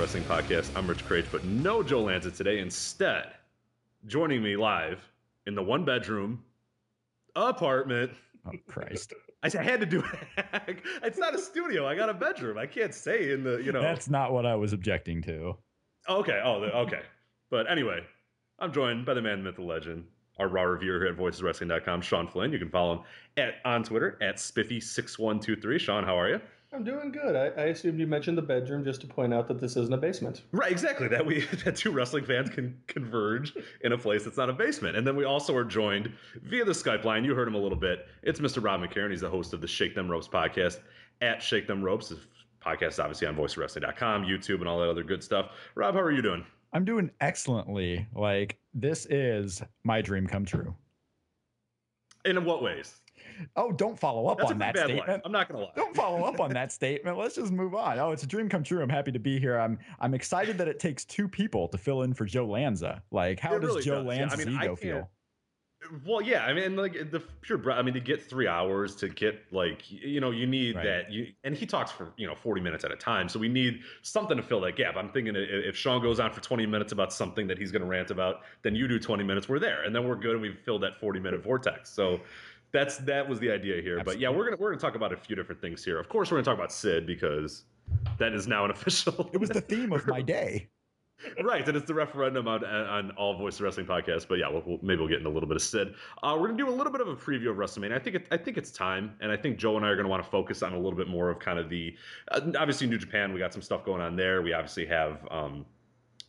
Wrestling Podcast. I'm Rich Kraetsch, but no Joe Lanza today. Instead, joining me live in the one bedroom apartment. Oh Christ! I had to do it. it's not a studio. I got a bedroom. I can't say in the you know. That's not what I was objecting to. Okay. Oh, okay. But anyway, I'm joined by the man, myth, the legend, our raw reviewer here at voiceswrestling.com, Sean Flynn. You can follow him at on Twitter at spiffy6123. Sean, how are you? I'm doing good. I, I assumed you mentioned the bedroom just to point out that this isn't a basement. Right, exactly. That we that two wrestling fans can converge in a place that's not a basement. And then we also are joined via the Skype line. You heard him a little bit. It's Mr. Rob McCarron. He's the host of the Shake Them Ropes podcast at Shake Them Ropes. The podcast obviously on voicewrestling.com, YouTube, and all that other good stuff. Rob, how are you doing? I'm doing excellently. Like this is my dream come true. In what ways? Oh, don't follow up That's on that statement. I'm not gonna lie. Don't follow up on that statement. Let's just move on. Oh, it's a dream come true. I'm happy to be here. I'm I'm excited that it takes two people to fill in for Joe Lanza. Like, how It does really Joe does. Yeah, I Lanza's mean, ego feel? Well, yeah, I mean, like the pure. I mean, to get three hours to get like you know, you need Right. that. You and he talks for you know forty minutes at a time, so we need something to fill that gap. I'm thinking if Sean goes on for twenty minutes about something that he's going to rant about, then you do twenty minutes. We're there, and then we're good, and we've filled that forty minute vortex. So that's that was the idea here. But yeah, we're gonna we're gonna talk about a few different things here. Of course, we're gonna talk about Sid because that is now an official. It was the theme of my day. right, and it's the referendum on on all Voice of Wrestling podcasts. But yeah, we'll, we'll, maybe we'll get into a little bit of Sid. Uh, we're gonna do a little bit of a preview of WrestleMania. I think it, I think it's time, and I think Joe and I are gonna want to focus on a little bit more of kind of the uh, obviously New Japan. We got some stuff going on there. We obviously have. Um,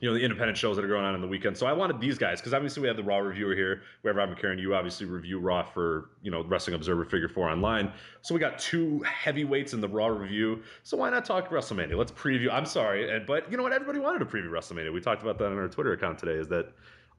you know the independent shows that are going on in the weekend. So I wanted these guys because obviously we have the Raw reviewer here. We have Rob McCarron. You obviously review Raw for you know Wrestling Observer Figure Four online. So we got two heavyweights in the Raw review. So why not talk WrestleMania? Let's preview. I'm sorry, and but you know what? Everybody wanted to preview WrestleMania. We talked about that on our Twitter account today. Is that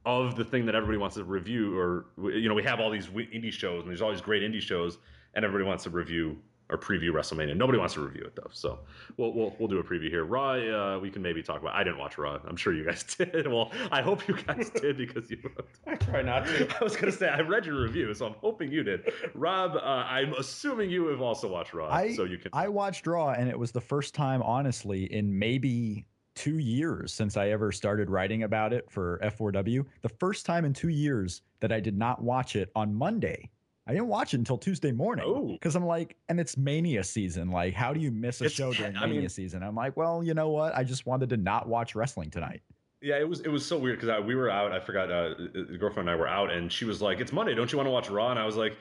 of the thing that everybody wants to review, or you know we have all these indie shows and there's all these great indie shows, and everybody wants to review or preview WrestleMania. Nobody wants to review it though, so we'll we'll, we'll do a preview here. Raw, uh, we can maybe talk about. I didn't watch Raw. I'm sure you guys did. Well, I hope you guys did because you. I try not to. I was gonna say I read your review, so I'm hoping you did. Rob, uh, I'm assuming you have also watched Raw, I so you can. I watched Raw, and it was the first time, honestly, in maybe two years since I ever started writing about it for F4W. The first time in two years that I did not watch it on Monday. I didn't watch it until Tuesday morning Oh. because I'm like, and it's Mania season. Like, how do you miss a It's- show during I Mania mean- season? I'm like, well, you know what? I just wanted to not watch wrestling tonight. Yeah, it was it was so weird because we were out. I forgot. Uh, the girlfriend and I were out, and she was like, "It's Monday. Don't you want to watch Raw?" And I was like,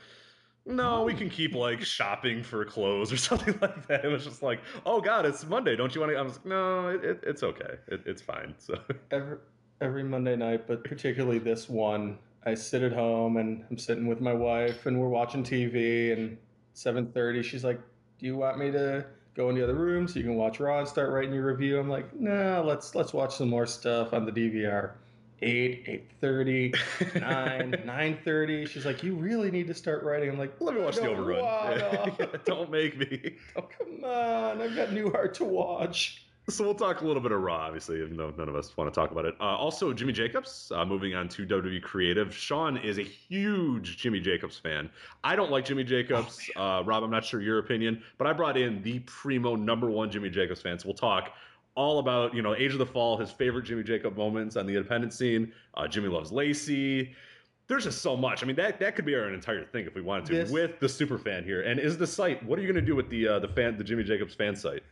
No, we can keep like shopping for clothes or something like that. It was just like, oh god, it's Monday. Don't you want to? I was like, no, it, it, it's okay. It, it's fine. So every every Monday night, but particularly this one, I sit at home and I'm sitting with my wife and we're watching TV and 7:30 she's like, "Do you want me to go in the other room so you can watch Raw and start writing your review?" I'm like, "No, let's let's watch some more stuff on the DVR." 8, 8.30, 9, 9.30. She's like, you really need to start writing. I'm like, let me watch the overrun. Yeah, don't make me. Oh, come on. I've got Newhart to watch. So we'll talk a little bit of Raw, obviously, even though none of us want to talk about it. Uh, also, Jimmy Jacobs, uh, moving on to WWE Creative. Sean is a huge Jimmy Jacobs fan. I don't like Jimmy Jacobs. Oh, uh, Rob, I'm not sure your opinion, but I brought in the primo number one Jimmy Jacobs fan. So we'll talk all about, you know, Age of the Fall, his favorite Jimmy Jacob moments on the independent scene. Uh, Jimmy loves Lacey there's just so much. I mean, that that could be our entire thing if we wanted to, this, with the super fan here. And is the site? What are you going to do with the uh, the fan, the Jimmy Jacobs fan site?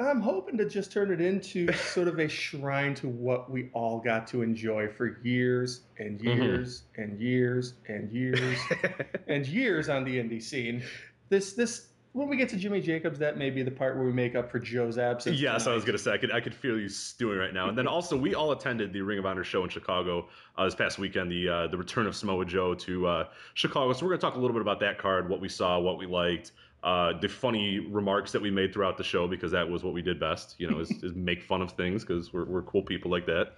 I'm hoping to just turn it into sort of a shrine to what we all got to enjoy for years and mm-hmm. years mm-hmm. and years and years and years on the indie scene. This this when we get to Jimmy Jacobs, that may be the part where we make up for Joe's absence. Yes, tonight. I was going to say I could I could feel you stewing right now. And then also we all attended the Ring of Honor show in Chicago uh, this past weekend, the uh, the return of Samoa Joe to uh, Chicago. So we're going to talk a little bit about that card, what we saw, what we liked uh, the funny remarks that we made throughout the show because that was what we did best, you know, is, is make fun of things because we're, we're cool people like that.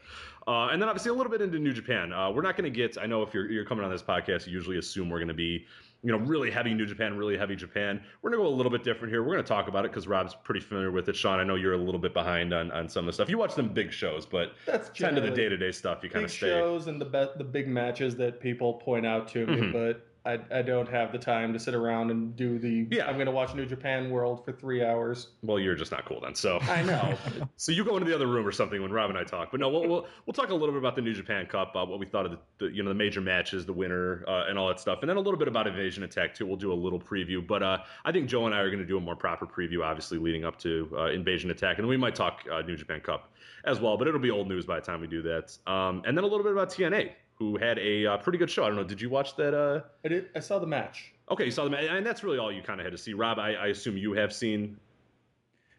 Uh, and then obviously a little bit into New Japan. Uh, we're not going to get, I know if you're, you're coming on this podcast, you usually assume we're going to be, you know, really heavy New Japan, really heavy Japan. We're going to go a little bit different here. We're going to talk about it because Rob's pretty familiar with it. Sean, I know you're a little bit behind on, on some of the stuff. You watch them big shows, but that's kind of the day to day stuff. You kind of stay. shows and the be- the big matches that people point out to me, mm-hmm. but I, I don't have the time to sit around and do the yeah. I'm going to watch New Japan World for three hours. Well, you're just not cool then. So I know. so you go into the other room or something when Rob and I talk. But no, we'll we'll, we'll talk a little bit about the New Japan Cup, uh, what we thought of the, the, you know the major matches, the winner, uh, and all that stuff, and then a little bit about Invasion Attack too. We'll do a little preview, but uh, I think Joe and I are going to do a more proper preview, obviously leading up to uh, Invasion Attack, and we might talk uh, New Japan Cup as well. But it'll be old news by the time we do that. Um, and then a little bit about TNA who had a uh, pretty good show. I don't know. Did you watch that? Uh... I did. I saw the match. Okay, you saw the match, and that's really all you kind of had to see. Rob, I, I, assume you have seen.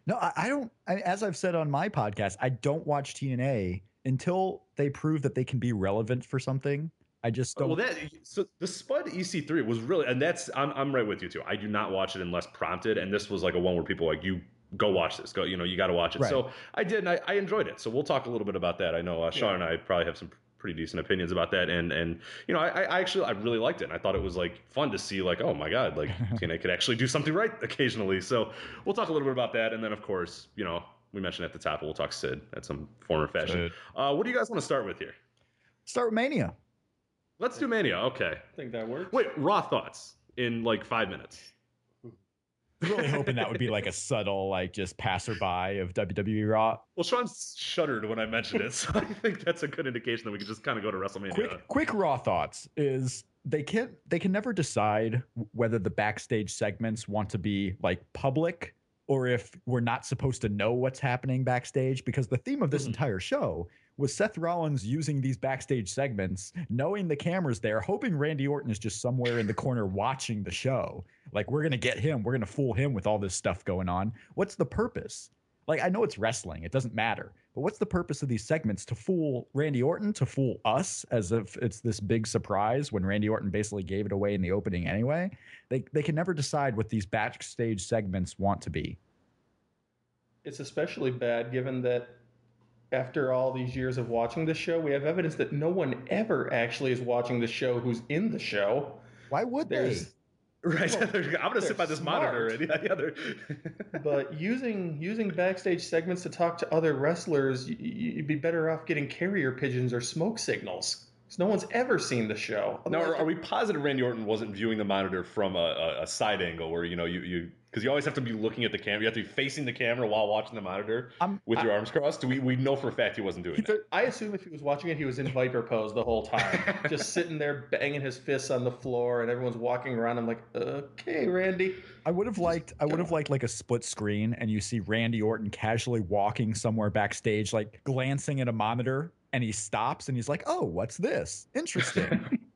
No, I, I don't. I, as I've said on my podcast, I don't watch TNA until they prove that they can be relevant for something. I just don't. Well, that so the Spud EC3 was really, and that's I'm I'm right with you too. I do not watch it unless prompted, and this was like a one where people like you go watch this. Go, you know, you got to watch it. Right. So I did, and I, I, enjoyed it. So we'll talk a little bit about that. I know uh, Sean yeah. and I probably have some pretty decent opinions about that. And and you know, I, I actually I really liked it. And I thought it was like fun to see like, oh my god, like TNA could actually do something right occasionally. So we'll talk a little bit about that. And then of course, you know, we mentioned at the top, we'll talk Sid at some form or fashion. Uh, what do you guys want to start with here? Start with Mania. Let's do Mania. Okay. I think that works. Wait, raw thoughts in like five minutes really hoping that would be like a subtle, like just passerby of WWE Raw. Well, Sean shuddered when I mentioned it, so I think that's a good indication that we can just kind of go to WrestleMania. Quick, quick Raw thoughts is they can't they can never decide whether the backstage segments want to be like public or if we're not supposed to know what's happening backstage because the theme of this mm-hmm. entire show was Seth Rollins using these backstage segments, knowing the camera's there, hoping Randy Orton is just somewhere in the corner watching the show. Like, we're going to get him. We're going to fool him with all this stuff going on. What's the purpose? Like, I know it's wrestling, it doesn't matter. But what's the purpose of these segments? To fool Randy Orton, to fool us as if it's this big surprise when Randy Orton basically gave it away in the opening anyway? They, they can never decide what these backstage segments want to be. It's especially bad given that after all these years of watching the show, we have evidence that no one ever actually is watching the show who's in the show. Why would There's, they? Right, well, I'm going to sit by this smart. monitor. And, yeah, yeah, but using using backstage segments to talk to other wrestlers, you'd be better off getting carrier pigeons or smoke signals. Because no one's ever seen the show. Now, are, are, we positive Randy Orton wasn't viewing the monitor from a, a, a side angle where you know you, you because you always have to be looking at the camera. You have to be facing the camera while watching the monitor I'm, with your I, arms crossed. We, we know for a fact he wasn't doing that. I assume if he was watching it, he was in viper pose the whole time, just sitting there banging his fists on the floor, and everyone's walking around. I'm like, okay, Randy. I would have liked, I would have liked like a split screen, and you see Randy Orton casually walking somewhere backstage, like glancing at a monitor, and he stops and he's like, oh, what's this? Interesting.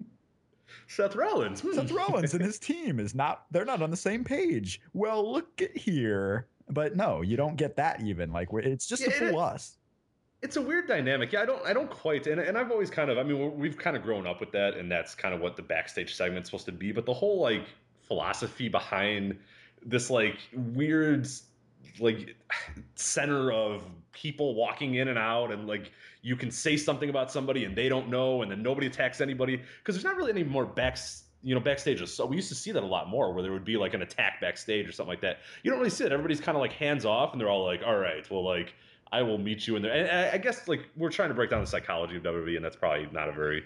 Seth Rollins. Hmm. Seth Rollins and his team is not they're not on the same page. Well, look at here. But no, you don't get that even. Like it's just Yeah, to fool us. it's a weird dynamic. Yeah, I don't, I don't quite, and, and I've always kind of, I mean, we've kind of grown up with that, and that's kind of what the backstage segment's supposed to be. But the whole like philosophy behind this like weird, like center of people walking in and out, and like you can say something about somebody and they don't know, and then nobody attacks anybody because there's not really any more back You know, backstages. So we used to see that a lot more, where there would be like an attack backstage or something like that. You don't really see it. Everybody's kind of like hands off, and they're all like, "All right, well, like I will meet you in there. And I- I guess like we're trying to break down the psychology of WWE, and that's probably not a very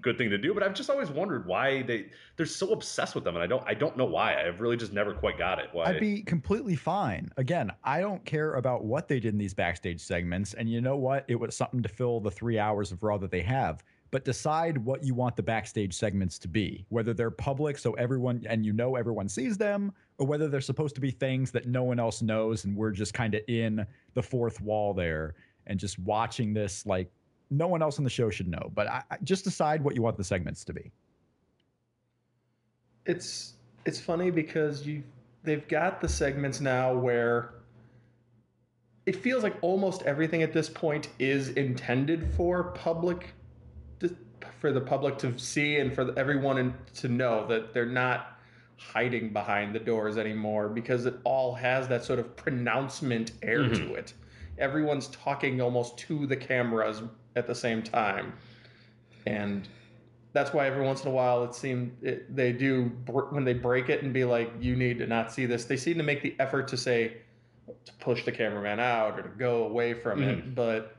good thing to do. But I've just always wondered why they they're so obsessed with them, and I don't I don't know why. I've really just never quite got it. Why? I'd be completely fine. Again, I don't care about what they did in these backstage segments. And you know what? It was something to fill the three hours of Raw that they have. But decide what you want the backstage segments to be, whether they're public so everyone and you know everyone sees them, or whether they're supposed to be things that no one else knows and we're just kind of in the fourth wall there and just watching this like no one else on the show should know. But I, I- just decide what you want the segments to be. it's it's funny because you they've got the segments now where it feels like almost everything at this point is intended for public for the public to see and for everyone in, to know that they're not hiding behind the doors anymore because it all has that sort of pronouncement air mm-hmm. to it. Everyone's talking almost to the cameras at the same time. And that's why every once in a while it seems it, they do br- when they break it and be like you need to not see this they seem to make the effort to say to push the cameraman out or to go away from it mm-hmm. but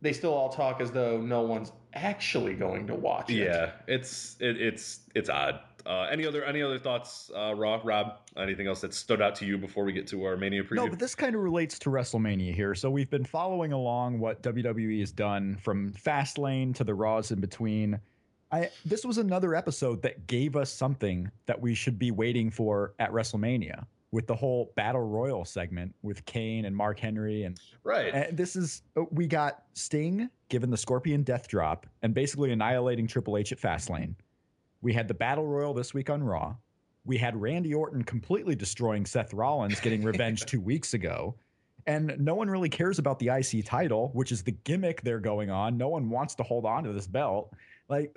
they still all talk as though no one's actually going to watch it yeah, it's it, it's it's odd. Uh, any other any other thoughts, uh, Raw, Rob? Anything else that stood out to you before we get to our Mania preview? No, but this kind of relates to WrestleMania here. So we've been following along what WWE has done from Fastlane to the Raws in between. I this was another episode that gave us something that we should be waiting for at WrestleMania with the whole Battle Royal segment with Kane and Mark Henry and right. and this is uh, we got Sting given the Scorpion Death Drop and basically annihilating Triple H at Fastlane. We had the Battle Royal this week on Raw. We had Randy Orton completely destroying Seth Rollins, getting revenge two weeks ago. And no one really cares about the IC title, which is the gimmick they're going on. No one wants to hold on to this belt. Like,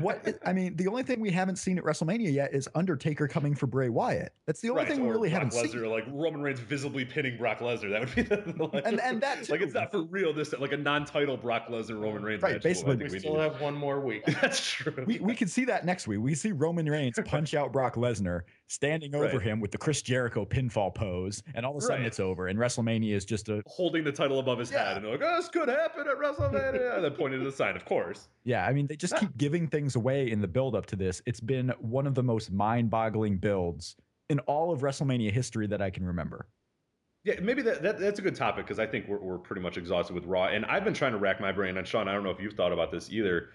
what? i- I mean, the only thing we haven't seen at WrestleMania yet is Undertaker coming for Bray Wyatt. That's the only Right, thing we really Brock haven't Lesnar, seen. like Roman Reigns visibly pinning Brock Lesnar. That would be the, the like, And- and that like it's not for real. This like a non-title Brock Lesnar Roman Reigns Right, match. is what I basically, think we we still have one more week That's true. we, we could see that next week. We see Roman Reigns punch out Brock Lesnar, standing over Right. him with the Chris Jericho pinfall pose, and all of a sudden Right. it's over. And WrestleMania is just a holding the title above his Yeah. head and they're like, "Oh, this could happen at WrestleMania," and then pointing to the sign. Of course. yeah. I mean, they just keep giving things away in the build up to this. It's been one of the most mind boggling builds in all of WrestleMania history that I can remember. Yeah, maybe that, that that's a good topic because I think we're, we're pretty much exhausted with Raw, and I've been trying to rack my brain. And Sean, I don't know if you've thought about this either.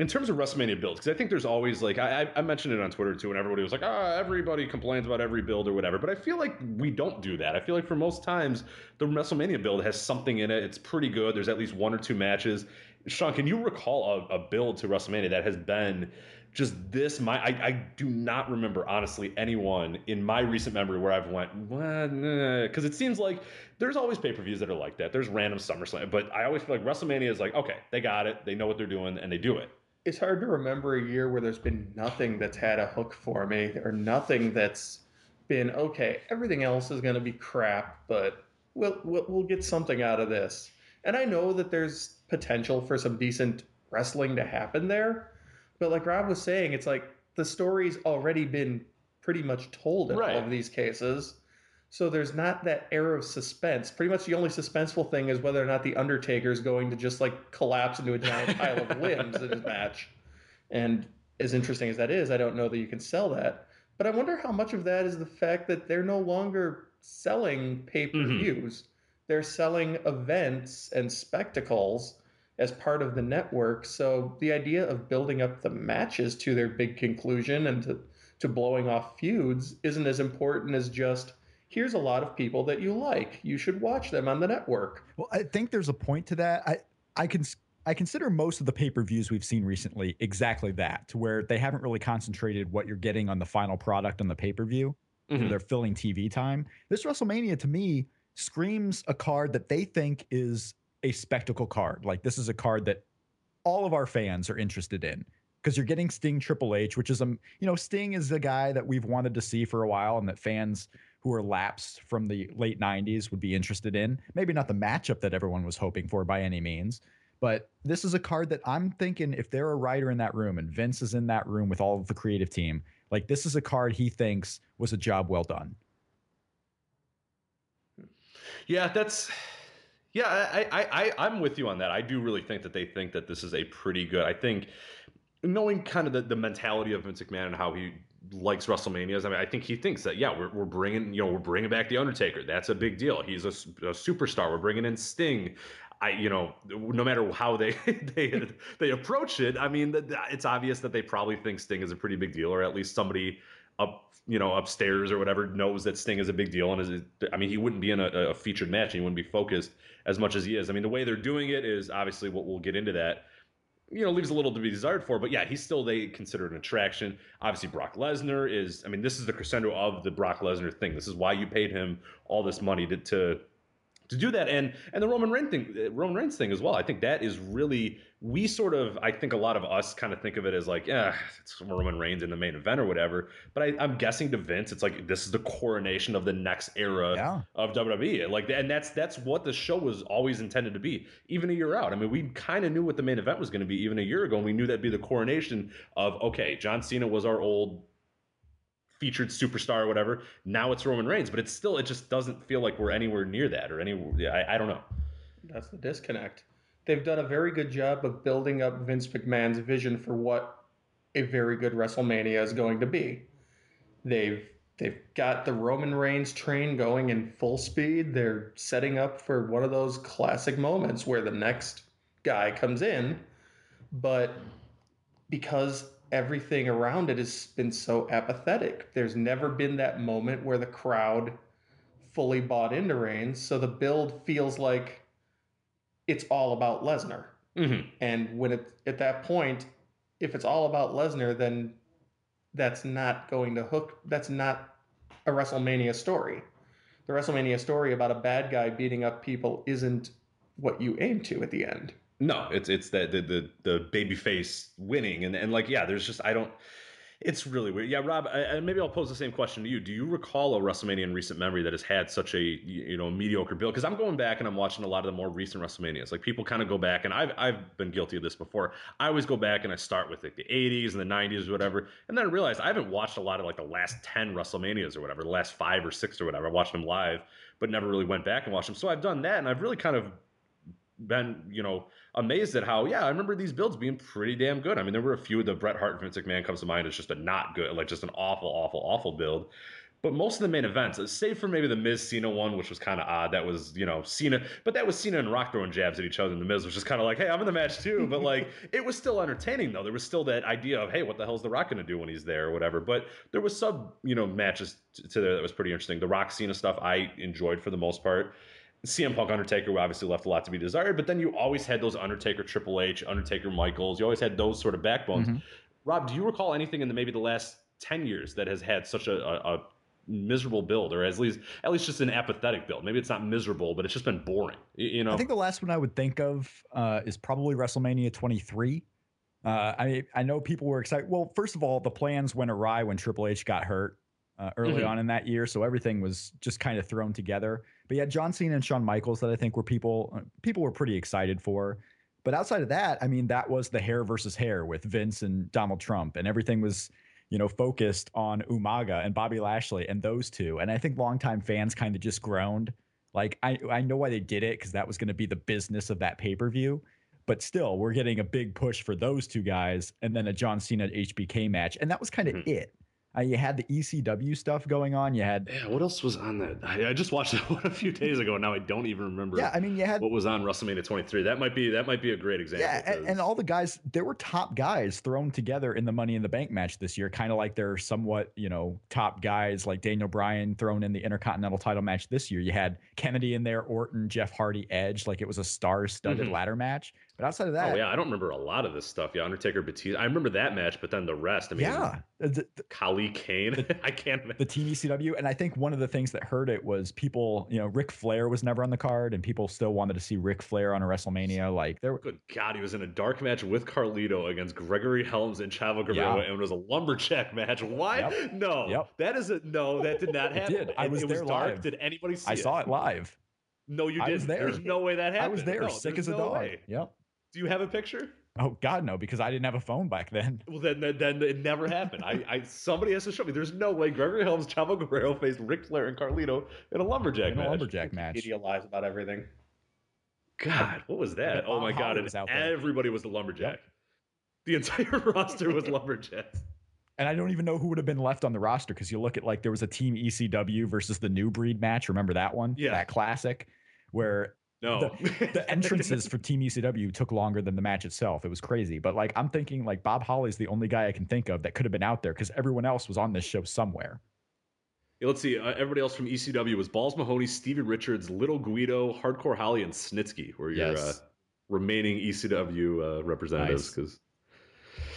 In terms of WrestleMania builds, because I think there's always like I, I- mentioned it on Twitter too, and everybody was like, "Ah, everybody complains about every build or whatever." But I feel like we don't do that. I feel like for most times, the WrestleMania build has something in it. It's pretty good. There's at least one or two matches. Sean, can you recall a, a build to WrestleMania that has been just this? My I, I do not remember honestly anyone in my recent memory where I've went because it seems like there's always pay per views that are like that. There's random SummerSlam, but I always feel like WrestleMania is like okay, they got it, they know what they're doing, and they do it. It's hard to remember a year where there's been nothing that's had a hook for me or nothing that's been okay everything else is going to be crap but we'll, we'll we'll get something out of this and i know that there's potential for some decent wrestling to happen there but like rob was saying it's like the story's already been pretty much told in Right. all of these cases so there's not that air of suspense. Pretty much the only suspenseful thing is whether or not the Undertaker is going to just like collapse into a giant pile of limbs in his match. And as interesting as that is, I don't know that you can sell that. But I wonder how much of that is the fact that they're no longer selling pay-per-views. Mm-hmm. They're selling events and spectacles as part of the network. So the idea of building up the matches to their big conclusion and to, to blowing off feuds isn't as important as just here's a lot of people that you like. You should watch them on the network. Well, I think there's a point to that. I I can I consider most of the pay per views we've seen recently exactly that, to where they haven't really concentrated what you're getting on the final product on the pay per view. Mhm. They're filling TV time. This WrestleMania to me screams a card that they think is a spectacle card. Like this is a card that all of our fans are interested in because you're getting Sting Triple H, which is a you know Sting is the guy that we've wanted to see for a while, and that fans who are lapsed from the late '90s would be interested in. Maybe not the matchup that everyone was hoping for by any means, but this is a card that I'm thinking if they're a writer in that room and Vince is in that room with all of the creative team, like this is a card he thinks was a job well done. Yeah, that's yeah. I, I I I'm with you on that. I do really think that they think that this is a pretty good. I think knowing kind of the, the mentality of Vince McMahon and how he likes WrestleManias. I mean, I think he thinks that yeah, we're, we're bringing you know we're bringing back the Undertaker. That's a big deal. He's a superstar. We're bringing in Sting. I you know no matter how they they they approach it, I mean it's obvious that they probably think Sting is a pretty big deal, or at least somebody up you know upstairs or whatever knows that Sting is a big deal and is I mean he wouldn't be in a, a featured match. He wouldn't be focused as much as he is. I mean the way they're doing it is obviously what we'll get into that you know, leaves a little to be desired for. But yeah, he's still they consider an attraction. Obviously, Brock Lesnar is. I mean, this is the crescendo of the Brock Lesnar thing. This is why you paid him all this money to to, to do that. And and the Roman Reigns thing, Roman Reigns thing as well. I think that is really we sort of. I think a lot of us kind of think of it as like, yeah, it's Roman Reigns in the main event or whatever. But I, I'm guessing to Vince, it's like this is the coronation of the next era Yeah. of WWE. Like, and that's that's what the show was always intended to be, even a year out. I mean, we kind of knew what the main event was going to be even a year ago, and we knew that'd be the coronation of okay, John Cena was our old featured superstar or whatever. Now it's Roman Reigns, but it's still it just doesn't feel like we're anywhere near that or any. I, I don't know. That's the disconnect. They've done a very good job of building up Vince McMahon's vision for what a very good WrestleMania is going to be. They've they've got the Roman Reigns train going in full speed. They're setting up for one of those classic moments where the next guy comes in, but because everything around it has been so apathetic, there's never been that moment where the crowd fully bought into Reigns. So the build feels like it's all about Lesnar. Mm-hmm. And when it at that point, if it's all about Lesnar, then that's not going to hook. That's not a WrestleMania story. The WrestleMania story about a bad guy beating up people isn't what you aim to at the end. No, it's it's the the the, the baby face winning, and and like yeah, there's just I don't. It's really weird. Yeah, Rob, and maybe I'll pose the same question to you. Do you recall a WrestleMania in recent memory that has had such a you know mediocre build? Because I'm going back and I'm watching a lot of the more recent WrestleManias. Like people kind of go back, and I've I've been guilty of this before. I always go back and I start with like the 80s and the 90s or whatever, and then I realize I haven't watched a lot of like the last 10 WrestleManias or whatever, the last five or six or whatever. I watched them live, but never really went back and watched them. So I've done that, and I've really kind of been, you know, amazed at how, yeah, I remember these builds being pretty damn good. I mean, there were a few. Of the Bret Hart Vince McMahon comes to mind as just a not good, like just an awful, awful, awful build. But most of the main events, uh, save for maybe the Miz Cena one, which was kind of odd. That was, you know, Cena, but that was Cena and Rock throwing jabs at each other. And the Miz was just kind of like, hey, I'm in the match too. But like, it was still entertaining though. There was still that idea of, hey, what the hell's the Rock going to do when he's there or whatever. But there was sub, you know, matches to, to there that was pretty interesting. The Rock Cena stuff I enjoyed for the most part. CM Punk Undertaker obviously left a lot to be desired, but then you always had those Undertaker Triple H, Undertaker Michaels. You always had those sort of backbones. Mhm. Rob, do you recall anything in the maybe the last ten years that has had such a, a, a miserable build, or at least at least just an apathetic build? Maybe it's not miserable, but it's just been boring. You know, I think the last one I would think of uh, is probably WrestleMania 23. Uh, I I know people were excited. Well, first of all, the plans went awry when Triple H got hurt uh, early Mhm. on in that year, so everything was just kind of thrown together. But yeah, John Cena and Shawn Michaels that I think were people uh, people were pretty excited for. But outside of that, I mean, that was the hair versus hair with Vince and Donald Trump, and everything was you know focused on Umaga and Bobby Lashley and those two. And I think longtime fans kind of just groaned. Like I I know why they did it because that was going to be the business of that pay per view. But still, we're getting a big push for those two guys, and then a John Cena HBK match, and that was kind of Mhm. it. Uh, you had the ECW stuff going on. You had Yeah, what else was on that? I, I just watched that one a few days ago. and Now I don't even remember. yeah. I mean, you had what was on WrestleMania 23. That might be that might be a great example. Yeah, and, and all the guys, there were top guys thrown together in the Money in the Bank match this year, kind of like they're somewhat, you know, top guys like Daniel Bryan thrown in the Intercontinental title match this year. You had Kennedy in there, Orton, Jeff Hardy, Edge, like it was a star-studded Mhm. ladder match. But outside of oh, that, oh yeah, I don't remember a lot of this stuff. Yeah, Undertaker, Batista. I remember that match, but then the rest. I mean, yeah, the, the, Khali Kane. I can't. the Team ECW, and I think one of the things that hurt it was people, you know, Ric Flair was never on the card, and people still wanted to see Ric Flair on a WrestleMania. Like there, were Good God, he was in a dark match with Carlito against Gregory Helms and Chavo Guerrero, Yeah. and it was a lumberjack match. Why? Yep. No, Yep. that is a no. That did not happen. did. I was it there was dark. live. Did anybody see I it? I saw it live. No, you I didn't. was there. There's no way that happened. I was there, No, sick as a no dog. way. Yep. Do you have a picture? Oh God, no, because I didn't have a phone back then. Well, then, then, then it never happened. I, I, somebody has to show me. There's no way Gregory Helms, Chavo Guerrero faced Ric Flair and Carlito in a lumberjack In a lumberjack match. Idiot lies about everything. God, what was that? Oh my God! Holly And was out there. everybody was the lumberjack. The entire roster was lumberjacks. And I don't even know who would have been left on the roster because you look at like there was a team ECW versus the New Breed match. Remember that one? Yeah. That classic where No, the entrances for Team ECW took longer than the match itself. It was crazy. But like I'm thinking like Bob Holly's the only guy I can think of that could have been out there because everyone else was on this show somewhere. Yeah, let's see. Uh, everybody else from ECW was Balls Mahoney, Stevie Richards, Little Guido, Hardcore Holly, and Snitsky were your uh, remaining ECW uh, representatives. Nice. Because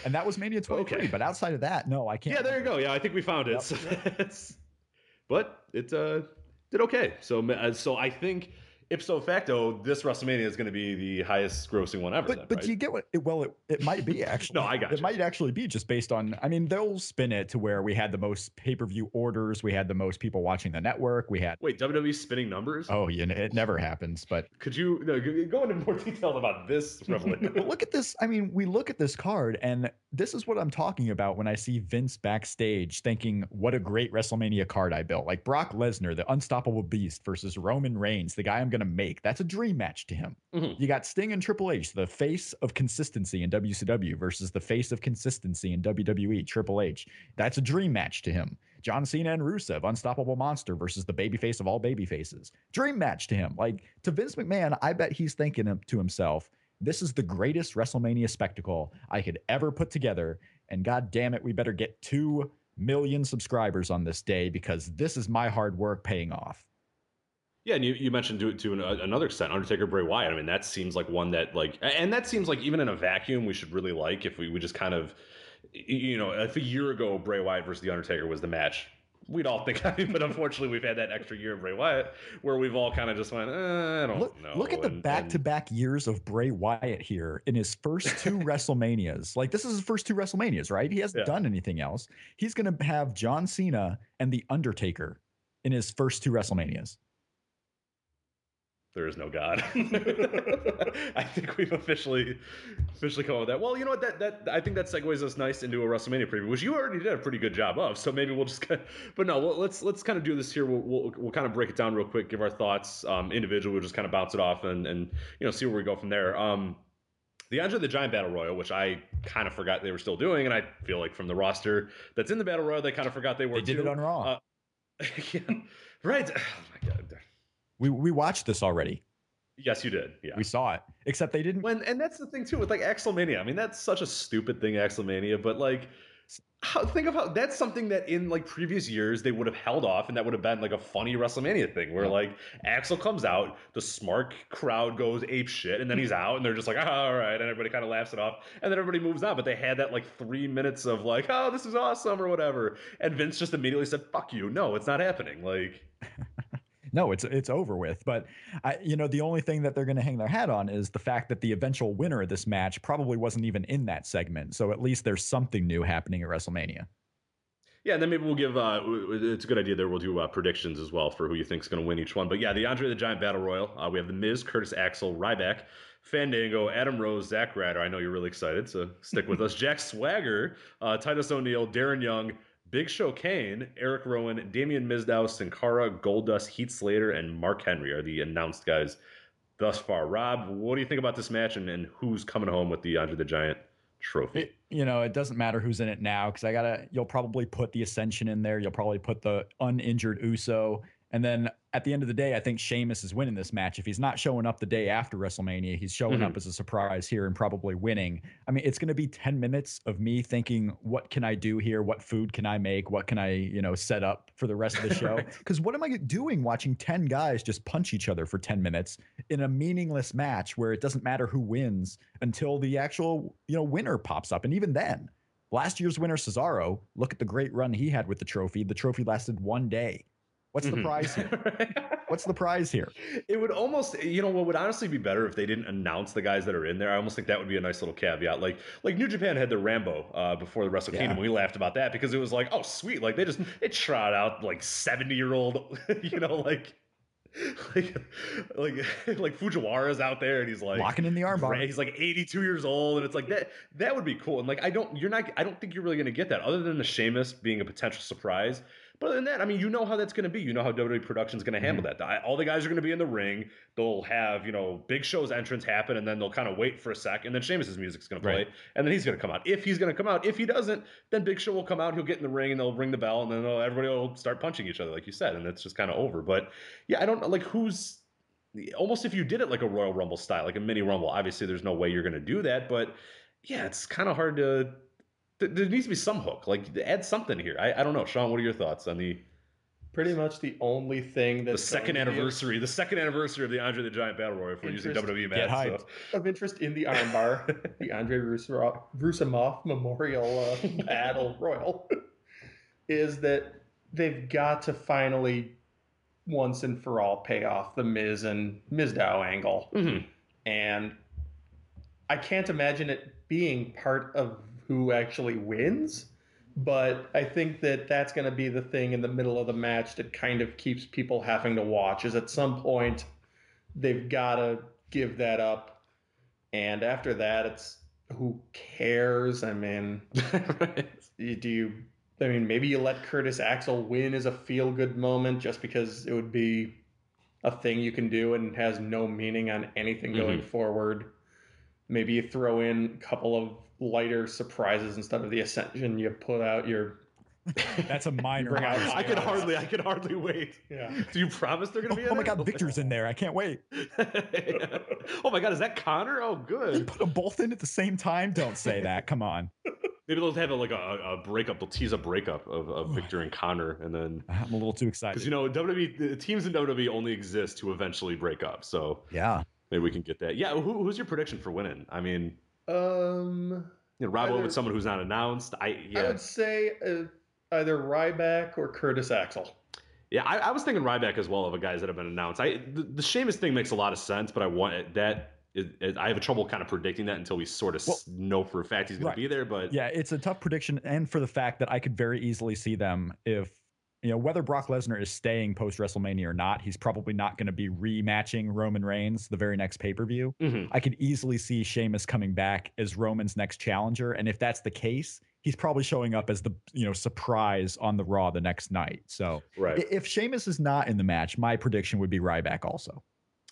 And that was Mania 23. Okay. But outside of that, no, I can't. yeah, there you go. Yeah, I think we found it. That's- but it uh, did okay. So uh, so I think ipso facto, this WrestleMania is going to be the highest grossing one ever. But then, but right? you get what? It, well, it, it might be actually. No, I got It you. might actually be just based on. I mean, they'll spin it to where we had the most pay per view orders, we had the most people watching the network, we had. Wait, WWE spinning numbers? Oh, know, it never happens. But Could you no, go into more detail about this but look at this. I mean, we look at this card, and this is what I'm talking about when I see Vince backstage thinking, "What a great WrestleMania card I built!" Like Brock Lesnar, the unstoppable beast, versus Roman Reigns, the guy I'm going to make. That's a dream match to him. Mhm. You got Sting and Triple H, the face of consistency in WCW versus the face of consistency in WWE, Triple H. That's a dream match to him. John Cena and Rusev, Unstoppable Monster versus the babyface of all babyfaces. Dream match to him. Like to Vince McMahon, I bet he's thinking to himself, this is the greatest WrestleMania spectacle I could ever put together. And god damn it, we better get 2 million subscribers on this day because this is my hard work paying off. Yeah, and you, you mentioned to to an, another extent Undertaker Bray Wyatt. I mean, that seems like one that like, and that seems like even in a vacuum, we should really like if we, we just kind of, you know, if a year ago Bray Wyatt versus the Undertaker was the match, we'd all think. I mean, but unfortunately, we've had that extra year of Bray Wyatt where we've all kind of just went, eh, I don't Look, know. look at the back to back years of Bray Wyatt here in his first two WrestleManias. Like, this is his first two WrestleManias, right? He hasn't Yeah. done anything else. He's going to have John Cena and The Undertaker in his first two WrestleManias. There is no God. I think we've officially officially come up with that. Well, you know what? That that I think that segues us nice into a WrestleMania preview, which you already did a pretty good job of. So maybe we'll just. Kind of, but no, well, let's let's kind of do this here. We'll, we'll we'll kind of break it down real quick, give our thoughts um, individually. We'll just kind of bounce it off and and you know see where we go from there. Um, the Andre the Giant Battle Royal, which I kind of forgot they were still doing, and I feel like from the roster that's in the Battle Royal, they kind of forgot they were. They did too. it on Raw. Uh, yeah, right. Oh my god. We, we watched this already. Yes, you did. Yeah. We saw it, except they didn't. When and that's the thing too with like Axelmania. I mean, that's such a stupid thing, Axelmania. But like, how, think of how that's something that in like previous years they would have held off, and that would have been like a funny WrestleMania thing where Yeah. like Axel comes out, the smart crowd goes ape shit, and then he's out, and they're just like, ah, all right, and everybody kind of laughs it off, and then everybody moves on. But they had that like three minutes of like, oh, this is awesome or whatever, and Vince just immediately said, fuck you, no, it's not happening. Like, No, it's it's over with. But I, you know, the only thing that they're going to hang their hat on is the fact that the eventual winner of this match probably wasn't even in that segment. So at least there's something new happening at WrestleMania. Yeah, and then maybe we'll give. Uh, it's a good idea there. We'll do uh, predictions as well for who you think's going to win each one. But yeah, the Andre the Giant Battle Royal. Uh, we have the Miz, Curtis Axel, Ryback, Fandango, Adam Rose, Zack Ryder. I know you're really excited, so stick with us. Jack Swagger, uh, Titus O'Neil, Darren Young, Big Show Kane, Eric Rowan, Damien Mizdow, Sin Cara, Goldust, Heath Slater, and Mark Henry are the announced guys thus far. Rob, what do you think about this match and, and who's coming home with the Andre the Giant trophy. It, you know, it doesn't matter who's in it now because I gotta. You'll probably put the Ascension in there. You'll probably put the uninjured Uso, and then at the end of the day, I think Sheamus is winning this match. If he's not showing up the day after WrestleMania, he's showing Mhm. up as a surprise here and probably winning. I mean, it's going to be 10 minutes of me thinking, what can I do here? What food can I make? What can I, you know, set up for the rest of the show? Right. Because what am I doing watching 10 guys just punch each other for 10 minutes in a meaningless match where it doesn't matter who wins until the actual, you know, winner pops up? And even then, last year's winner, Cesaro, look at the great run he had with the trophy. The trophy lasted one day. What's the Mhm. prize here? What's the prize here? It would almost, you know, what would honestly be better if they didn't announce the guys that are in there. I almost think that would be a nice little caveat. Like, like New Japan had the Rambo uh, before the Wrestle Yeah. Kingdom. We laughed about that because it was like, oh, sweet, like they just they trot out like seventy year old, you know, like. Like, like, like Fujiwara's out there, and he's like Locking in the armbar. He's like 82 years old, and it's like that. That would be cool. And like, I don't, you're not, I don't think you're really going to get that, other than the Sheamus being a potential surprise. But other than that, I mean, you know how that's going to be. You know how WWE production's going to handle Mm-hmm. that. All the guys are going to be in the ring. They'll have, you know, Big Show's entrance happen, and then they'll kind of wait for a sec, and then Sheamus's music's going to play, Right. and then he's going to come out. If he's going to come out, if he doesn't, then Big Show will come out. He'll get in the ring, and they'll ring the bell, and then everybody will start punching each other, like you said, and it's just kind of over. But yeah, I don't know, like who's almost if you did it like a Royal Rumble style, like a mini Rumble. Obviously, there's no way you're going to do that, but yeah, it's kind of hard to. Th- There needs to be some hook, like add something here. I, I don't know, Sean. What are your thoughts on the Pretty much the only thing that the second going to anniversary, the second anniversary of the Andre the Giant Battle Royal? If we're using Interest- WWE Get match, hyped. so. of interest in the armbar, the Andre Russo- Roussimoff Memorial uh, Battle Royal, is that they've got to finally, once and for all, pay off the Miz and Mizdow angle. Mhm. And I can't imagine it being part of who actually wins. But I think that that's going to be the thing in the middle of the match that kind of keeps people having to watch. Is at some point they've got to give that up, and after that, it's who cares? I mean, you- do you? I mean, maybe you let Curtis Axel win as a feel good moment just because it would be a thing you can do and has no meaning on anything mm-hmm. going forward. Maybe you throw in a couple of lighter surprises instead of the Ascension. You put out your That's a minor. Out- I could hardly, I could hardly wait. yeah. Do you promise they're going to oh, be? Oh, my? God, Viktor's in there. I can't wait. oh my God, is that Konnor? Oh, good. You good. put them both in at the same time. Don't say that. Come on. Maybe they'll have a, like a, a breakup. They'll tease a breakup of, of oh. Viktor and Konnor, and then I'm a little too excited because you know WWE the teams in WWE only exist to eventually break up. So yeah. maybe we can get that. Yeah, who, who's your prediction for winning? I mean, Um, you know, Rob with someone who's not announced. I yeah. I would say uh, either Ryback or Curtis Axel. yeah. I, I was thinking Ryback as well of a guys that have been announced. I the, the Sheamus thing makes a lot of sense, but I want that. Is, is- I have a trouble kind of predicting that until we sort of Well- know for a fact he's going Right. to be there. But Yeah, it's a tough prediction, and for the fact that I could very easily see them if you know whether Brock Lesnar is staying post WrestleMania or not. He's probably not going to be rematching Roman Reigns the very next pay per view. Mhm. I could easily see Sheamus coming back as Roman's next challenger, and if that's the case, he's probably showing up as the you know surprise on the Raw the next night. So right. if Sheamus is not in the match, my prediction would be Ryback also.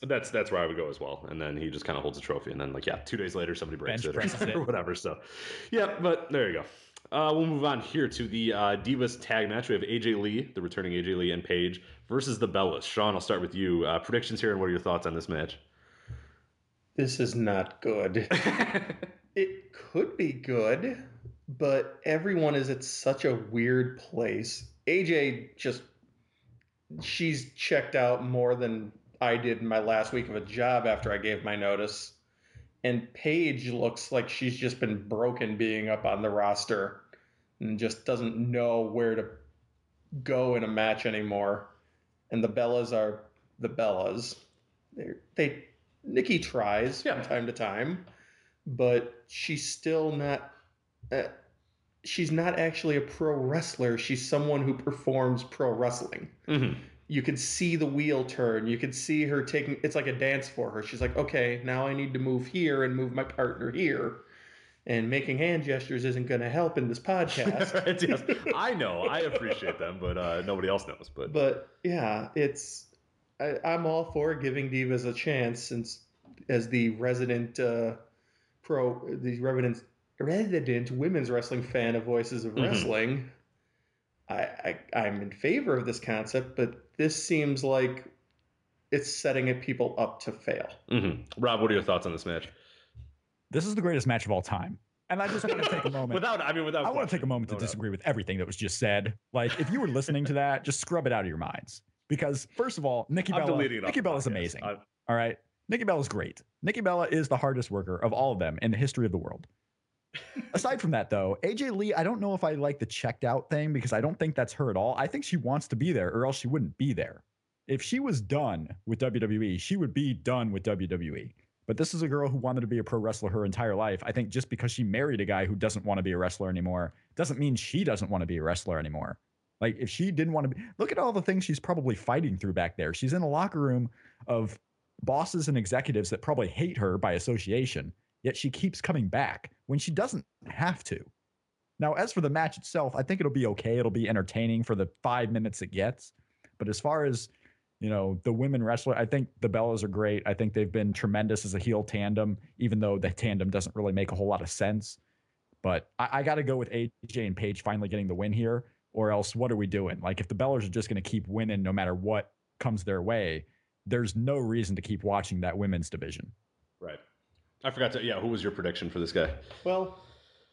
That's that's where I would go as well. And then he just kind of holds a trophy, and then like yeah, two days later somebody breaks Bench it or, it. or whatever. So yeah, but there you go. Uh, we'll move on here to the uh, Divas tag match. We have AJ Lee, the returning AJ Lee, and Paige versus the Bellas. Sean, I'll start with you. Uh, predictions here, and what are your thoughts on this match? This is not good. it could be good, but everyone is at such a weird place. AJ just she's checked out more than I did in my last week of a job after I gave my notice. And Paige looks like she's just been broken being up on the roster and just doesn't know where to go in a match anymore. And the Bellas are the Bellas. They're, they Nikki tries Yeah. from time to time, but she's still not. Uh, she's not actually a pro wrestler. She's someone who performs pro wrestling. Mhm. You could see the wheel turn. You could see her taking. It's like a dance for her. She's like, okay, now I need to move here and move my partner here. And making hand gestures isn't going to help in this podcast. yes, I know. I appreciate them, but uh, nobody else knows. But, But yeah, it's I, I'm all for giving divas a chance since as the resident uh, pro, the resident resident women's wrestling fan of Voices of Mhm. Wrestling, I, I I'm in favor of this concept, but this seems like it's setting people up to fail. hmm Rob, what are your thoughts on this match? This is the greatest match of all time. And I just want to take a moment. without, I mean, without. I want to take a moment to no doubt. disagree with everything that was just said. Like, if you were listening to that, just scrub it out of your minds. Because first of all, Nikki I'm Bella, deleting it off Nikki Bella's podcast. amazing. I- All right, Nikki Bella Bella's great. Nikki Bella is the hardest worker of all of them in the history of the world. Aside from that, though, AJ Lee, I don't know if I like the checked out thing because I don't think that's her at all. I think she wants to be there, or else she wouldn't be there. If she was done with WWE, she would be done with WWE. But this is a girl who wanted to be a pro wrestler her entire life. I think just because she married a guy who doesn't want to be a wrestler anymore doesn't mean she doesn't want to be a wrestler anymore. Like if she didn't want to be, look at all the things she's probably fighting through back there. She's in a locker room of bosses and executives that probably hate her by association, yet she keeps coming back when she doesn't have to. Now, as for the match itself, I think it'll be okay. It'll be entertaining for the five minutes it gets. But as far as you know, the women wrestler, I think the Bellas are great. I think they've been tremendous as a heel tandem, even though the tandem doesn't really make a whole lot of sense. But I, I got to go with AJ and Paige finally getting the win here, or else what are we doing? Like, if the Bellas are just going to keep winning no matter what comes their way, there's no reason to keep watching that women's division. Right. I forgot to. Yeah, who was your prediction for this guy? Well,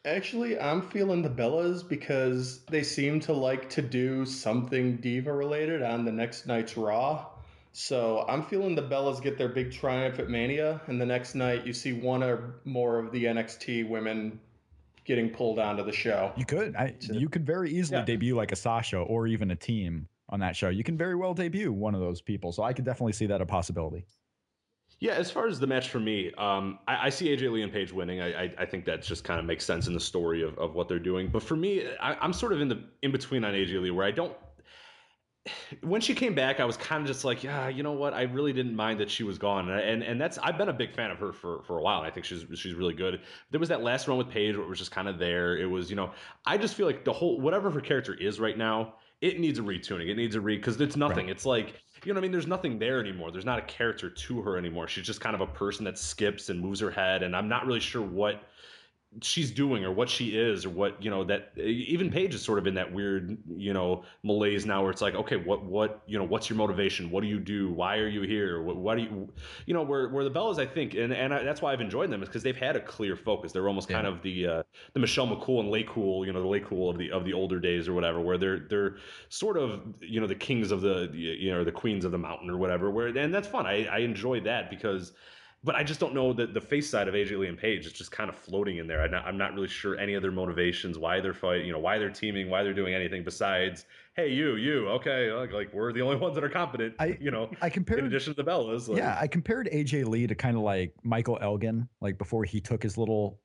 actually, I'm feeling the Bellas because they seem to like to do something diva related on the next night's Raw. So I'm feeling the Bellas get their big triumph at Mania, and the next night you see one or more of the NXT women getting pulled onto the show. You could, I, you could very easily Yeah. debut like a Sasha or even a team on that show. You can very well debut one of those people. So I could definitely see that a possibility. Yeah, as far as the match for me, um, I, I see AJ Lee and Paige winning. I, I, I think that just kind of makes sense in the story of, of what they're doing. But for me, I, I'm sort of in the in between on AJ Lee, where I don't. When she came back, I was kind of just like, yeah, you know what? I really didn't mind that she was gone, and and, and that's I've been a big fan of her for, for a while. I think she's she's really good. There was that last run with Paige where it was just kind of there. It was, you know, I just feel like the whole whatever her character is right now, it needs a retuning. It needs a re because it's nothing. It's like you know what I mean. There's nothing there anymore. There's not a character to her anymore. She's just kind of a person that skips and moves her head, and I'm not really sure what she's doing or what she is or what you know that even Paige is sort of in that weird you know malaise now where it's like okay what what you know what's your motivation? What do you do? Why are you here? What, what do you you know where where the Bellas I think and and I, that's why I've enjoyed them is because they've had a clear focus. They're almost kind of the uh, the Michelle McCool and Lay Cool you know the Laycool of the of the older days or whatever where they're they're sort of you know the kings of the you know the queens of the mountain or whatever where and that's fun. I I enjoy that because but I just don't know that the face side of AJ Lee and Paige is just kind of floating in there. I'm not, I'm not really sure any of their motivations, why they're fighting, you know, why they're teaming, why they're doing anything besides, hey, you, you, okay, like, like we're the only ones that are competent, I- you know, I compared in addition to the Bellas. like- Yeah, I compared AJ Lee to kind of like Michael Elgin, like before he took his little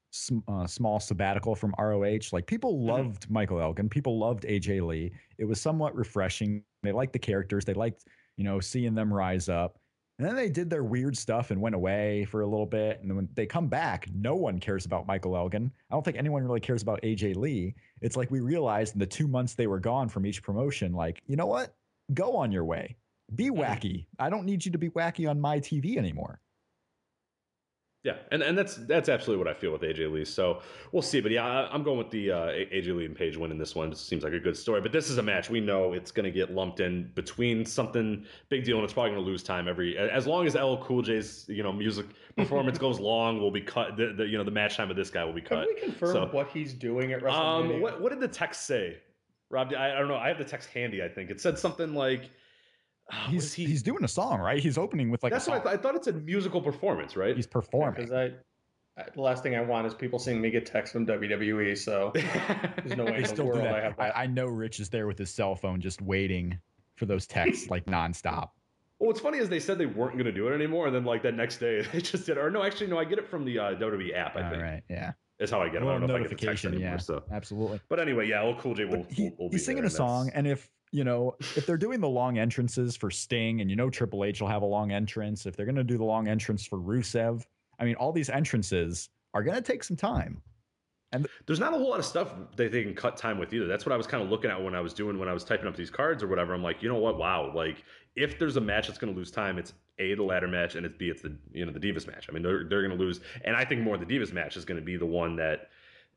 uh, small sabbatical from ROH. Like people Mm-hmm. loved Michael Elgin, people loved AJ Lee. It was somewhat refreshing. They liked the characters, they liked you know seeing them rise up. And then they did their weird stuff and went away for a little bit. And then when they come back, no one cares about Michael Elgin. I don't think anyone really cares about AJ Lee. It's like we realized in the two months they were gone from each promotion, like, you know what? Go on your way. Be wacky. I don't need you to be wacky on my TV anymore. Yeah, and, and that's that's absolutely what I feel with AJ Lee. So we'll see. But yeah, I, I'm going with the uh, AJ Lee and Paige winning this one. It seems like a good story. But this is a match we know it's going to get lumped in between something big deal, and it's probably going to lose time every as long as LL Cool J's you know music performance goes long. Will be cut. The, the you know the match time of this guy will be cut. Can we confirm So- what he's doing at WrestleMania? Um, what what did the text say, Rob? I, I don't know. I have the text handy. I think it said something like. Ah, he's he? he's doing a song, right? He's opening with like that's a what I song. thought. I thought it said musical performance, right? He's performing. Because I, I, the last thing I want is people seeing me get texts from WWE. So there's no way they in the still do world I that. have I, that. I know Rich is there with his cell phone, just waiting for those texts like nonstop. Well, what's funny is they said they weren't going to do it anymore, and then like that next day they just did. Or no, actually, no, I get it from the uh, WWE app. I All think right, yeah. is how I get it. I don't know if I get the text anymore. yeah, So, absolutely. but anyway, yeah, old Cool J will, But he, will, will be he's singing there, a song, and if you know if they're doing the long entrances for Sting, and you know Triple H will have a long entrance, if they're going to do the long entrance for Rusev, I mean, all these entrances are going to take some time. And there's not a whole lot of stuff that they can cut time with either. That's what I was kind of looking at when I was doing when I was typing up these cards or whatever. I'm like, you know what? Wow, like if there's a match that's going to lose time, it's a the ladder match, and it's b it's the you know the Divas match. I mean, they're they're going to lose, and I think more the Divas match is going to be the one that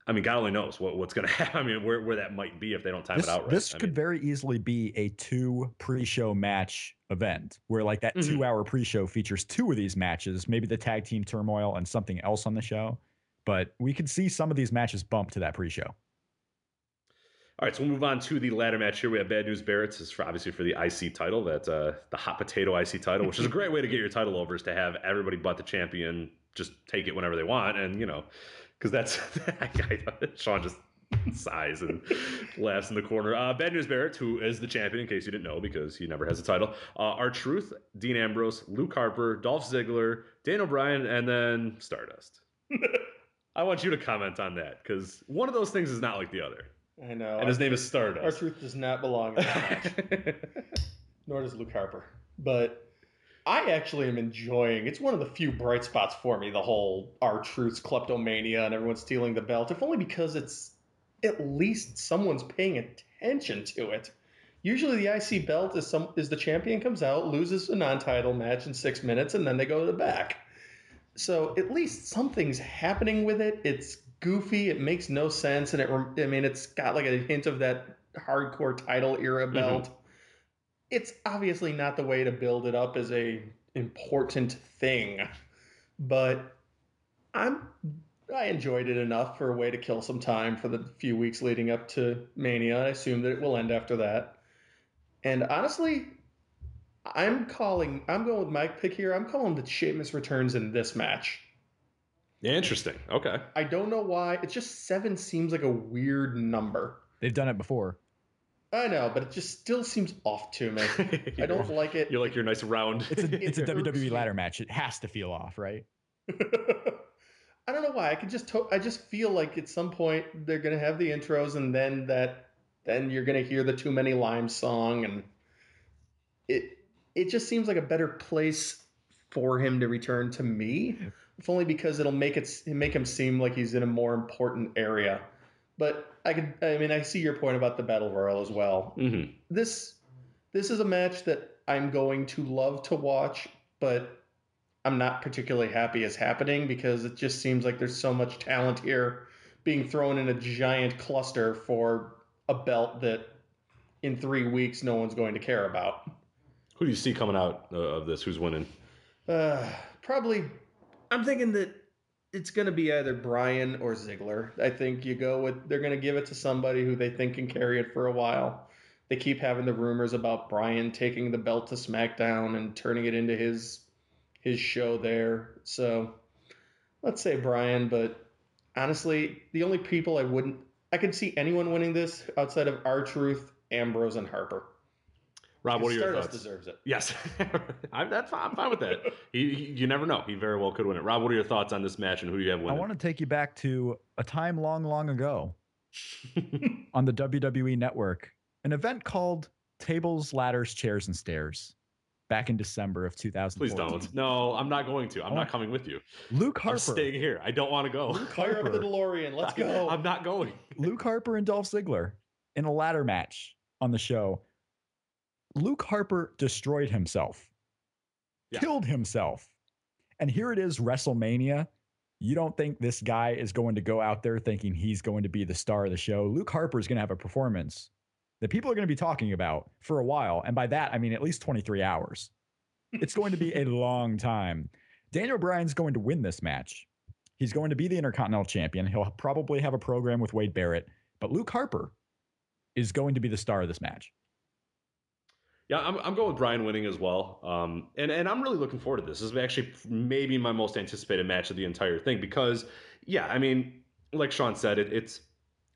I mean, God only knows what, what's going to happen. I mean, where, where that might be if they don't time this, it out right. This I could mean, very easily be a two pre-show match event where like that Mhm. two-hour pre-show features two of these matches, maybe the tag team turmoil and something else on the show. But we could see some of these matches bump to that pre-show. All right, so we'll move on to the ladder match here. We have Bad News Barrett's is for obviously for the IC title, that uh, the hot potato IC title, which is a great way to get your title over, is to have everybody but the champion just take it whenever they want, and you know, because that's that guy. Sean just sighs and laughs in the corner. Uh, Bad News Barrett, who is the champion, in case you didn't know, because he never has a title. Uh, R Truth, Dean Ambrose, Luke Harper, Dolph Ziggler, Daniel Bryan, and then Stardust. I want you to comment on that because one of those things is not like the other. I know. And his name is Stardust. R Truth does not belong in that match. nor does Luke Harper. But I actually am enjoying. It's one of the few bright spots for me. The whole R Truth's kleptomania and everyone stealing the belt. If only because it's at least someone's paying attention to it. Usually, the IC belt is some is the champion comes out, loses a non-title match in six minutes, and then they go to the back. So at least something's happening with it. It's goofy. It makes no sense, and it. I mean, it's got like a hint of that hardcore title era mm-hmm. belt. It's obviously not the way to build it up as a important thing, but I'm. I enjoyed it enough for a way to kill some time for the few weeks leading up to Mania. I assume that it will end after that. And honestly, I'm calling. I'm going with my pick here. I'm calling that Sheamus returns in this match. Interesting. Okay. I don't know why. It's just seven seems like a weird number. They've done it before. I know, but it just still seems off to me. I don't like it. You're like your nice round. It's a it's a WWE ladder match. It has to feel off, right? I don't know why. I could just. To- I just feel like at some point they're gonna have the intros, and then that, then you're gonna hear the Too Many Limes song, and it it just seems like a better place for him to return to me, if only because it'll make it make him seem like he's in a more important area. But I could. I mean, I see your point about the battle royal as well. hmm this this is a match that I'm going to love to watch, but I'm not particularly happy it's happening because it just seems like there's so much talent here being thrown in a giant cluster for a belt that in three weeks no one's going to care about. Who do you see coming out uh, of this? Who's winning? Uh, probably, I'm thinking that it's going to be either Bryan or Ziggler. I think you go with they're going to give it to somebody who they think can carry it for a while. They keep having the rumors about Bryan taking the belt to SmackDown and turning it into his his show there. So let's say Bryan, but honestly, the only people I wouldn't I could see anyone winning this outside of R Truth, Ambrose, and Harper. Rob, what are your Stardust thoughts? deserves it. Yes, I'm, that's fine. I'm fine with that. He, he- you never know. He very well could win it. Rob, what are your thoughts on this match and who do you have I want to take you back to a time long, long ago on the WWE network, an event called Tables, Ladders, Chairs, and Stairs back in December of 2014. Please don't. No, I'm not going to. I'm Oh. not coming with you. Luke I'm Harper. staying here. I don't want to go. Fire up the DeLorean. Let's go. I'm not going. Luke Harper and Dolph Ziggler in a ladder match on the show. Luke Harper destroyed himself, Yeah. killed himself. And here it is, WrestleMania. You don't think this guy is going to go out there thinking he's going to be the star of the show? Luke Harper is going to have a performance that people are going to be talking about for a while. And by that, I mean at least 23 hours. It's going to be a long time. Daniel Bryan's going to win this match. He's going to be the Intercontinental Champion. He'll probably have a program with Wade Barrett, but Luke Harper is going to be the star of this match. Yeah, I'm, I'm going with Bryan winning as well. Um, and, and I'm really looking forward to this. This is actually maybe my most anticipated match of the entire thing because, yeah, I mean, like Sean said, it, it's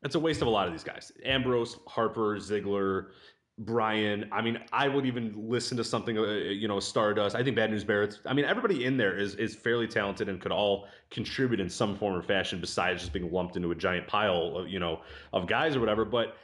it's a waste of a lot of these guys. Ambrose, Harper, Ziggler, Bryan. I mean, I would even listen to something, uh, you know, Stardust. I think Bad News Barrett's. I mean, everybody in there is is fairly talented and could all contribute in some form or fashion besides just being lumped into a giant pile of, you know, of guys or whatever. But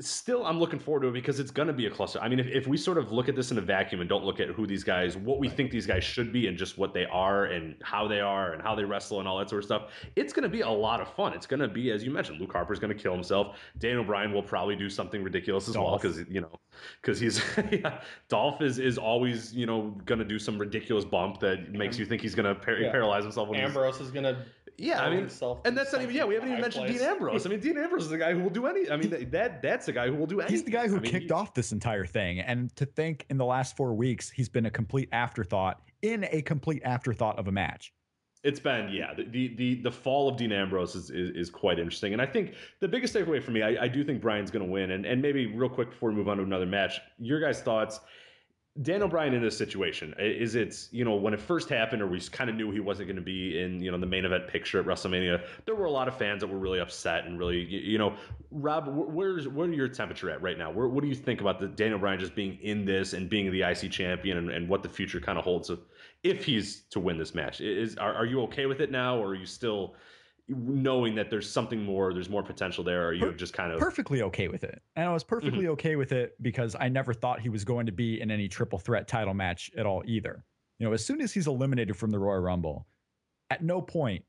still i'm looking forward to it because it's going to be a cluster. I mean if, if we sort of look at this in a vacuum and don't look at who these guys what we think these guys should be and just what they are and how they are and how they wrestle and all that sort of stuff it's going to be a lot of fun. It's going to be as you mentioned luke harper's going to kill himself. Daniel Bryan will probably do something ridiculous as well because you know because he's yeah, dolph is is always you know going to do some ridiculous bump that makes you think he's going to par- Yeah. paralyze himself when he's- Ambrose is gonna Yeah, I mean, himself and that's not even. Yeah, we haven't even mentioned place. Dean Ambrose. I mean, Dean Ambrose is the guy who will do any. I mean, that- that that's the guy who will do anything. He's the guy who I mean, kicked he- off this entire thing. And to think in the last four weeks, he's been a complete afterthought in a complete afterthought of a match. It's been yeah. The the the, the fall of Dean Ambrose is, is is quite interesting, and I think the biggest takeaway for me, I, I do think Bryan's going to win, and and maybe real quick before we move on to another match, your guys' thoughts. Daniel Bryan in this situation is it you know when it first happened, or we kind of knew he wasn't going to be in you know the main event picture at WrestleMania. There were a lot of fans that were really upset and really you, know Rob, where's where are your temperature at right now? Where, what do you think about the Daniel Bryan just being in this and being the IC champion and, and what the future kind of holds? If he's to win this match, is are, are you okay with it now, or are you still knowing that there's something more, there's more potential there? Or are you Per- just kind of Perfectly okay with it. And I was mm-hmm. perfectly okay with it because I never thought he was going to be in any triple threat title match at all either. You know, as soon as he's eliminated from the Royal Rumble, at no point,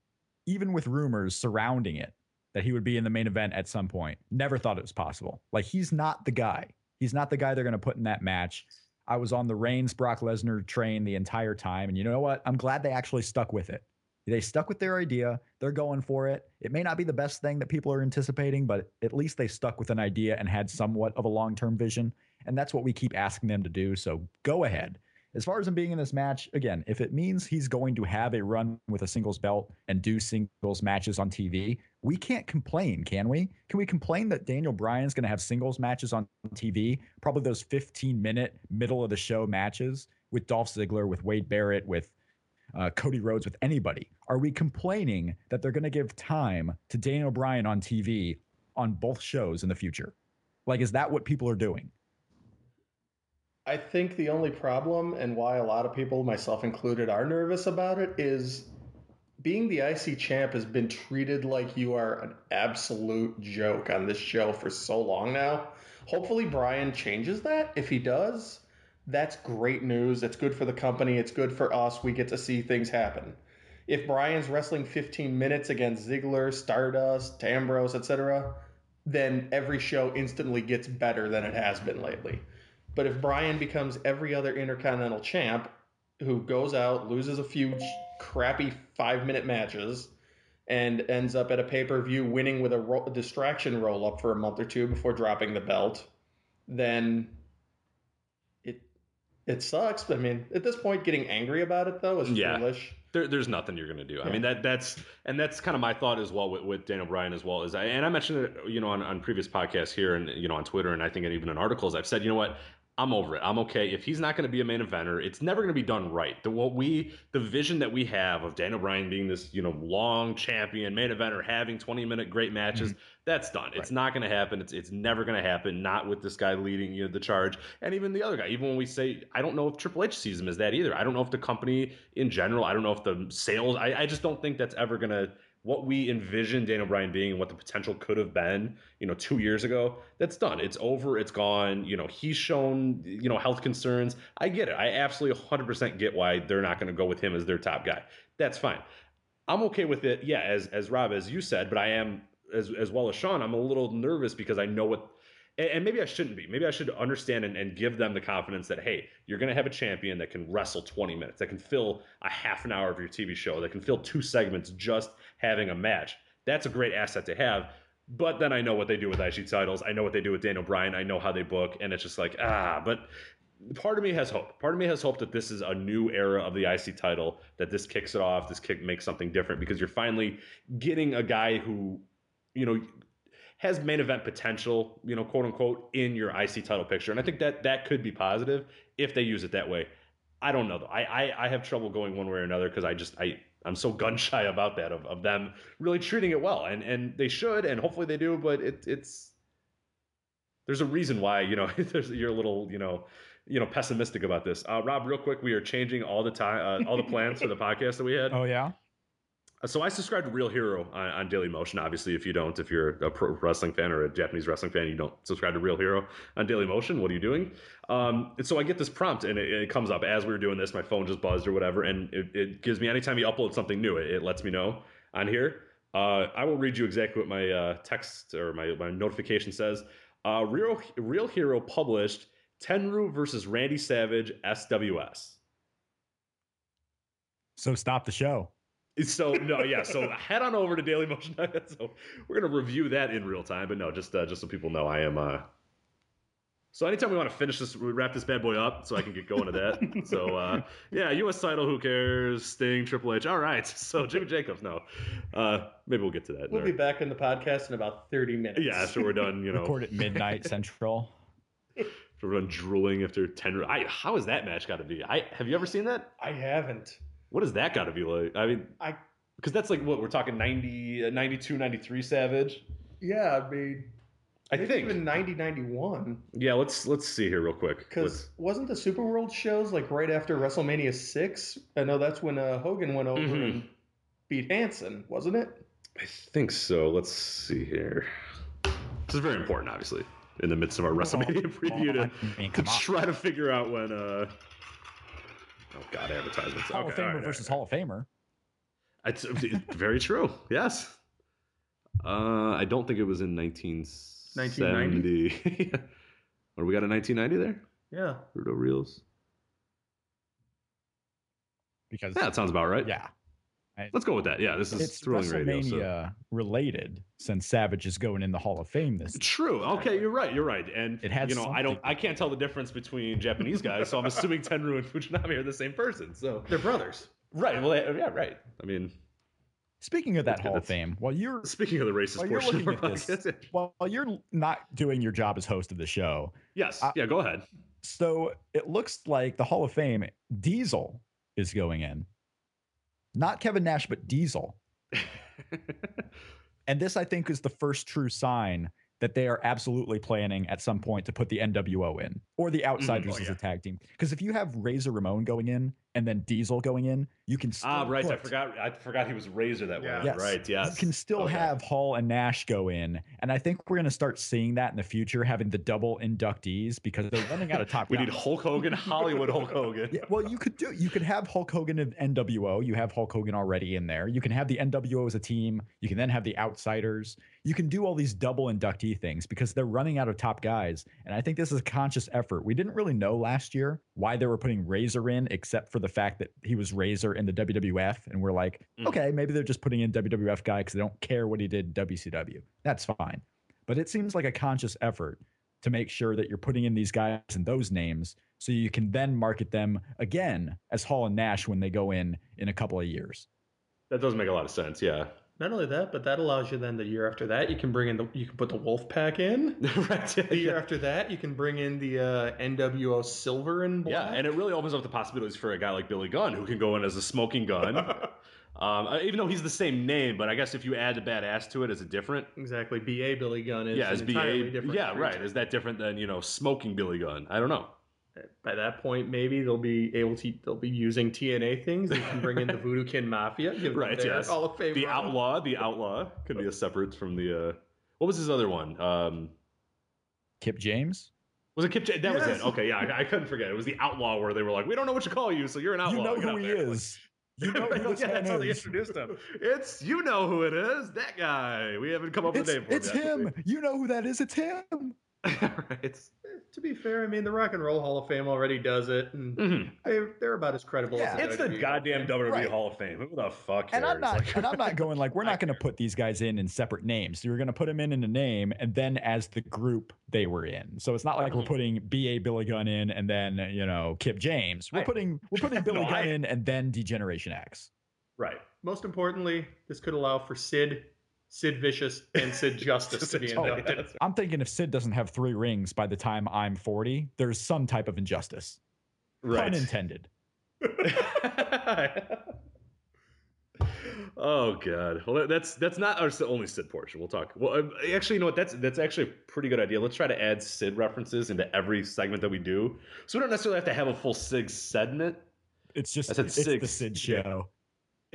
even with rumors surrounding it, that he would be in the main event at some point, never thought it was possible. Like, he's not the guy. He's not the guy they're going to put in that match. I was on the Reigns Brock Lesnar train the entire time. And you know what? I'm glad they actually stuck with it. They stuck with their idea. They're going for it. It may not be the best thing that people are anticipating, but at least they stuck with an idea and had somewhat of a long term vision. And that's what we keep asking them to do. So go ahead. As far as him being in this match, again, if it means he's going to have a run with a singles belt and do singles matches on TV, we can't complain, can we? Can we complain that Daniel Bryan's going to have singles matches on TV? Probably those 15 minute middle of the show matches with Dolph Ziggler, with Wade Barrett, with uh, Cody Rhodes, with anybody. Are we complaining that they're going to give time to Daniel Bryan on TV on both shows in the future? Like, is that what people are doing? I think the only problem and why a lot of people, myself included, are nervous about it is being the IC champ has been treated like you are an absolute joke on this show for so long now. Hopefully, Bryan changes that. If he does, that's great news. It's good for the company. It's good for us. We get to see things happen. If Bryan's wrestling 15 minutes against Ziggler, Stardust, Ambrose, etc., then every show instantly gets better than it has been lately. But if Bryan becomes every other Intercontinental champ who goes out, loses a few crappy five minute matches, and ends up at a pay per view winning with a, ro- distraction roll up for a month or two before dropping the belt, then it sucks. But I mean, at this point, getting angry about it though is Yeah. foolish. there, there's nothing you're gonna do. I mean that that's and that's kind of my thought as well with, with Daniel Bryan as well as I and I mentioned it you know on, on previous podcasts here and you know on Twitter and I think even in articles I've said you know what I'm over it. I'm okay if he's not going to be a main eventer. It's never going to be done right. The what we the vision that we have of Daniel Bryan being this you know long champion main eventer having 20 minute great matches mm-hmm. that's done. It's not going to happen. It's it's never going to happen. Not with this guy leading you know, the charge, and even the other guy. Even when we say, I don't know if Triple H sees him as that either. I don't know if the company in general. I don't know if the sales. I, I just don't think that's ever going to what we envisioned Daniel Bryan being and what the potential could have been. You know, two years ago. That's done. It's over. It's gone. You know, he's shown you know health concerns. I get it. I absolutely 100% get why they're not going to go with him as their top guy. That's fine. I'm okay with it. Yeah, as as Rob as you said, but I am as as well as Sean. I'm a little nervous because I know what, and, and maybe I shouldn't be. Maybe I should understand and, and give them the confidence that hey, you're going to have a champion that can wrestle 20 minutes, that can fill a half an hour of your TV show, that can fill two segments just having a match. That's a great asset to have. But then I know what they do with IC titles. I know what they do with Daniel Bryan. I know how they book, and it's just like ah. But part of me has hope. Part of me has hope that this is a new era of the IC title, that this kicks it off, this kick makes something different because you're finally getting a guy who, you know, has main event potential, you know, quote unquote, in your IC title picture. And I think that that could be positive if they use it that way. I don't know though. I I, I have trouble going one way or another because I just I I'm so gun shy about that of, of them really treating it well. And and they should and hopefully they do, but it it's there's a reason why, you know, there's you're a little, you know, you know, pessimistic about this. Uh, Rob, real quick, we are changing all the time, uh, all the plans for the podcast that we had. Oh, yeah? Uh, So I subscribe to Real Hero on, on Daily Motion. Obviously, if you don't, if you're a pro wrestling fan or a Japanese wrestling fan, you don't subscribe to Real Hero on Daily Motion. What are you doing? Um, and so I get this prompt, and it, it comes up as we were doing this. My phone just buzzed or whatever, and it, it gives me anytime you upload something new, it, it lets me know on here. Uh, I will read you exactly what my uh, text or my, my notification says. Uh, Real Real Hero published Tenryu versus Randy Savage SWS. So stop the show. So no, yeah. So head on over to Daily Motion. so we're gonna review that in real time. But no, just uh, just so people know, I am. uh So anytime we want to finish this, we wrap this bad boy up, so I can get going to that. so uh yeah, U.S. title, who cares? Sting, Triple H. All right. So Jimmy Jacobs, no. Uh Maybe we'll get to that. We'll be back in the podcast in about 30 minutes. Yeah, after we're done, you know, Record at midnight central. after we're done drooling after ten. I how has that match got to be? I have you ever seen that? I haven't. What does that got to be like? I mean, I because that's like what we're talking 90, uh, 92, 93 Savage. yeah, I mean, I maybe think. even 90, 91. Yeah, let's let's see here real quick. Because wasn't the Super World shows like right after WrestleMania six? I know that's when uh, Hogan went over Mhm. and beat Hansen, wasn't it? I think so. Let's see here. This is very important, obviously, in the midst of our WrestleMania preview to, I mean, to try to figure out when. uh Oh God, advertisements. Hall of Okay, all Famer right, versus all Hall of Famer. right. It's very true. Yes. Uh, I don't think it was in 1970. or we got a 1990 there? Yeah. Rudo Reels. Because Yeah, that sounds about right. yeah, Let's go with that. Yeah, this is it's thrilling radio. WrestleMania So. related since Savage is going in the Hall of Fame this. True. Okay, you're right. You're right. And It had you know, I don't. I can't tell the difference between Japanese guys, so I'm assuming Tenryu and Fujinami are the same person. So They're brothers. right. Well, yeah, right. I mean, Speaking of that That's good, Hall of Fame, while you're speaking of the racist while you're portion of looking our at this, podcast, while you're not doing your job as host of the show, yes, I- yeah, go ahead. so it looks like the Hall of Fame Diesel is going in. Not Kevin Nash, but Diesel. And this, I think, is the first true sign that they are absolutely planning at some point to put the NWO in or the mm-hmm. Outsiders Oh, as a tag team. Because if you have Razor Ramon going in and then Diesel going in, you can still ah, right. I forgot. I forgot he was Razor that Yeah. way. Yes. Right. Yes. You can still Okay. have Hall and Nash go in. And I think we're going to start seeing that in the future, having the double inductees because they're running out of top We need Hulk Hogan, Hollywood Hulk Hogan. Yeah, well, you could do. You could have Hulk Hogan and NWO. You have Hulk Hogan already in there. You can have the NWO as a team. You can then have the Outsiders. You can do all these double inductee things because they're running out of top guys. And I think this is a conscious effort. We didn't really know last year why they were putting Razor in, except for the fact that he was Razor in the WWF, and we're like, Mm. okay, maybe they're just putting in WWF guy because they don't care what he did in WCW. That's fine. But it seems like a conscious effort to make sure that you're putting in these guys and those names so you can then market them again as Hall and Nash when they go in in a couple of years. That does make a lot of sense. Yeah. Not only that, but that allows you then the year after that you can bring in the you can put the Wolf Pack in. right. The year after that you can bring in the uh, NWO Silver and Black. Yeah, and it really opens up the possibilities for a guy like Billy Gunn who can go in as a smoking gun. um, uh, even though he's the same name, but I guess if you add a badass to it, is it different? exactly. BA Billy Gunn is yeah, is BA? Yeah, right. Is that different than you know smoking Billy Gunn? I don't know. By that point, maybe they'll be able to. They'll be using TNA things. They can bring in the Voodoo Kin Mafia. Give Right. their Yes. Hall of Fame. The run. outlaw. The outlaw could be a separate from the. Uh, what was his other one? Um, Kip James, was it Kip? J- that was it. Okay, yeah, I, I couldn't forget. It was the outlaw where they were like, "We don't know what to call you, so you're an outlaw." you know Get who he there." is. You know who this yeah, man that's how they introduced him. It's you know who it is. That guy. We haven't come up with a name for it's yet. him. You know who that is. It's him. right. To be fair, I mean the Rock and Roll Hall of Fame already does it, and Mhm. they, they're about as credible Yeah. as It's the goddamn WWE Right. Hall of Fame. Who the fuck cares? And I'm not. Like- and I'm not going like we're not going to put these guys in in separate names. You're going to put them in in a name, and then as the group they were in. So it's not like we're putting BA Billy Gunn in and then you know Kip James. We're I- putting we're putting Billy No, Gunn I- in and then Degeneration X. right. Most importantly, this could allow for Sid, Sid Vicious, and Sid Justice to be in Oh. I'm thinking if Sid doesn't have three rings by the time I'm 40, there's some type of injustice. Right. Pun intended. oh god. Well, that's that's not our only Sid portion. We'll talk. Well, uh, actually, you know what? That's that's actually a pretty good idea. Let's try to add Sid references into every segment that we do, so we don't necessarily have to have a full Sig segment. It's just I said it's the. Sid show.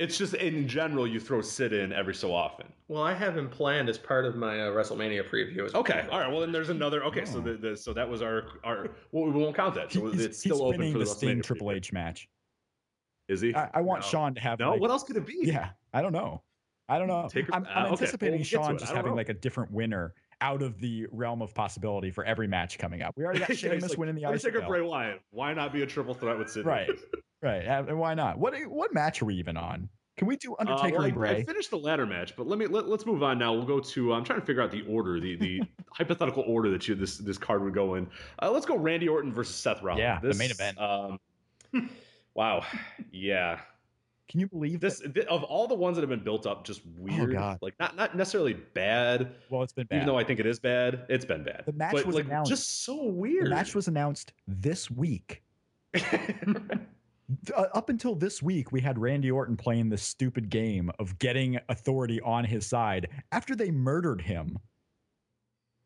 It's just in general, you throw Sid in every so often. Well, I have him planned as part of my uh, WrestleMania preview. as Okay, all right. Well, then there's another. Okay, so Oh. the, the so that was our our. Well, we won't count that. So He's, it's he's still open for the, the Sting Triple preview. H match. Is he? I, I want No. Sean to have no. like, What else could it be? Yeah, I don't know. I don't know. Take her- I'm, uh, I'm okay, anticipating well, we'll Sean just having know. like a different winner out of the realm of possibility for every match coming up. We already got Yeah, Sheamus like, winning the IC Bray belt. Wyatt. Why not be a triple threat with Sid? Right, right. And why not? What what match are we even on? Can we do Uh, Undertaker well, and Bray? I finished the ladder match, but let me let, let's move on now. We'll go to. I'm trying to figure out the order, the the hypothetical order that you this this card would go in. Uh, let's go Randy Orton versus Seth Rollins. Yeah, the main event. Um, wow, yeah. Can you believe This that? of all the ones that have been built up, just weird. Oh, God. Like not not necessarily bad, Well, it's been bad. even though I think it is bad. It's been bad. The match but, was like, announced- just so weird. the match was announced this week. Uh, up until this week, we had Randy Orton playing this stupid game of getting authority on his side after they murdered him.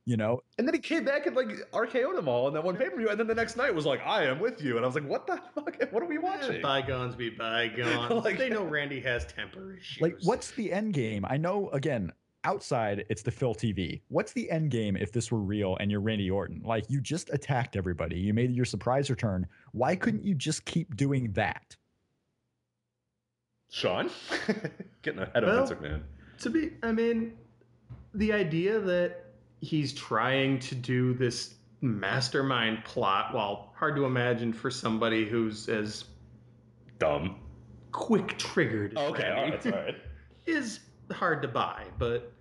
You know, and then he came back and like RKO'd them all in that one pay per view, and then the next night was like, "I am with you," and I was like, "What the fuck? What are we watching?" Bygones be bygones. Like- they know Randy has temper issues. like what's the end game? I know again, outside it's the Phil TV. What's the end game if this were real and you're Randy Orton? Like you just attacked everybody. You made your surprise return. Why couldn't you just keep doing that? Sean, getting ahead of Well- Vince McMahon. to be i mean the idea that he's trying to do this mastermind plot well hard to imagine for somebody who's as Dumb. quick triggered Okay, all Randy, right, that's all right. is hard to buy but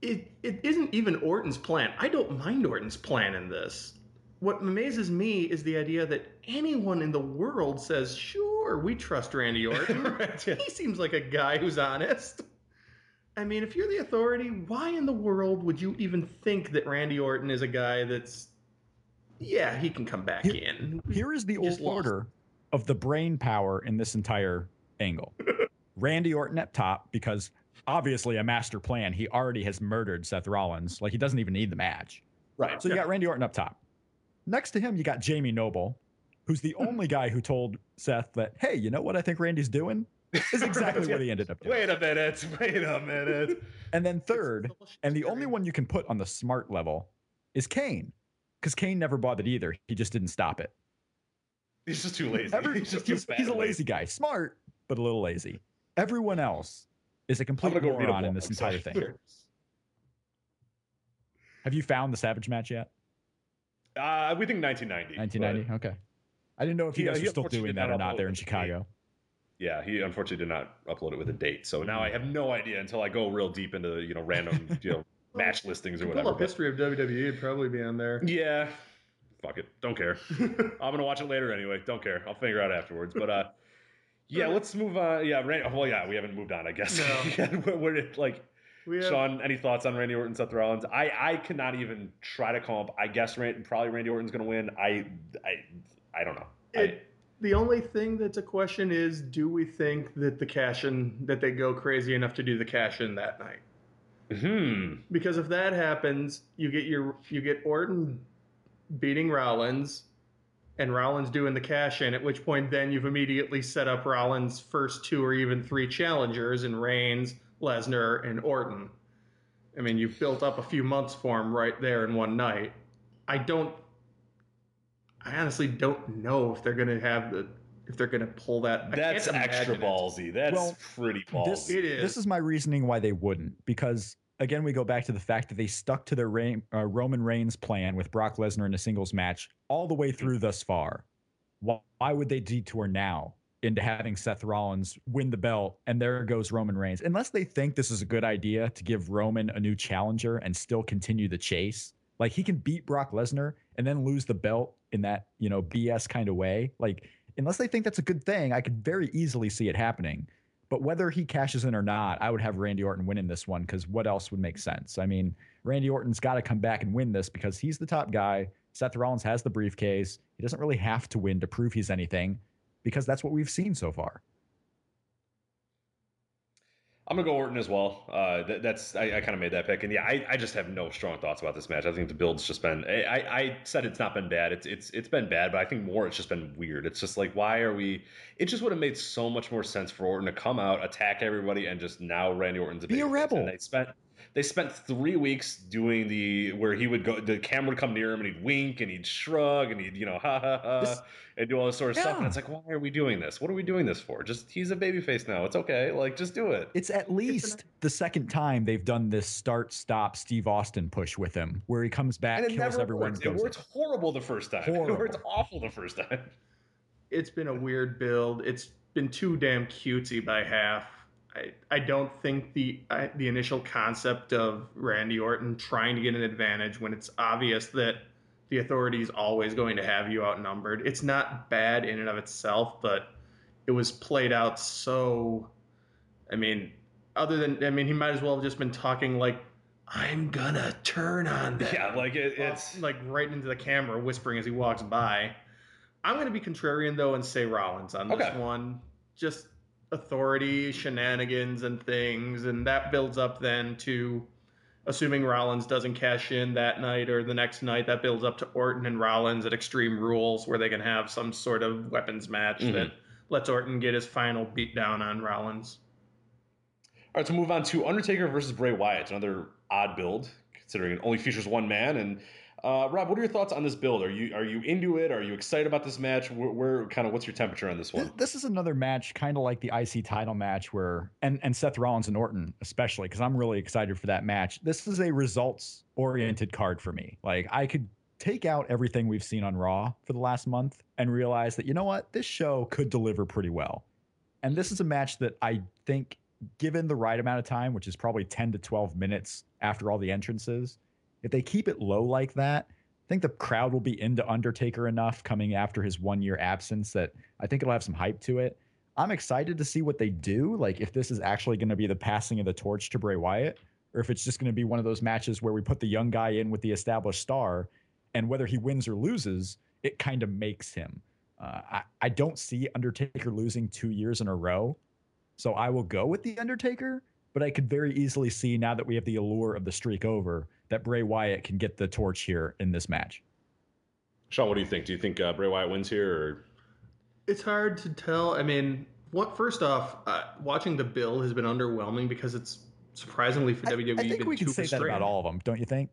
it it isn't even orton's plan i don't mind orton's plan in this what amazes me is the idea that anyone in the world says sure we trust randy orton Right, yeah. he seems like a guy who's honest. I mean, if you're the authority, why in the world would you even think that Randy Orton is a guy that's, yeah, he can come back Here- in? Here is the old lost. order of the brain power in this entire angle. Randy Orton at top because obviously a master plan. He already has murdered Seth Rollins. Like he doesn't even need the match. Right. So you got Randy Orton up top. Next to him, you got Jamie Noble, who's the only guy who told Seth that, hey, you know what I think Randy's doing? Is exactly what he ended up doing. Wait a minute. Wait a minute. And then third, and the only one you can put on the smart level is Kane. Because Kane never bothered either. He just didn't stop it. He's just too lazy. Every, he's just he's, too he's a lazy guy. Smart, but a little lazy. Everyone else is a I'm complete gonna go read a moron in this entire thing. Have you found the Savage match yet? Uh, we think 1990. 1990? Okay. I didn't know if you He- guys were still doing that or not not upload there in the date. Chicago. But Yeah, he unfortunately did not upload it with a date. So now I Mm. have no idea until I go real deep into you know random you know match listings or Pull whatever. up but- history of WWE, it'd probably be on there. Yeah. Fuck it. Don't care. I'm gonna watch it later anyway. Don't care. I'll figure out afterwards. But uh, yeah. Let's move on. Yeah. Ran- well, yeah. We haven't moved on. I guess. No. we're, we're like We have, Sean. Any thoughts on Randy Orton, Seth Rollins? I I cannot even try to come up. I guess Rand, probably Randy Orton's gonna win. I I I don't know. I, it, the only thing that's a question is, do we think that the cash in that they go crazy enough to do the cash in that night? hmm. Because if that happens, you get your you get Orton beating Rollins and Rollins doing the cash in, at which point then you've immediately set up Rollins' first two or even three challengers in Reigns, Lesnar, and Orton. I mean, you've built up a few months for him right there in one night. I don't I honestly don't know if they're gonna have the if they're gonna pull that. I That's extra imagine it. ballsy. That's Well, pretty ballsy. This, It is. this is my reasoning why they wouldn't. Because again, we go back to the fact that they stuck to their Reign, uh, Roman Reigns plan with Brock Lesnar in a singles match all the way through thus far. Why, why would they detour now into having Seth Rollins win the belt and there goes Roman Reigns? Unless they think this is a good idea to give Roman a new challenger and still continue the chase. Like he can beat Brock Lesnar and then lose the belt in that, you know, BS kind of way. Like unless they think that's a good thing, I could very easily see it happening. But whether he cashes in or not, I would have Randy Orton winning this one because what else would make sense? I mean, Randy Orton's got to come back and win this because he's the top guy. Seth Rollins has the briefcase. He doesn't really have to win to prove he's anything because that's what we've seen so far. I'm gonna go Orton as well. Uh, that, that's I, I kind of made that pick, and yeah, I, I just have no strong thoughts about this match. I think the build's just been. I, I said it's not been bad. It's it's it's been bad, but I think more it's just been weird. It's just like why are we? It just would have made so much more sense for Orton to come out, attack everybody, and just now Randy Orton's a Be a rebel. And they spent they spent three weeks doing the where he would go, the camera would come near him and he'd wink and he'd shrug and he'd you know ha ha ha This- and do all this sort of stuff. And it's like why are we doing this? What are we doing this for? Just he's a babyface now. It's okay. Like just do it. It's at least the second time they've done this start stop Steve Austin push with him where he comes back, and it kills never everyone. works. It goes in. worked horrible the first time. Horrible. It worked awful the first time. it's been a weird build. It's been too damn cutesy by half. I, I don't think the I, the initial concept of Randy Orton trying to get an advantage when it's obvious that the authority is always going to have you outnumbered. It's not bad in and of itself, but it was played out so. I mean, other than I mean, he might as well have just been talking like, "I'm gonna turn on them." Yeah, like it, it's like right into the camera, whispering as he walks by. I'm gonna be contrarian though and say Rollins on this Okay. one. Just authority, shenanigans, and things, and that builds up then to assuming Rollins doesn't cash in that night or the next night, that builds up to Orton and Rollins at Extreme Rules, where they can have some sort of weapons match Mhm. that lets Orton get his final beat down on Rollins. All right, so move on to Undertaker versus Bray Wyatt. Another odd build, considering it only features one man. And uh, Rob, what are your thoughts on this build? Are you are you into it? Are you excited about this match? Where, where kind of what's your temperature on this Th- one? This is another match, kind of like the IC title match, where and and Seth Rollins and Orton, especially because I'm really excited for that match. This is a results oriented card for me. Like I could take out everything we've seen on Raw for the last month and realize that you know what, this show could deliver pretty well. And this is a match that I think, given the right amount of time, which is probably 10 to 12 minutes after all the entrances, if they keep it low like that, I think the crowd will be into Undertaker enough coming after his one year absence that I think it'll have some hype to it. I'm excited to see what they do. Like if this is actually going to be the passing of the torch to Bray Wyatt, or if it's just going to be one of those matches where we put the young guy in with the established star, and whether he wins or loses, it kind of makes him. Uh, I, I don't see Undertaker losing two years in a row. So I will go with The Undertaker, but I could very easily see now that we have the allure of the streak over that Bray Wyatt can get the torch here in this match. Sean, what do you think? Do you think uh, Bray Wyatt wins here? Or It's hard to tell. I mean, what first off, uh, watching the bill has been underwhelming because it's surprisingly for I, WWE I think been we can too say that about all of them, don't you think?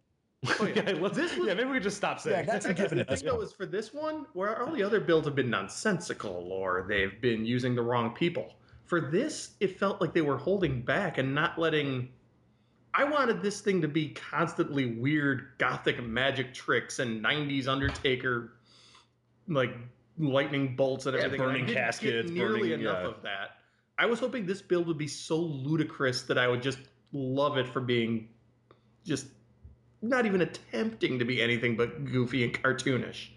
Oh, yeah. yeah, This was- yeah, maybe we could just stop saying. Yeah, that's a given at I this think that was for this one, where all the other builds have been nonsensical or they've been using the wrong people. For this, it felt like they were holding back and not letting. I wanted this thing to be constantly weird gothic magic tricks and 90s Undertaker, like lightning bolts and Yeah, everything. and I didn't get nearly burning- enough yeah. of that. I was hoping this build would be so ludicrous that I would just love it for being just not even attempting to be anything but goofy and cartoonish.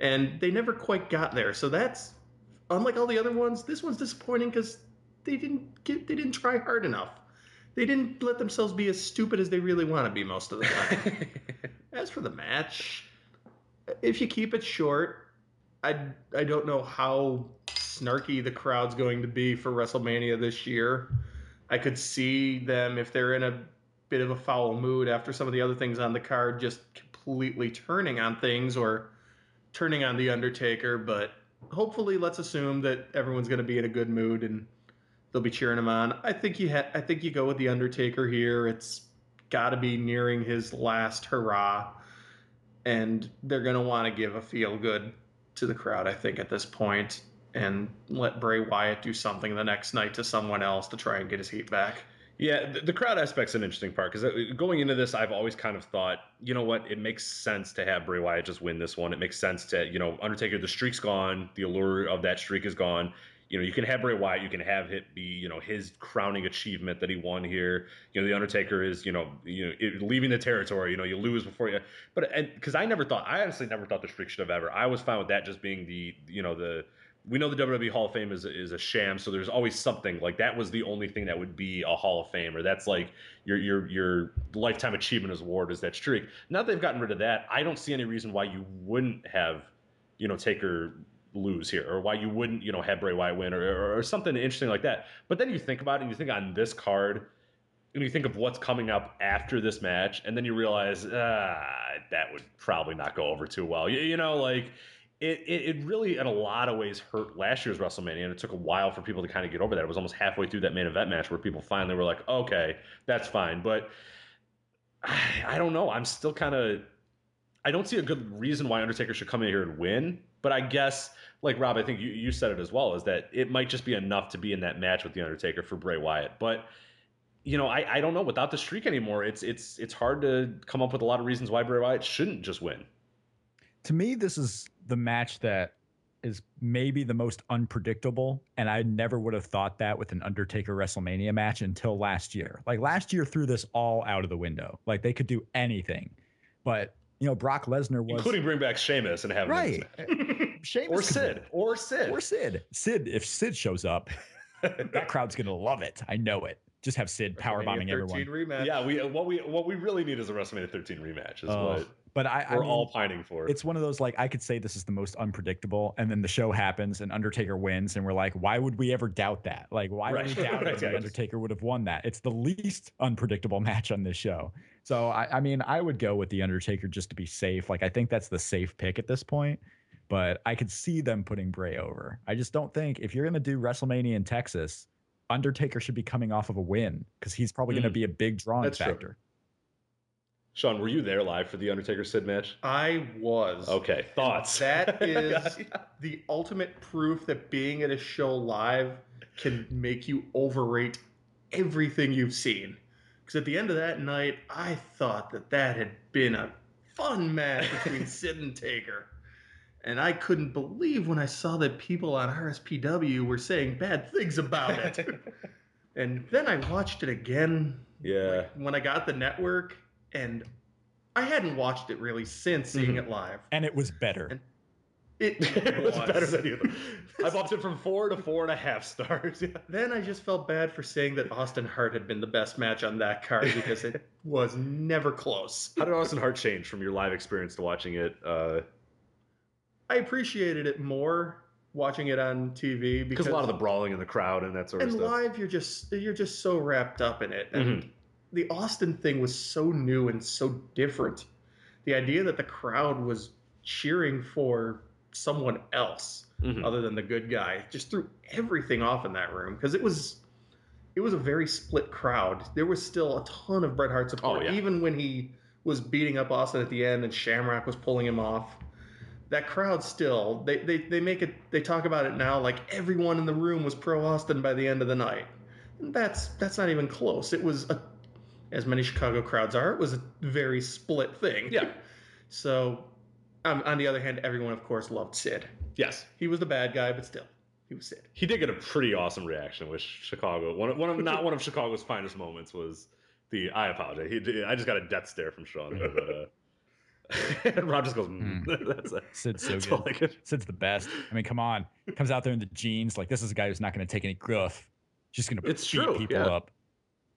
And they never quite got there. So that's unlike all the other ones, this one's disappointing because they didn't get they didn't try hard enough. They didn't let themselves be as stupid as they really want to be most of the time. as for the match, if you keep it short, I I don't know how snarky the crowd's going to be for WrestleMania this year. I could see them if they're in a bit of a foul mood after some of the other things on the card, just completely turning on things or turning on the Undertaker. But hopefully, let's assume that everyone's going to be in a good mood and they'll be cheering him on. I think you ha- I think you go with the Undertaker here. It's got to be nearing his last hurrah, and they're to want to give a feel good to the crowd. I think at this. And let Bray Wyatt do something the next night to someone else to try and get his heat back. Yeah, the, the crowd aspect's an interesting part because uh, going into this, I've always kind of thought, you know what, it makes sense to have Bray Wyatt just win this one. It makes sense to, you know, Undertaker, the streak's gone, the allure of that streak is gone. You know, you can have Bray Wyatt, you can have it be, you know, his crowning achievement that he won here. You know, the Undertaker is, you know, you know, it, leaving the territory. You know, you lose before you. But and because I never thought, I honestly never thought the streak should have ever. I was fine with that just being the, you know, the we know the WWE Hall of Fame is is a sham, so there's always something like that was the only thing that would be a Hall of Fame, or that's like your your your lifetime achievement award is that streak. Now that they've gotten rid of that, I don't see any reason why you wouldn't have, you know, Taker lose here, or why you wouldn't, you know, have Bray Wyatt win, or, or, or something interesting like that. But then you think about it, and you think on this card, and you think of what's coming up after this match, and then you realize ah, that would probably not go over too well. You, you know, like it, it, it really in a lot of ways hurt last year's WrestleMania, and it took a while for people to kind of get over that. It was almost halfway through that main event match where people finally were like, okay, that's fine. But I, I don't know. I'm still kind of I don't see a good reason why Undertaker should come in here and win. But I guess, like Rob, I think you, you said it as well, is that it might just be enough to be in that match with the Undertaker for Bray Wyatt. But you know, I, I don't know. Without the streak anymore, it's it's it's hard to come up with a lot of reasons why Bray Wyatt shouldn't just win. To me, this is the match that is maybe the most unpredictable. And I never would have thought that with an Undertaker WrestleMania match until last year. Like last year threw this all out of the window. Like they could do anything. But, you know, Brock Lesnar was. including bring back Sheamus and have him Right. Sheamus or Sid or Sid Or Sid. Sid, if Sid shows up, that crowd's going to love it. I know it. Just have Sid power bombing everyone. 13 rematch. Yeah, we what we what we really need is a WrestleMania 13 rematch. Is Oh, what but I, I we're mean, all pining for. it's one of those like I could say this is the most unpredictable, and then the show happens and Undertaker wins, and we're like, why would we ever doubt that? Like, why Right. would we doubt Right, that yeah, the just- Undertaker would have won that? It's the least unpredictable match on this show. So I, I mean, I would go with the Undertaker just to be safe. Like I think that's the safe pick at this point. But I could see them putting Bray over. I just don't think if you're gonna do WrestleMania in Texas, Undertaker should be coming off of a win because he's probably gonna Mm. be a big drawing That's true. factor. Sean, were you there live for the Undertaker Sid match? I was. Okay, thoughts. That is Yeah. the ultimate proof that being at a show live can make you overrate everything you've seen. Because at the end of that night, I thought that that had been a fun match between Sid and Taker. And I couldn't believe when I saw that people on RSPW were saying bad things about it. and then I watched it again yeah. when I got the network, and I hadn't watched it really since seeing Mhm. it live. And it was better. And- It, it was better than you. I bumped it from four to four and a half stars. Yeah. Then I just felt bad for saying that Austin Hart had been the best match on that card because it was never close. How did Austin Hart change from your live experience to watching it? Uh, I appreciated it more watching it on TV because a lot of the brawling in the crowd and that sort of stuff. and live you're just you're just so wrapped up in it. And Mhm. the Austin thing was so new and so different. The idea that the crowd was cheering for someone else Mhm. other than the good guy just threw everything off in that room because it was it was a very split crowd. There was still a ton of Bret Hart support, Oh, yeah. even when he was beating up Austin at the end and Shamrock was pulling him off. That crowd still they, they they make it they talk about it now like everyone in the room was pro Austin by the end of the night. And that's that's not even close. It was a, as many Chicago crowds are. It was a very split thing. Yeah. So, um, on the other hand, everyone of course loved Sid. Yes. He was the bad guy, but still, he was Sid. He did get a pretty awesome reaction with Chicago. One of, one of not one of Chicago's finest moments was the I apologize. He, I just got a death stare from Sean. But, uh, and Rob just goes, mm. that's it. Sid's so That's good. could- Sid's the best. I mean, come on. Comes out there in the jeans. Like, this is a guy who's not going to take any gruff. Just going to It's beat true, people yeah. up.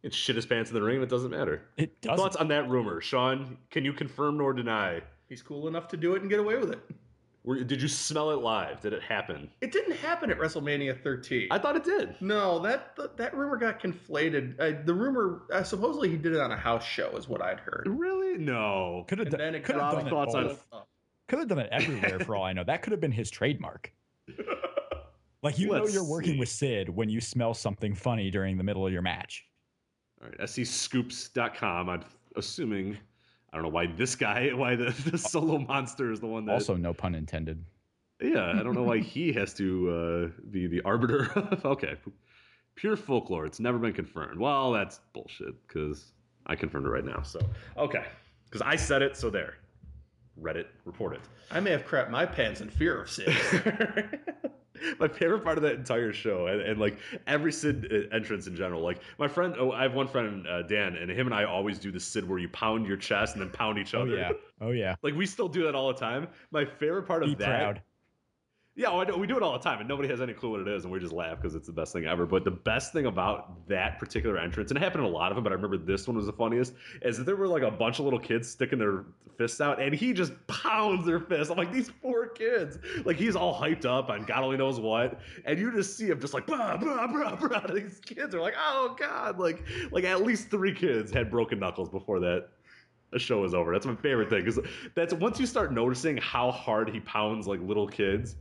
It's shit his pants in the ring and it doesn't matter. It doesn't. Thoughts on that rumor, Sean? Can you confirm nor deny? He's cool enough to do it and get away with it. Were, did you smell it live? Did it happen? It didn't happen at WrestleMania 13. I thought it did. no, that that rumor got conflated. Uh, the rumor, uh, supposedly he did it on a house show, is what I'd heard. Really? No. Could have And done, then it could have done it thoughts on both. it. Could have done it everywhere for all I know. That could have been his trademark. Like you Let's know you're working see. with Sid when you smell something funny during the middle of your match. All right, snopes.com. I'm assuming, I don't know why this guy, why the, the solo monster is the one that. Also, no pun intended. yeah, I don't know why he has to uh, be the arbiter. of- okay. Pure folklore. It's never been confirmed. Well, that's bullshit because I confirmed it right now. So, okay. Because I said it, so there. Reddit, report it. I may have crapped my pants in fear of Sid. my favorite part of that entire show and, and like every sid uh, entrance in general like my friend oh i have one friend uh, dan and him and i always do the sid where you pound your chest and then pound each other Oh other yeah. Oh yeah. like we still do that all the time my favorite part of Be that proud. Yeah oh, we do it all the time and nobody has any clue what it is and we just laugh because it's the best thing ever but the best thing about that particular entrance and it happened in a lot of them but i remember this one was the funniest is that there were like a bunch of little kids sticking their fists out and he just pounds their fists i'm like these poor kids like he's all hyped up on god only knows what and you just see him just like bah, bah, bah. These kids are like oh god like like at least three kids had broken knuckles before that the show is over. That's my favorite thing because that's once you start noticing how hard he pounds like little kids.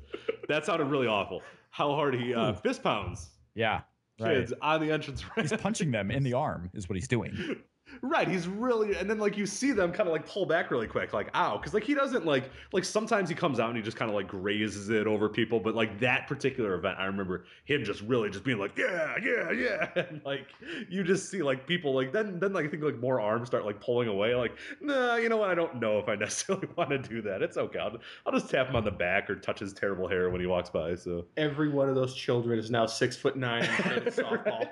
That sounded really awful. How hard he uh, fist pounds Yeah. Right. kids on the entrance ramp. He's punching them in the arm, is what he's doing. Right, he's really, and then like you see them kind of like pull back really quick, like ow, because like he doesn't like like sometimes he comes out and he just kind of like grazes it over people, but like that particular event, I remember him just really just being like yeah, yeah, yeah, and like you just see like people like then then like I think like more arms start like pulling away, like nah, you know what, I don't know if I necessarily want to do that. It's okay, I'll, I'll just tap him on the back or touch his terrible hair when he walks by. So Every one of those children is now six foot nine and playing softball.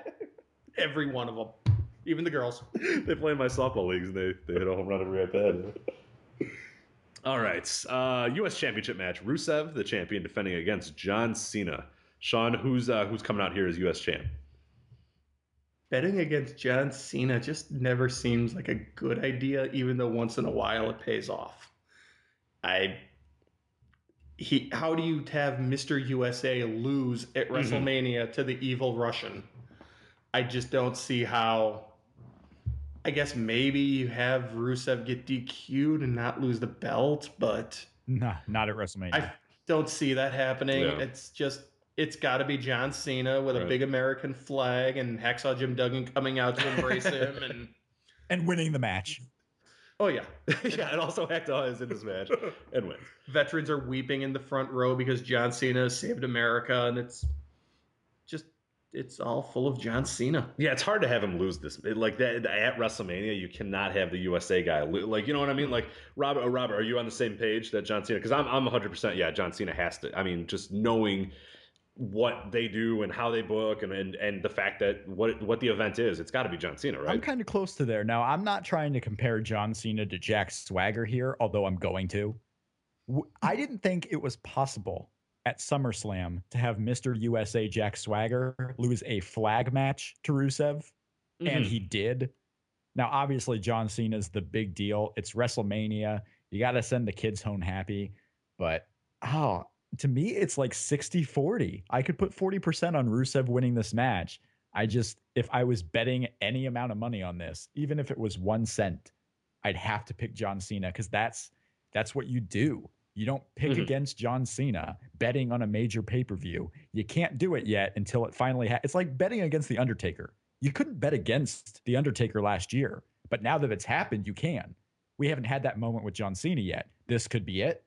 Every one of them, even the girls. they play in my softball leagues and they, they hit a home run every at bat. All right. Uh, U.S. Championship match. Rusev, the champion, defending against John Cena. Sean, who's uh, who's coming out here as U.S. champ? Betting against John Cena just never seems like a good idea, even though once in a while it pays off. I he how do you have Mr. USA lose at WrestleMania to the evil Russian? I just don't see how I guess maybe you have Rusev get DQ'd and not lose the belt, but Nah, not at WrestleMania. I don't see that happening. Yeah. It's just it's got to be John Cena with a big American flag and Hacksaw Jim Duggan coming out to embrace him and and winning the match. oh yeah, yeah, and also Hector is in this match and wins. veterans are weeping in the front row because John Cena has saved America and it's just it's all full of John Cena. Yeah, it's hard to have him lose this. It- Like that at WrestleMania, you cannot have the USA guy. lo- Like, you know what I mean? Like, Robert, oh, Robert, are you on the same page that John Cena? Because I'm, I'm 100. percent Yeah, John Cena has to. I mean, just knowing what they do and how they book and and, and the fact that what what the event is, it's got to be John Cena, right? I'm kind of close to there. Now, I'm not trying to compare John Cena to Jack Swagger here, although I'm going to. I didn't think it was possible at SummerSlam to have Mr. USA Jack Swagger lose a flag match to Rusev, and Mhm. he did. Now, obviously, John Cena's the big deal. It's WrestleMania. You got to send the kids home happy. But, oh, to me, it's like 60 40. I could put 40% on Rusev winning this match. I just, if I was betting any amount of money on this, even if it was one cent, I'd have to pick John Cena because that's that's what you do. You don't pick Mhm. against John Cena betting on a major pay per view. You can't do it yet until it finally. Ha- it's like betting against the Undertaker. You couldn't bet against the Undertaker last year, but now that it's happened, you can. We haven't had that moment with John Cena yet. This could be it.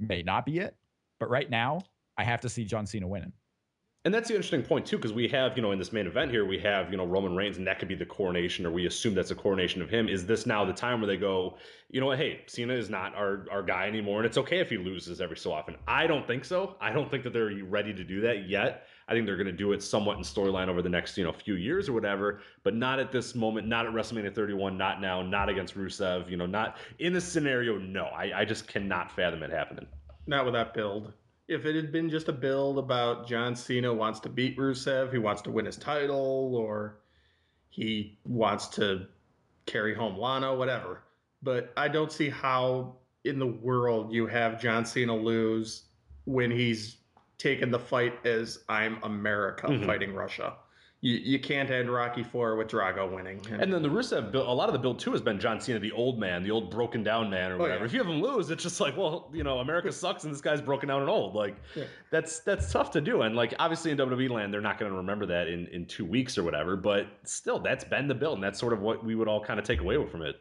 May not be it, but right now, I have to see John Cena winning. And that's the interesting point too, because we have, you know, in this main event here, we have, you know, Roman Reigns, and that could be the coronation, or we assume that's a coronation of him. Is this now the time where they go, you know what, hey, Cena is not our our guy anymore, and it's okay if he loses every so often? I don't think so. I don't think that they're ready to do that yet. I think they're going to do it somewhat in storyline over the next, you know, few years or whatever, but not at this moment, not at WrestleMania 31, not now, not against Rusev, you know, not in this scenario. No, I, I just cannot fathom it happening. Not with that build. If it had been just a build about John Cena wants to beat Rusev, he wants to win his title, or he wants to carry home Lana, whatever. But I don't see how in the world you have John Cena lose when he's taken the fight as I'm America Mhm. fighting Russia. You, you can't end Rocky Four with Drago winning. And then the Rusev build, a lot of the build too has been John Cena, the old man, the old broken down man, or Oh, whatever. yeah. If you have him lose, it's just like, well, you know, America sucks, and this guy's broken down and old. Like, Yeah. that's that's tough to do. And like, obviously in WWE land, they're not going to remember that in in two weeks or whatever. But still, that's been the build, and that's sort of what we would all kind of take away from it.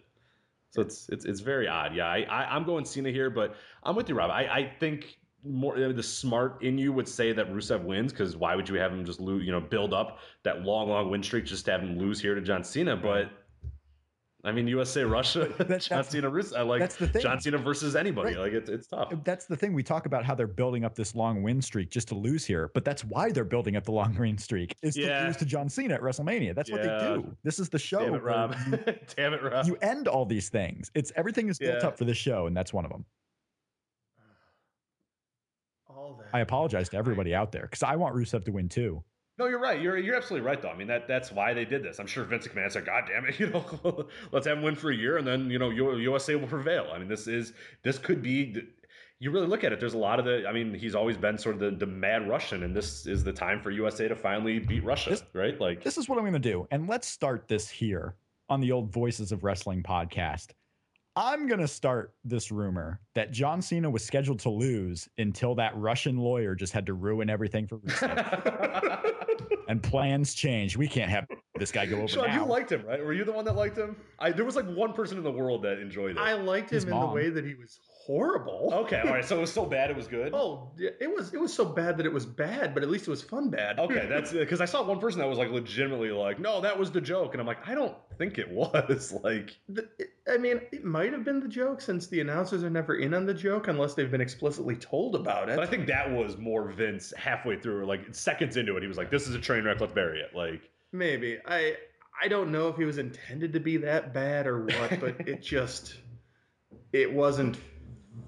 So it's it's it's very odd. Yeah, I, I I'm going Cena here, but I'm with you, Rob. I I think more uh, the smart in you would say that Rusev wins because why would you have him just lose? You know, build up that long long win streak just to have him lose here to John Cena, but. I mean, USA, Russia, That's- John that's- Cena, Rusev. I like that's the thing. John Cena versus anybody. Right. Like it's it's tough. That's the thing. We talk about how they're building up this long win streak just to lose here, but that's why they're building up the long win streak is Yeah. to lose to John Cena at WrestleMania. That's what they do. This is the show. Damn it, Rob. You, Damn it, Rob. you end all these things. It's everything is built Yeah. up for the show, and that's one of them. All that. I apologize to everybody out there because I want Rusev to win too. No, you're right. You're you're absolutely right, though. I mean, that that's why they did this. I'm sure Vince McMahon said, "God damn it, you know, let's have him win for a year, and then you know, USA will prevail." I mean, this is this could be. You really look at it. There's a lot of the. I mean, he's always been sort of the, the mad Russian, and this is the time for USA to finally beat Russia, This- right? Like, This is what I'm going to do, and let's start this here on the old Voices of Wrestling podcast. I'm going to start this rumor that John Cena was scheduled to lose until that Russian lawyer just had to ruin everything for Rusev. and plans change. We can't have this guy go over Sean, now. you liked him, right? Were you the one that liked him? I there was like one person in the world that enjoyed it. I liked him His in the way that he was horrible. okay, all right. So it was so bad it was good. Oh, it was it was so bad that it was bad, but at least it was fun bad. Okay, that's because I saw one person that was like legitimately like, no, that was the joke, and I'm like, I don't think it was. Like, The- it- I mean, it might have been the joke since the announcers are never in on the joke unless they've been explicitly told about it. but I think that was more Vince halfway through, like seconds into it. He was like, "This is a train wreck. Let's bury it." Like, Maybe I I don't know if he was intended to be that bad or what, but it just it wasn't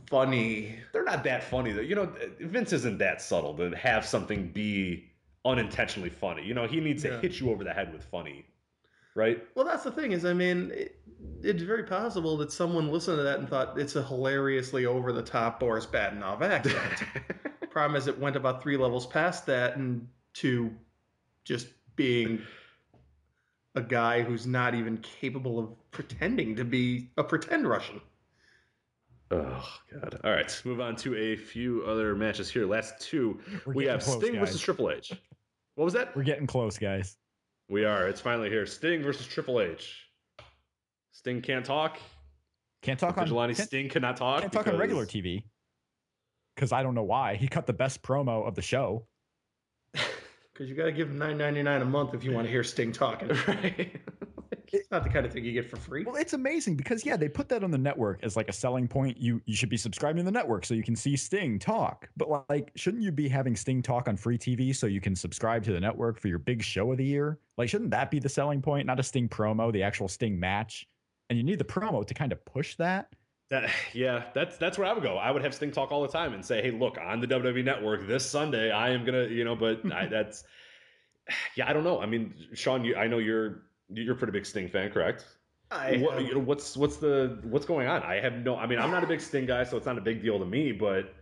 funny. they're not that funny though. You know, Vince isn't that subtle to have something be unintentionally funny. You know, he needs to Yeah. hit you over the head with funny, right? Well, that's the thing is, I mean, it, it's very possible that someone listened to that and thought it's a hilariously over the top Boris Badenov accent. Problem is, it went about three levels past that and to just being a guy who's not even capable of pretending to be a pretend Russian. Oh god. All right, let's move on to a few other matches here. Last two, We're we have close, Sting guys. versus Triple H. What was that? We're getting close, guys. We are. It's finally here. Sting versus Triple H. Sting can't talk. Can't talk on Vigilante can't, Sting cannot talk. can't talk on regular TV because I don't know why. He cut the best promo of the show. Because you got to give him nine ninety nine a month if you want to hear Sting talking. Right. It's not the kind of thing you get for free. Well, it's amazing because yeah, they put that on the network as like a selling point. You you should be subscribing to the network so you can see Sting talk. But like, shouldn't you be having Sting talk on free TV so you can subscribe to the network for your big show of the year? Like, shouldn't that be the selling point? Not a Sting promo, the actual Sting match. And you need the promo to kind of push that. That yeah, that's that's where I would go. I would have Sting talk all the time and say, "Hey, look, on the WWE Network this Sunday, I am gonna, you know." But I, that's yeah, I don't know. I mean, Sean, you, I know you're you're a pretty big Sting fan, correct? I What, you know, what's what's the what's going on? I have no. I mean, I'm not a big Sting guy, so it's not a big deal to me. But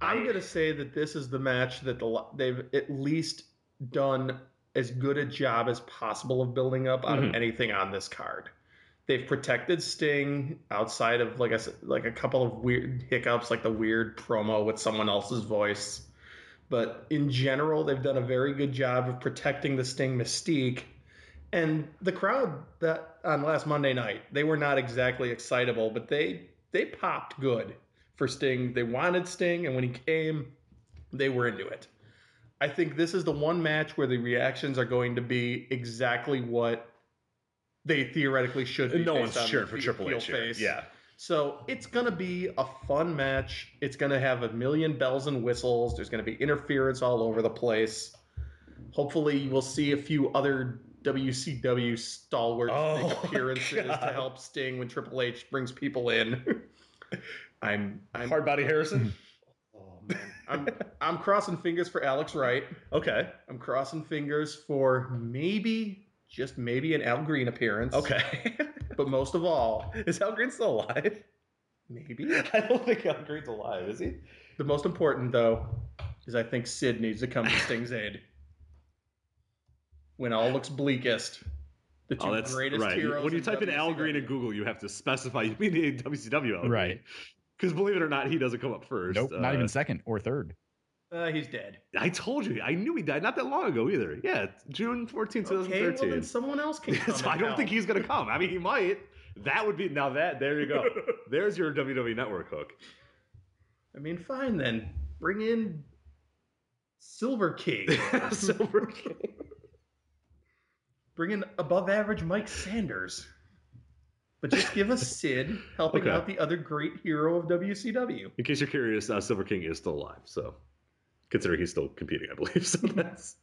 I'm gonna say that this is the match that the, they've at least done as good a job as possible of building up out Mhm. of anything on this card. They've protected Sting outside of like I said, like a couple of weird hiccups, like the weird promo with someone else's voice. But in general, they've done a very good job of protecting the Sting mystique. And the crowd that on last Monday night, they were not exactly excitable, but they they popped good for Sting. They wanted Sting, and when he came, they were into it. I think this is the one match where the reactions are going to be exactly what they theoretically should be. no one's on cheering for Triple H here. face. Yeah, So it's going to be a fun match. It's going to have a million bells and whistles. There's going to be interference all over the place. Hopefully, we'll see a few other WCW stalwarts Oh, make appearances God. to help Sting when Triple H brings people in. I'm I'm hard body Harrison. oh, man. I'm I'm crossing fingers for Alex Wright. okay, I'm crossing fingers for maybe just maybe an Al Greene appearance. okay. But most of all, is Al Greene still alive? maybe I don't think Al Greene's alive. Is he? The most important, though, is I think Sid needs to come to Sting's aid. When all looks bleakest, the two Oh, that's greatest right. heroes. When you type in Al Greene in Google, you have to specify you mean the WCW Al Greene. Right. Because believe it or not, he doesn't come up first. Nope, not Uh, even second or third. Uh, he's dead. I told you. I knew he died not that long ago either. Yeah, June 14, Okay, well 2013. then someone else can come. so I don't help. think he's going to come. I mean, he might. That would be now that there you go. There's your WWE Network hook. I mean, fine then. Bring in Silver King. Silver King. Bring in above average Mike Sanders. But just give us Sid helping Okay. out the other great hero of WCW. In case you're curious, uh, Silver King is still alive. So considering he's still competing, I believe. So that's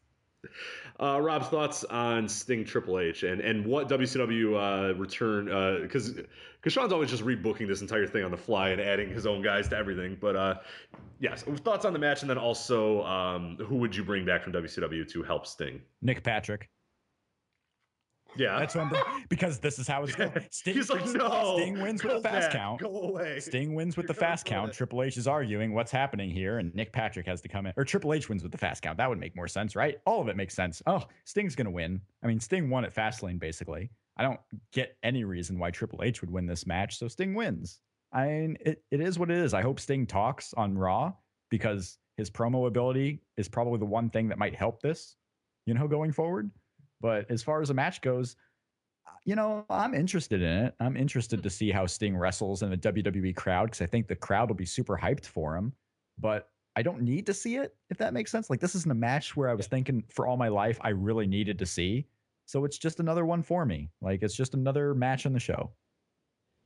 uh, Rob's thoughts on Sting Triple H and and what WCW uh, return because because Sean's always just rebooking this entire thing on the fly and adding his own guys to everything. But uh, yes, thoughts on the match and then also um, who would you bring back from WCW to help Sting? Nick Patrick. Yeah. That's when because this is how it's going. Sting, He's like, no. Sting wins with the fast that. count. Go away. Sting wins with You're the fast count. it. Triple H is arguing what's happening here, and Nick Patrick has to come in. Or Triple H wins with the fast count. That would make more sense, right? All of it makes sense. Oh, Sting's going to win. I mean, Sting won at Fastlane, basically. I don't get any reason why Triple H would win this match, so Sting wins. I mean, it, it is what it is. I hope Sting talks on Raw because his promo ability is probably the one thing that might help this, you know, going forward. But as far as a match goes, uh, you know, I'm interested in it. I'm interested to see how Sting wrestles in the WWE crowd because I think the crowd will be super hyped for him. But I don't need to see it, if that makes sense. Like, this isn't a match where I was thinking for all my life I really needed to see. So it's just another one for me. Like, it's just another match on the show.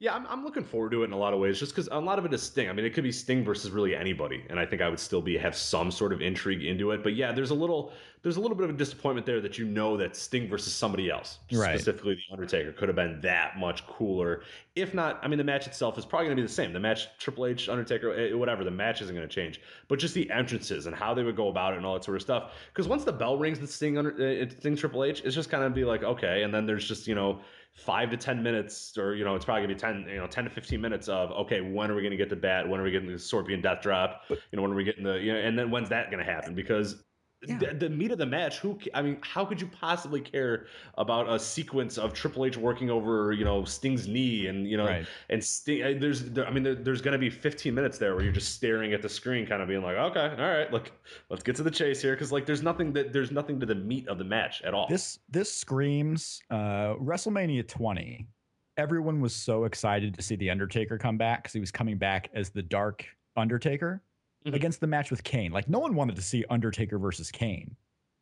Yeah, I'm, I'm looking forward to it in a lot of ways, just because a lot of it is Sting. I mean, it could be Sting versus really anybody, and I think I would still be have some sort of intrigue into it. But yeah, there's a little there's a little bit of a disappointment there that you know that Sting versus somebody else, Right. specifically the Undertaker, could have been that much cooler. If not, I mean, the match itself is probably going to be the same. The match Triple H Undertaker, eh, whatever, the match isn't going to change, but just the entrances and how they would go about it and all that sort of stuff. Because once the bell rings, the Sting under uh, Sting Triple H, it's just kind of be like okay, and then there's just you know five to ten minutes, or you know, it's probably gonna be ten, you know, ten to fifteen minutes of okay, when are we gonna get the bat? When are we getting the Scorpion Death Drop? You know, when are we getting the you know, and then when's that gonna happen? Because the, the meat of the match, who I mean, how could you possibly care about a sequence of Triple H working over you know Sting's knee and you know Right. and Sting? There's there, I mean, there, there's gonna be fifteen minutes there where you're just staring at the screen, kind of being like, okay, all right, look, let's get to the chase here, because like there's nothing that there's nothing to the meat of the match at all. This this screams uh, WrestleMania 20. Everyone was so excited to see the Undertaker come back because he was coming back as the Dark Undertaker Mhm. against the match with Kane. Like no one wanted to see Undertaker versus Kane,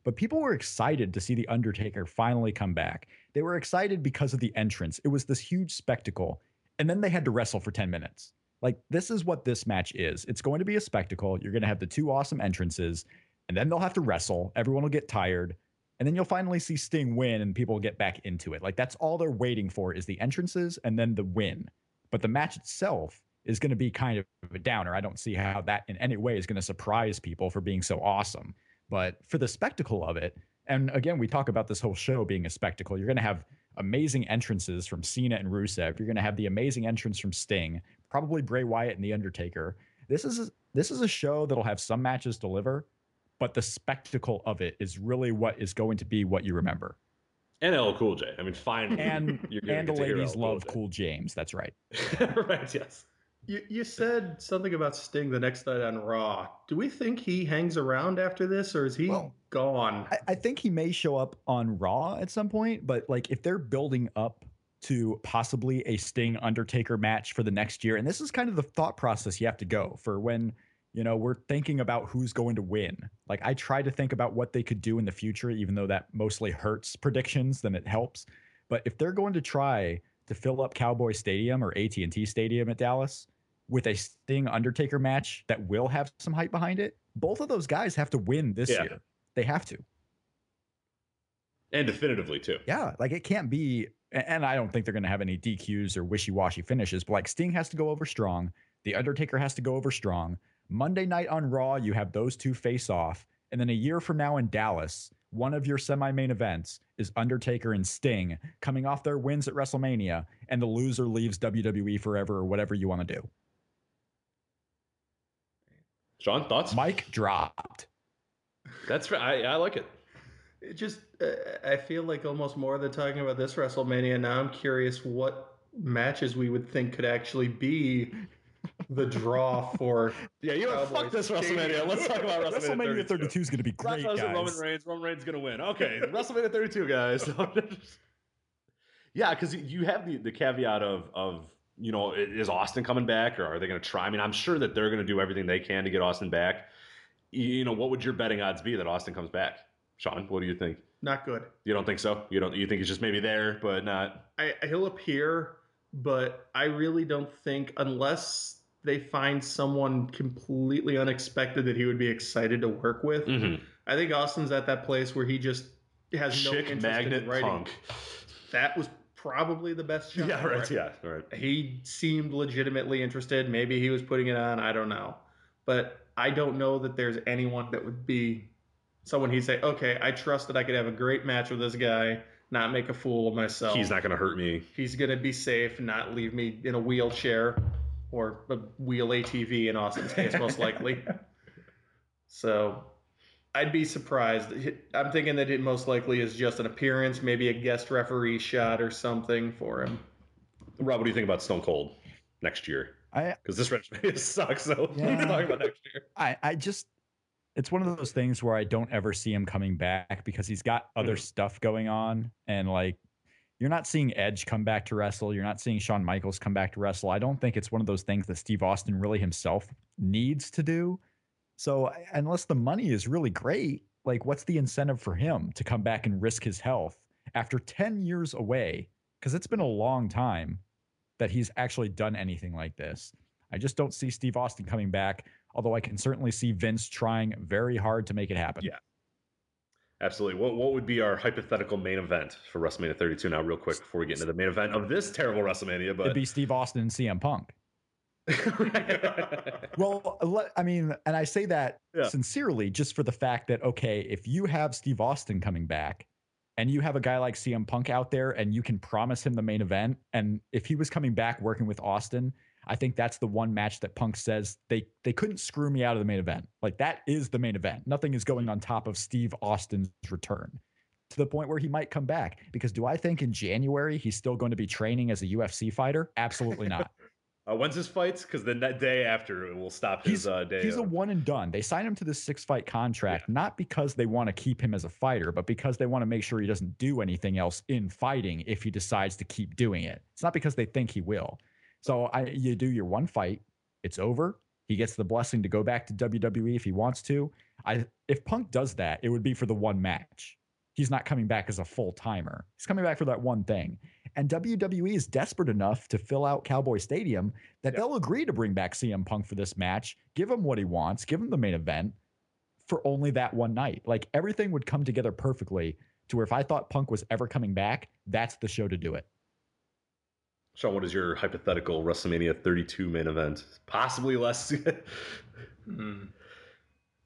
but people were excited to see the Undertaker finally come back. They were excited because of the entrance. It was this huge spectacle, and then they had to wrestle for 10 minutes. Like this is what this match is. It's going to be a spectacle. You're going to have the two awesome entrances, and then they'll have to wrestle. Everyone will get tired. And then you'll finally see Sting win and people will get back into it. Like that's all they're waiting for is the entrances and then the win. But the match itself is going to be kind of a downer. I don't see how that in any way is going to surprise people for being so awesome. But for the spectacle of it, and again, we talk about this whole show being a spectacle. You're going to have amazing entrances from Cena and Rusev. You're going to have the amazing entrance from Sting, probably Bray Wyatt and The Undertaker. This is this is a show that'll have some matches deliver, but the spectacle of it is really what is going to be what you remember. and LL Cool J. I mean, finally, And and the get to hear ladies love. Cool James. That's right. right? Yes. You, you said something about Sting the next night on Raw. Do we think he hangs around after this, or is he Well, gone? I, I think he may show up on Raw at some point, but like if they're building up to possibly a Sting Undertaker match for the next year, and this is kind of the thought process you have to go for when you know we're thinking about who's going to win. Like I try to think about what they could do in the future, even though that mostly hurts predictions than it helps. But if they're going to try to fill up Cowboy Stadium or AT and T Stadium at Dallas with a Sting Undertaker match that will have some hype behind it, both of those guys have to win this Yeah. year. They have to. And definitively too. Yeah, like it can't be. And I don't think they're going to have any DQs or wishy washy finishes, but like Sting has to go over strong. The Undertaker has to go over strong. Monday night on Raw, you have those two face off. And then a year from now in Dallas, one of your semi main events is Undertaker and Sting coming off their wins at WrestleMania, and the loser leaves WWE forever or whatever you want to do. Sean, thoughts? Mike dropped. That's right. I, I like it. It just, uh, I feel like almost more than talking about this WrestleMania. Now I'm curious what matches we would think could actually be the draw for. Yeah, you know, what? fuck this WrestleMania. Let's talk about WrestleMania, WrestleMania 32 is going to be great, Lesnar, guys. Roman Reigns. Roman Reigns is gonna win. Okay, WrestleMania 32, guys. yeah, because you have the, the caveat of of you know is Austin coming back or are they gonna try? I mean, I'm sure that they're gonna do everything they can to get Austin back. You- know, what would your betting odds be that Austin comes back? Sean, what do you think? Not good. You don't think so? You don't? You think he's just maybe there, but not? I, he'll appear, but I really don't think unless they find someone completely unexpected that he would be excited to work with. Mhm. I think Austin's at that place where he just has no interest magnet in writing. punk. That was probably the best shot. Yeah, right. Yeah, right. He seemed legitimately interested. Maybe he was putting it on. I don't know. But I don't know that there's anyone that would be someone he'd say, okay, I trust that I could have a great match with this guy not make a fool of myself. He's not going to hurt me. He's going to be safe, not leave me in a wheelchair or a wheel ATV in Austin's case, most likely. So I'd be surprised. I'm thinking that it most likely is just an appearance, maybe a guest referee shot or something for him. Rob, what do you think about Stone Cold next year? I Because this WrestleMania sucks, so Yeah. let's talk about next year. I, I just it's one of those things where I don't ever see him coming back because he's got other Mhm. stuff going on and like you're not seeing Edge come back to wrestle. You're not seeing Shawn Michaels come back to wrestle. I don't think it's one of those things that Steve Austin really himself needs to do. So unless the money is really great, like what's the incentive for him to come back and risk his health after 10 years away? Because it's been a long time that he's actually done anything like this. I just don't see Steve Austin coming back, although I can certainly see Vince trying very hard to make it happen. Yeah. Absolutely. What what would be our hypothetical main event for WrestleMania 32 now, real quick, before we get into the main event of this terrible WrestleMania? But It'd be Steve Austin and CM Punk. Well, I mean, and I say that Yeah. sincerely just for the fact that, okay, if you have Steve Austin coming back and you have a guy like CM Punk out there and you can promise him the main event, and if he was coming back working with Austin, I think that's the one match that Punk says they they couldn't screw me out of the main event. Like that is the main event. Nothing is going on top of Steve Austin's return to the point where he might come back. Because do I think in January he's still going to be training as a UFC fighter? Absolutely not. uh, when's his fights? Because the that day after it will stop his He's- uh, day. He's a one and done. They signed him to this six fight contract, not because they want to keep him as a fighter, but because they want to make sure he doesn't do anything else in fighting if he decides to keep doing it. It's not because they think he will. So I, you do your one fight, it's over. He gets the blessing to go back to WWE if he wants to. I if Punk does that, it would be for the one match. He's not coming back as a full timer. He's coming back for that one thing. And WWE is desperate enough to fill out Cowboy Stadium that they'll agree to bring back CM Punk for this match, give him what he wants, give him the main event for only that one night. Like everything would come together perfectly to where if I thought Punk was ever coming back, that's the show to do it. Sean, what is your hypothetical WrestleMania 32 main event? Possibly less. I hmm.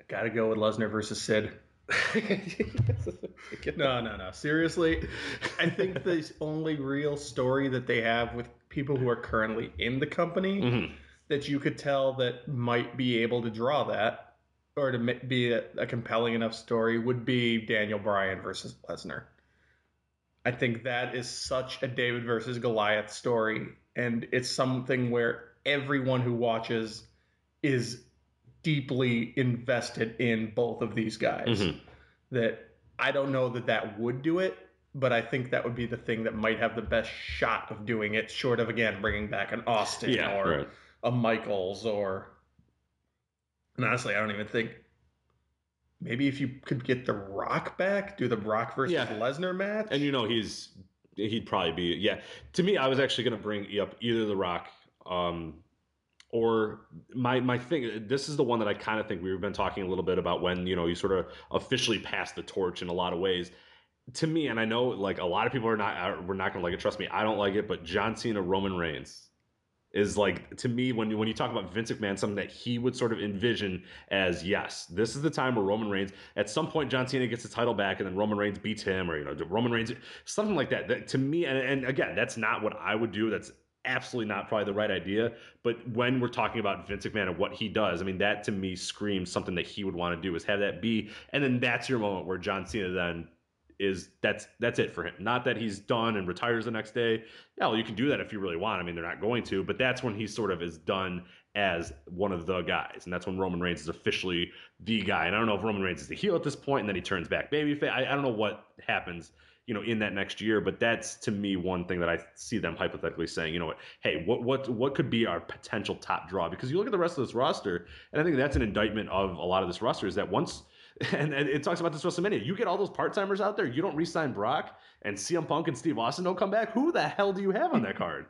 gotta go with Lesnar versus Sid. No, no, no. Seriously, I think the only real story that they have with people who are currently in the company Mhm. that you could tell that might be able to draw that or to be a, a compelling enough story would be Daniel Bryan versus Lesnar. I think that is such a David versus Goliath story, and it's something where everyone who watches is deeply invested in both of these guys. Mhm. That I don't know that that would do it, but I think that would be the thing that might have the best shot of doing it, short of again bringing back an Austin Yeah, or right. a Michaels or. And honestly, I don't even think. Maybe if you could get The Rock back, do the Brock versus Yeah. Lesnar match. And you know he's he'd probably be yeah. To me, I was actually going to bring up either The Rock, um, or my my thing. This is the one that I kind of think we've been talking a little bit about when you know you sort of officially pass the torch in a lot of ways. To me, and I know like a lot of people are not are, we're not going to like it. Trust me, I don't like it. But John Cena, Roman Reigns is like to me when you when you talk about Vince McMahon, something that he would sort of envision as yes, this is the time where Roman Reigns at some point John Cena gets the title back and then Roman Reigns beats him or you know Roman Reigns something like that. That to me and, and again that's not what I would do. That's absolutely not probably the right idea. But when we're talking about Vince McMahon and what he does, I mean that to me screams something that he would want to do is have that be and then that's your moment where John Cena then is that's that's it for him. Not that he's done and retires the next day. Yeah, well, you can do that if you really want. I mean, they're not going to, but that's when he sort of is done as one of the guys, and that's when Roman Reigns is officially the guy. And I don't know if Roman Reigns is the heel at this point, and then he turns back babyface. I, I don't know what happens, you know, in that next year, but that's to me one thing that I see them hypothetically saying, you know what, hey, what what what could be our potential top draw? Because you look at the rest of this roster, and I think that's an indictment of a lot of this roster is that once and, and it talks about this WrestleMania. You get all those part timers out there. You don't re-sign Brock and CM Punk and Steve Austin don't come back. Who the hell do you have on that card?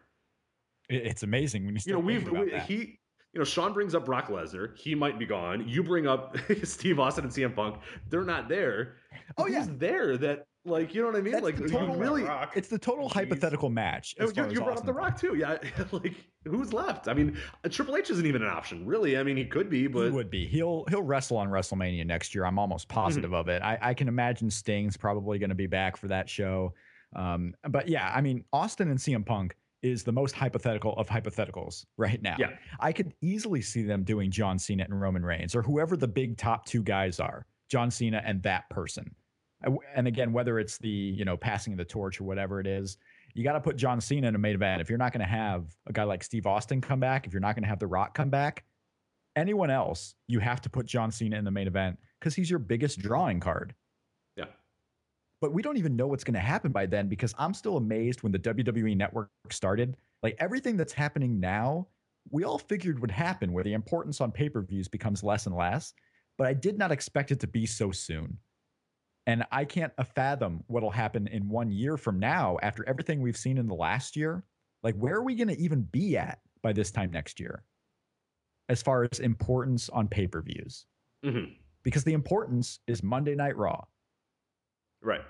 It's amazing when you You know, we've we, he. You know, Sean brings up Brock Lesnar. He might be gone. You bring up Steve Austin and CM Punk. They're not there. Oh, yeah. Who's there? That like you know what I mean? That's like the you total really. Rock. it's the total hypothetical match. Oh, as you, far you as brought up The Rock too, yeah. like who's left? I mean, uh, Triple H isn't even an option, really. I mean, he could be, but. He would be. He'll he'll wrestle on WrestleMania next year. I'm almost Mm-hmm. positive of it. I, I can imagine Sting's probably going to be back for that show. Um, but yeah, I mean, Austin and CM Punk is the most hypothetical of hypotheticals right now. Yeah. I could easily see them doing John Cena and Roman Reigns or whoever the big top two guys are, John Cena and that person. Uh, and again, whether it's the, you know, passing the torch or whatever it is, you got to put John Cena in a main event. If you're not going to have a guy like Steve Austin come back, if you're not going to have The Rock come back, anyone else, you have to put John Cena in the main event because he's your biggest drawing card. But we don't even know what's going to happen by then because I'm still amazed when the WWE network started. Like everything that's happening now, we all figured would happen where the importance on pay per views becomes less and less. But I did not expect it to be so soon. And I can't fathom what'll happen in one year from now after everything we've seen in the last year. Like, where are we going to even be at by this time next year as far as importance on pay per views? Mm-hmm. Because the importance is Monday Night Raw. Right.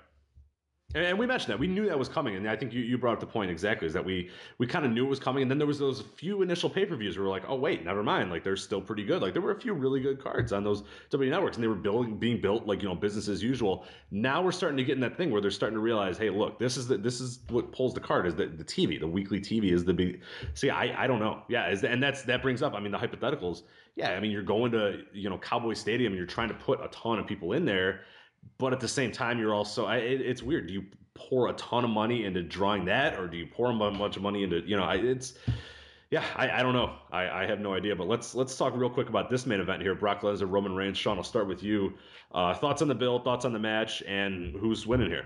And we mentioned that we knew that was coming, and I think you, you brought up the point exactly is that we we kind of knew it was coming, and then there was those few initial pay per views where we're like, oh wait, never mind, like they're still pretty good. Like there were a few really good cards on those W networks, and they were building being built like you know business as usual. Now we're starting to get in that thing where they're starting to realize, hey, look, this is the, this is what pulls the card is the, the TV, the weekly TV is the big. See, I I don't know, yeah, is and that's that brings up, I mean, the hypotheticals. Yeah, I mean, you're going to you know Cowboy Stadium, and you're trying to put a ton of people in there but at the same time, you're also it, it's weird. Do you pour a ton of money into drawing that, or do you pour a bunch of money into you know? I, It's yeah, I, I don't know. I, I have no idea. But let's let's talk real quick about this main event here: Brock Lesnar, Roman Reigns. Sean, I'll start with you. Uh, thoughts on the bill? Thoughts on the match? And who's winning here?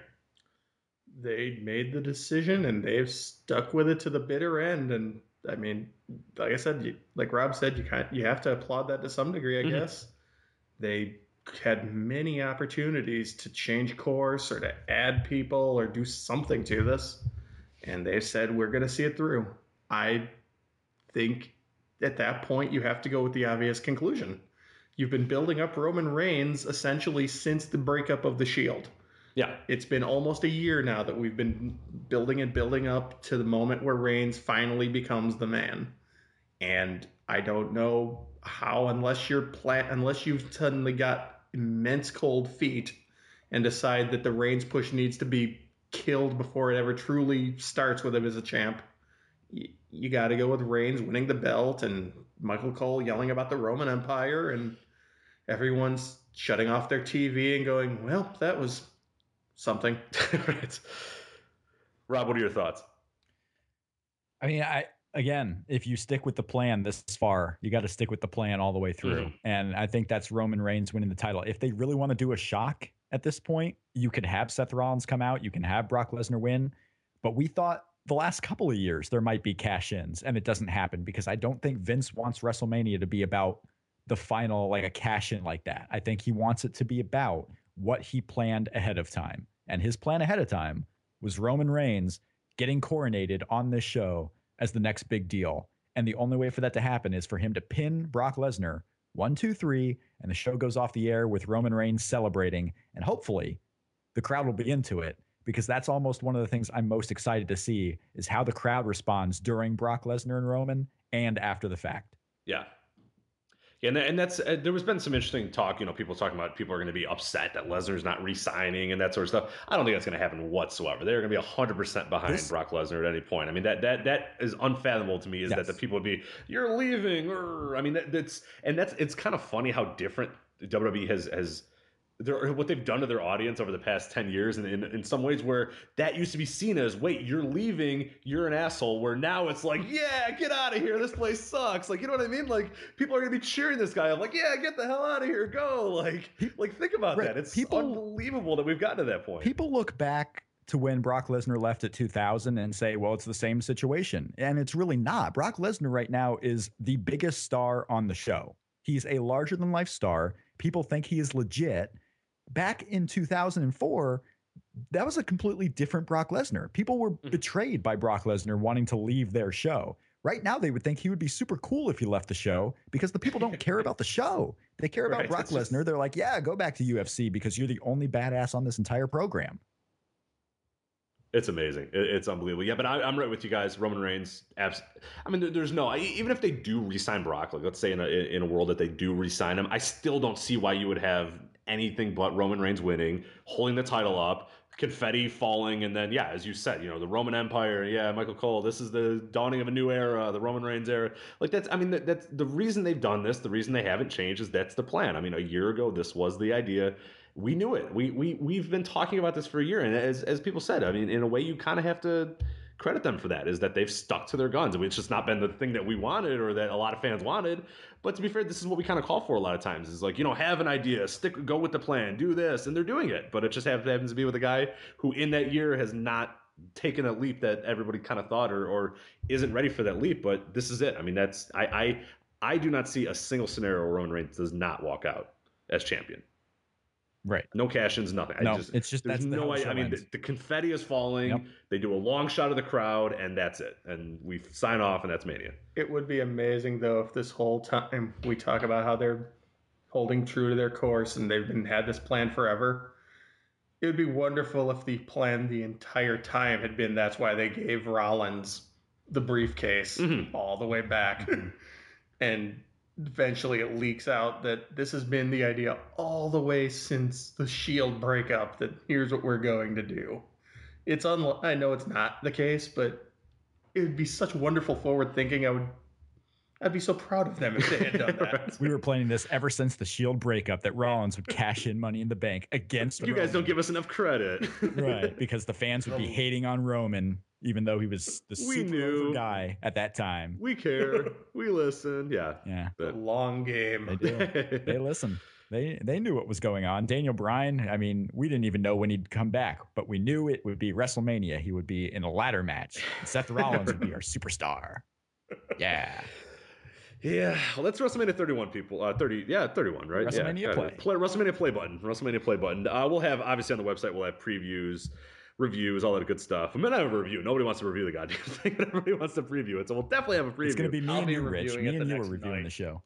They made the decision and they've stuck with it to the bitter end. And I mean, like I said, you, like Rob said, you kind you have to applaud that to some degree, I mm-hmm. guess. They had many opportunities to change course or to add people or do something to this. And they said, we're going to see it through. I think at that point, you have to go with the obvious conclusion. You've been building up Roman Reigns essentially since the breakup of the Shield. Yeah. It's been almost a year now that we've been building and building up to the moment where Reigns finally becomes the man. And I don't know how unless you're plan unless you've suddenly got immense cold feet and decide that the Reigns push needs to be killed before it ever truly starts with him as a champ. You, you got to go with Reigns winning the belt and Michael Cole yelling about the Roman Empire and everyone's shutting off their TV and going, well, that was something. right. Rob, what are your thoughts? I mean, I again, if you stick with the plan this far, you got to stick with the plan all the way through. Mm-hmm. And I think that's Roman Reigns winning the title. If they really want to do a shock at this point, you could have Seth Rollins come out, you can have Brock Lesnar win. But we thought the last couple of years there might be cash ins, and it doesn't happen because I don't think Vince wants WrestleMania to be about the final, like a cash in like that. I think he wants it to be about what he planned ahead of time. And his plan ahead of time was Roman Reigns getting coronated on this show as the next big deal. And the only way for that to happen is for him to pin Brock Lesnar one, two, three, and the show goes off the air with Roman Reigns celebrating. And hopefully the crowd will be into it because that's almost one of the things I'm most excited to see is how the crowd responds during Brock Lesnar and Roman and after the fact. Yeah. Yeah, and, and that's uh, there was been some interesting talk. You know, people talking about people are going to be upset that Lesnar's not re-signing and that sort of stuff. I don't think that's going to happen whatsoever. They're going to be hundred percent behind this, Brock Lesnar at any point. I mean, that that that is unfathomable to me. Is yes. that the people would be you're leaving? Or, I mean, that, that's and that's it's kind of funny how different WWE has has their, what they've done to their audience over the past 10 years and in, in some ways where that used to be seen as wait you're leaving you're an asshole where now it's like yeah get out of here this place sucks like you know what i mean like people are gonna be cheering this guy I'm like yeah get the hell out of here go like like think about right. that it's people, unbelievable that we've gotten to that point people look back to when Brock Lesnar left at 2000 and say, well, it's the same situation. And it's really not. Brock Lesnar right now is the biggest star on the show. He's a larger than life star. People think he is legit back in 2004, that was a completely different Brock Lesnar. People were mm-hmm. betrayed by Brock Lesnar wanting to leave their show. Right now, they would think he would be super cool if he left the show because the people don't care about the show. They care about right, Brock Lesnar. They're like, yeah, go back to UFC because you're the only badass on this entire program. It's amazing. It's unbelievable. Yeah, but I, am right with you guys. Roman Reigns. Abs- I mean, there's no even if they do resign Brock, like let's say in a in a world that they do resign him, I still don't see why you would have anything but Roman Reigns winning, holding the title up, confetti falling, and then yeah, as you said, you know, the Roman Empire. Yeah, Michael Cole. This is the dawning of a new era, the Roman Reigns era. Like that's, I mean, that, that's the reason they've done this. The reason they haven't changed is that's the plan. I mean, a year ago, this was the idea. We knew it. We we we've been talking about this for a year, and as as people said, I mean, in a way, you kind of have to credit them for that is that they've stuck to their guns. I mean, it's just not been the thing that we wanted or that a lot of fans wanted. But to be fair, this is what we kind of call for a lot of times. Is like you know have an idea, stick, go with the plan, do this, and they're doing it. But it just happens to be with a guy who in that year has not taken a leap that everybody kind of thought or or isn't ready for that leap. But this is it. I mean, that's I I I do not see a single scenario where Roman Reigns does not walk out as champion. Right. No cash-ins, nothing. No, I just, it's just there's that's no. the I, I mean, the, the confetti is falling. Yep. They do a long shot of the crowd, and that's it. And we sign off, and that's Mania. It would be amazing though if this whole time we talk about how they're holding true to their course and they've been had this plan forever. It would be wonderful if the plan the entire time had been that's why they gave Rollins the briefcase Mhm. all the way back. and eventually it leaks out that this has been the idea all the way since the Shield breakup that here's what we're going to do. It's unli- I know it's not the case, but it would be such wonderful forward thinking. I would I'd be so proud of them if they had done that. We were planning this ever since the Shield breakup that Rollins would cash in Money in the Bank against. You guys don't give us enough credit. right because the fans would be hating on Roman, even though he was the We super knew. guy at that time. we care. We listen. Yeah. Yeah, The long game. they do. they listen. They they knew what was going on. Daniel Bryan. I mean, we didn't even know when he'd come back, but we knew it would be WrestleMania. He would be in a ladder match. Seth Rollins would be our superstar. Yeah. Yeah, well, that's WrestleMania 31, people. Uh, 30, yeah, 31, right? WrestleMania yeah, play. play. WrestleMania play button. WrestleMania play button. Uh, we'll have obviously on the website. We'll have previews, reviews, all that good stuff. I'm gonna have a review. Nobody wants to review the goddamn thing. Everybody wants to preview it, so we'll definitely have a preview. It's going to be me I'll and be you, Rich. Me and you are reviewing night. the show.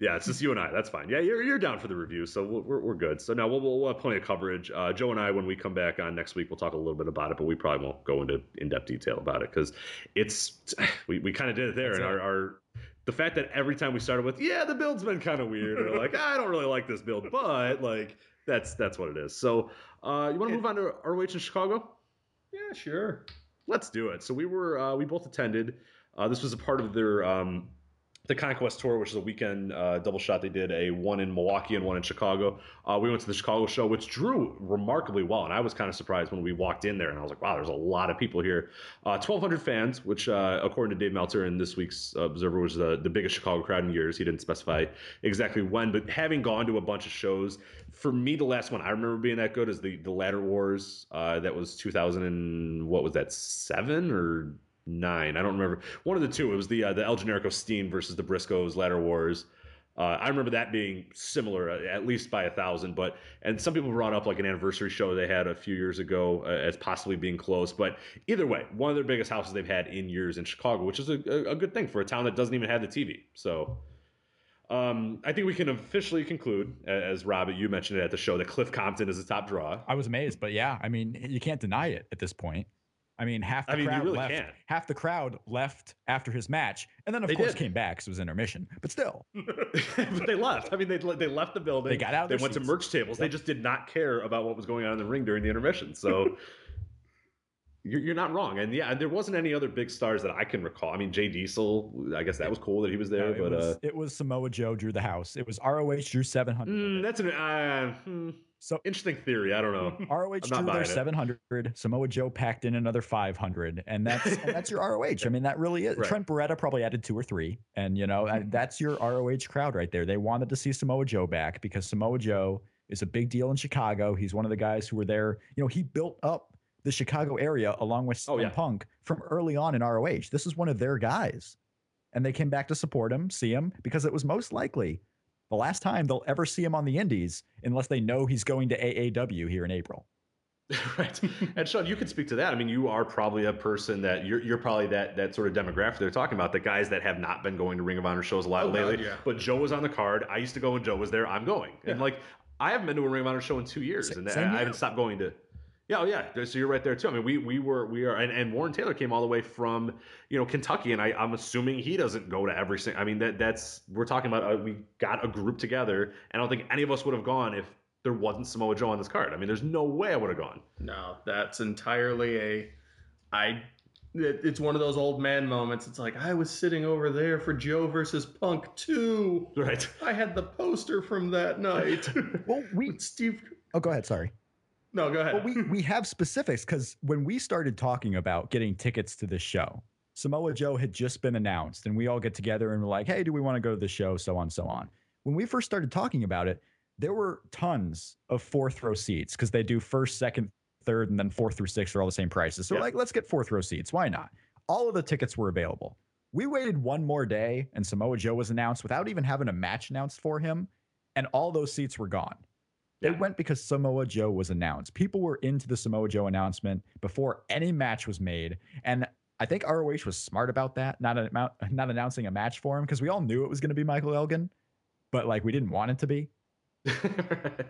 Yeah, it's just you and I. That's fine. Yeah, you're, you're down for the review, so we're, we're, we're good. So now we'll, we'll, we'll have plenty of coverage. Uh, Joe and I, when we come back on next week, we'll talk a little bit about it, but we probably won't go into in depth detail about it because it's we, we kind of did it there, That's and it. our, our the fact that every time we started with yeah, the build's been kind of weird, or like I don't really like this build, but like that's that's what it is. So uh, you want to move on to ROH in Chicago? Yeah, sure. Let's do it. So we were uh, we both attended. Uh, this was a part of their um, the Conquest Tour, which is a weekend uh, double shot. They did a one in Milwaukee and one in Chicago. Uh, we went to the Chicago show, which drew remarkably well, and I was kind of surprised when we walked in there, and I was like, "Wow, there's a lot of people here." Uh, 1,200 fans, which uh, according to Dave Meltzer in this week's Observer was the, the biggest Chicago crowd in years. He didn't specify exactly when, but having gone to a bunch of shows, for me, the last one I remember being that good is the the Ladder Wars. Uh, that was 2000 and what was that seven or nine? I don't remember. One of the two. It was the uh, the El Generico Steen versus the Briscoes Ladder Wars. Uh, I remember that being similar, uh, at least by a thousand. But and some people brought up like an anniversary show they had a few years ago uh, as possibly being close. But either way, one of their biggest houses they've had in years in Chicago, which is a, a, good thing for a town that doesn't even have the TV. So. Um, I think we can officially conclude, as Rob, you mentioned it at the show, that Cliff Compton is the top draw. I was amazed, but yeah, I mean, you can't deny it at this point. I mean, half the I mean, crowd really left. can't. Half the crowd left after his match, and then of They course did. came back because it was intermission. But still, but they left. I mean, they they left the building. They got out They went to merch tables. They just did not care about what was going on in the ring during the intermission. So you're, you're not wrong. And yeah, there wasn't any other big stars that I can recall. I mean, Jay Diesel. I guess that was cool that he was there. no, it, but was, uh, it was Samoa Joe drew the house. It was ROH drew 700. mm, that's an uh, hmm, so interesting theory. I don't know. ROH drew their buying it. 700. Samoa Joe packed in another 500, and that's and that's your ROH. I mean, that really is. Right. Trent Beretta probably added two or three, and you know I- that's your ROH crowd right there. They wanted to see Samoa Joe back because Samoa Joe is a big deal in Chicago. He's one of the guys who were there. You know, he built up the Chicago area along with Oh, yeah. Punk from early on in ROH. This is one of their guys, and they came back to support him, see him because it was most likely the last time they'll ever see him on the Indies, unless they know he's going to AAW here in April. right. And Sean, you could speak to that. I mean, you are probably a person that you're you're probably that that sort of demographic they're talking about, the guys that have not been going to Ring of Honor shows a lot Oh, God, lately. yeah. But Joe was on the card. I used to go when Joe was there. I'm going. And like I haven't been to a Ring of Honor show in two years, Sa- and same I, I haven't stopped going to. Yeah, oh yeah. So you're right there too. I mean, we we were we are, and, and Warren Taylor came all the way from you know Kentucky, and I I'm assuming he doesn't go to every single. I mean that that's we're talking about uh, we got a group together, and I don't think any of us would have gone if there wasn't Samoa Joe on this card. I mean, there's no way I would have gone. No, that's entirely a. I. It, it's one of those old man moments. It's like I was sitting over there for Joe versus Punk too. Right. I had the poster from that night. Well, we. Steve. Oh, go ahead. Sorry. No, go ahead. Well, we we have specifics because when we started talking about getting tickets to this show, Samoa Joe had just been announced, and we all get together and we're like, "Hey, do we want to go to the show?" So on, so on. When we first started talking about it, there were tons of fourth row seats because they do first, second, third, and then fourth through six are all the same prices. So Yeah. like, let's get fourth row seats. Why not? All of the tickets were available. We waited one more day, and Samoa Joe was announced without even having a match announced for him, and all those seats were gone. They Yeah. went because Samoa Joe was announced. People were into the Samoa Joe announcement before any match was made, and I think ROH was smart about that, not a, not announcing a match for him because we all knew it was going to be Michael Elgin, but like we didn't want it to be.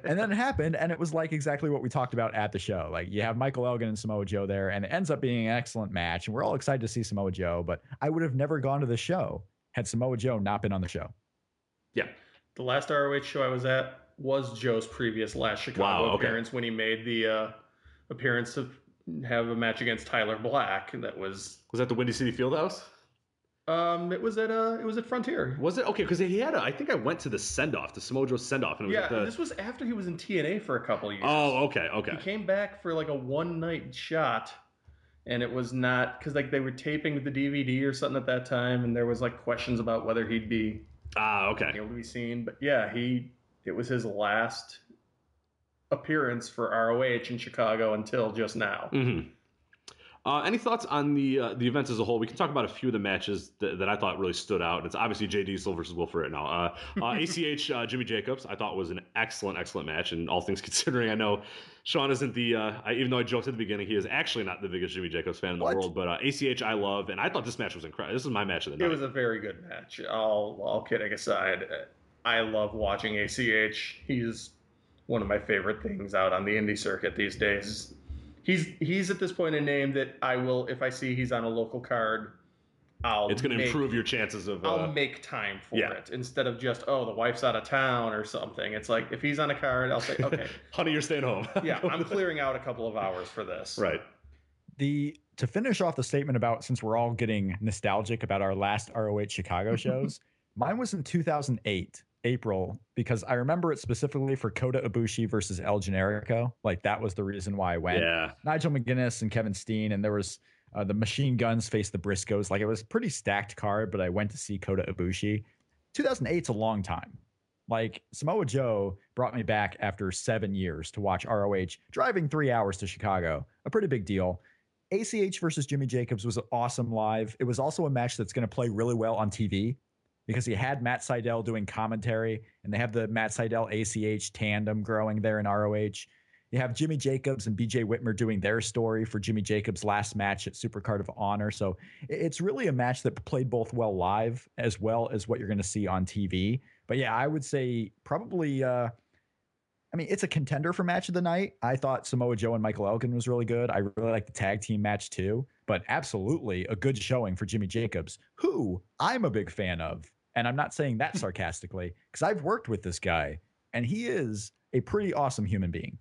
And then it happened, and it was like exactly what we talked about at the show. Like you have Michael Elgin and Samoa Joe there, and it ends up being an excellent match, and we're all excited to see Samoa Joe. But I would have never gone to the show had Samoa Joe not been on the show. yeah. The last ROH show I was at was Joe's previous last Chicago Wow, okay. appearance when he made the uh, appearance to have a match against Tyler Black. And that was Was that the Windy City Fieldhouse? um it was at uh it was at Frontier. Was it okay? Because he had. A, I think I went to the send off, the Samoa Joe send off, and it was Yeah, the. this was after he was in TNA for a couple years. oh, okay, okay. He came back for like a one night shot, and it was not because like they were taping the DVD or something at that time, and there was like questions about whether he'd be Ah, okay. able to be seen. But yeah, he it was his last appearance for ROH in Chicago until just now. hmm Uh, any thoughts on the uh, the events as a whole? We can talk about a few of the matches that, that I thought really stood out. It's obviously Jay Diesel versus Will Ferrell now. Uh, uh, ACH uh, Jimmy Jacobs I thought was an excellent excellent match, and all things considering, I know Sean isn't the uh, I, even though I joked at the beginning, he is actually not the biggest Jimmy Jacobs fan in the What? world. But uh, ACH I love, and I thought this match was incredible. This is my match of the night. It was a very good match. All all kidding aside, I love watching ACH. He's one of my favorite things out on the indie circuit these days. He's he's at this point a name that I will if I see he's on a local card, I'll it's going to make- improve your chances of. I'll Uh, make time for yeah. it instead of just oh the wife's out of town or something. It's like if he's on a card, I'll say okay, honey, you're staying home. yeah, I'm clearing out a couple of hours for this. right. the to finish off the statement about since we're all getting nostalgic about our last ROH Chicago shows, mine was in 2008 April because I remember it specifically for Kota Ibushi versus El Generico. Like that was the reason why I went. Yeah. Nigel McGuinness and Kevin Steen, and there was uh, the Machine Guns faced the Briscoes. Like it was a pretty stacked card, but I went to see Kota Ibushi. 2008's a long time. Like Samoa Joe brought me back after seven years to watch ROH, driving three hours to Chicago. A pretty big deal. ACH versus Jimmy Jacobs was awesome live. It was also a match that's going to play really well on TV because he had Matt Sydal doing commentary, and they have the Matt Sydal ACH tandem growing there in ROH. You have Jimmy Jacobs and BJ Whitmer doing their story for Jimmy Jacobs' last match at Supercard of Honor. So it's really a match that played both well live as well as what you're going to see on TV. But yeah, I would say probably. Uh, I mean, it's a contender for match of the night. I thought Samoa Joe and Michael Elgin was really good. I really like the tag team match too. But absolutely a good showing for Jimmy Jacobs, who I'm a big fan of. And I'm not saying that sarcastically because I've worked with this guy and he is a pretty awesome human being.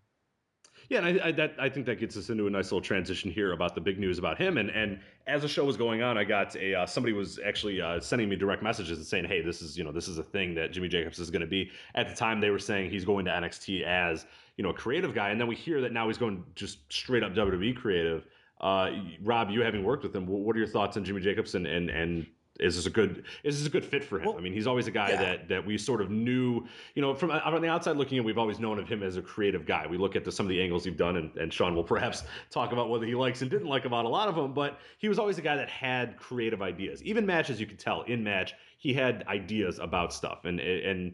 Yeah, and I, I, that, I think that gets us into a nice little transition here about the big news about him. And and as the show was going on, I got a uh, somebody was actually uh, sending me direct messages and saying, "Hey, this is you know this is a thing that Jimmy Jacobs is going to be." At the time, they were saying he's going to NXT as you know a creative guy, and then we hear that now he's going just straight up WWE creative. Uh, Rob, you having worked with him, what are your thoughts on Jimmy Jacobs and and and is this a good is this a good fit for him? Well, I mean, he's always a guy yeah. that that we sort of knew, you know, from on the outside looking in, we've always known of him as a creative guy. We look at the, some of the angles he's done, and, and Sean will perhaps talk about whether he likes and didn't like about a lot of them, but he was always a guy that had creative ideas. Even matches, you could tell in match, he had ideas about stuff, and and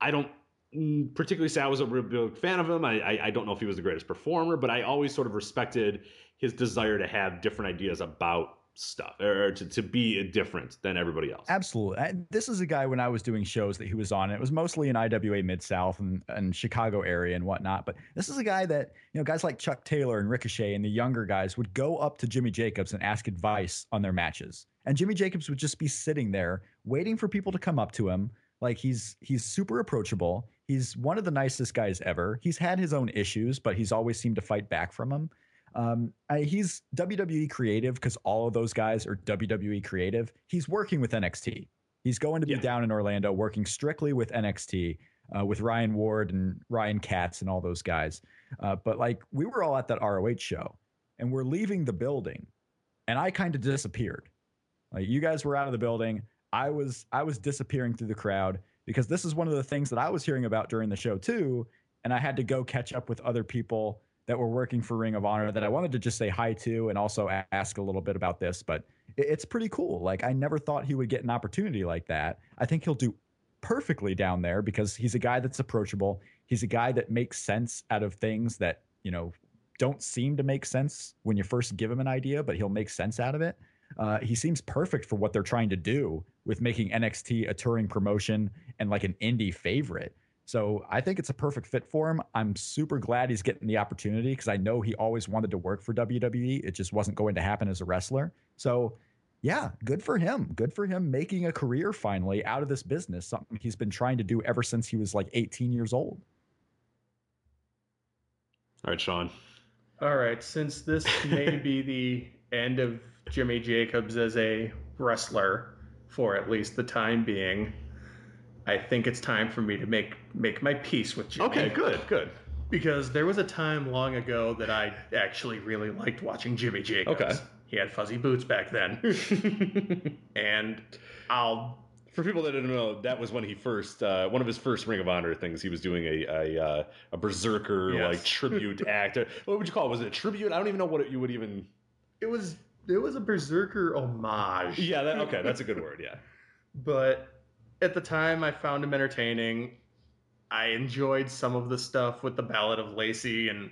I don't mm, particularly say I was a real big fan of him. I, I I don't know if he was the greatest performer, but I always sort of respected his desire to have different ideas about stuff or to, to be different than everybody else. Absolutely. And this is a guy when I was doing shows that he was on. It was mostly in IWA Mid South and, and Chicago area and whatnot. But this is a guy that, you know, guys like Chuck Taylor and Ricochet and the younger guys would go up to Jimmy Jacobs and ask advice on their matches. And Jimmy Jacobs would just be sitting there waiting for people to come up to him. Like he's he's super approachable. He's one of the nicest guys ever. He's had his own issues, but he's always seemed to fight back from them. Um, I, he's WWE creative because all of those guys are WWE creative. He's working with NXT. He's going to be Yeah. down in Orlando working strictly with NXT, uh, with Ryan Ward and Ryan Katz and all those guys. Uh, but like we were all at that ROH show and we're leaving the building and I kind of disappeared. Like you guys were out of the building. I was I was disappearing through the crowd because this is one of the things that I was hearing about during the show too. And I had to go catch up with other people that were working for Ring of Honor that I wanted to just say hi to and also ask a little bit about this. But it's pretty cool. Like I never thought he would get an opportunity like that. I think he'll do perfectly down there because he's a guy that's approachable. He's a guy that makes sense out of things that, you know, don't seem to make sense when you first give him an idea, but he'll make sense out of it. Uh, he seems perfect for what they're trying to do with making NXT a touring promotion and like an indie favorite. So I think it's a perfect fit for him. I'm super glad he's getting the opportunity because I know he always wanted to work for WWE. It just wasn't going to happen as a wrestler. So yeah, good for him. Good for him making a career finally out of this business, something he's been trying to do ever since he was like 18 years old. All right, Sean. All right, since this may be the end of Jimmy Jacobs as a wrestler for at least the time being, I think it's time for me to make make my peace with Jimmy. Okay, good, good. Because there was a time long ago that I actually really liked watching Jimmy Jacobs. Okay. He had fuzzy boots back then. and I'll For people that didn't know, that was when he first, uh, one of his first Ring of Honor things. He was doing a a, uh, a berserker Yes. like tribute act. What would you call it? Was it a tribute? I don't even know what it, you would even. it was it was a berserker homage. Yeah, that, okay, that's a good word. Yeah. but at the time I found him entertaining. I enjoyed some of the stuff with the Ballad of Lacey, and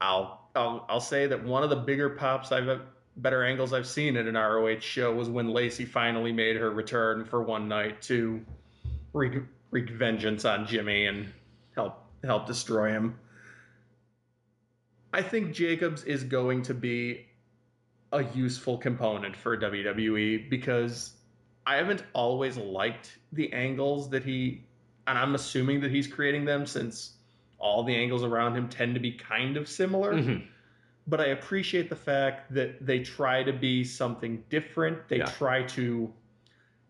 I'll I'll I'll say that one of the bigger pops I've better angles I've seen at an ROH show was when Lacey finally made her return for one night to wreak, wreak vengeance on Jimmy and help help destroy him. I think Jacobs is going to be a useful component for WWE because I haven't always liked the angles that he, and I'm assuming that he's creating them since all the angles around him tend to be kind of similar. Mhm. But I appreciate the fact that they try to be something different. They Yeah. try to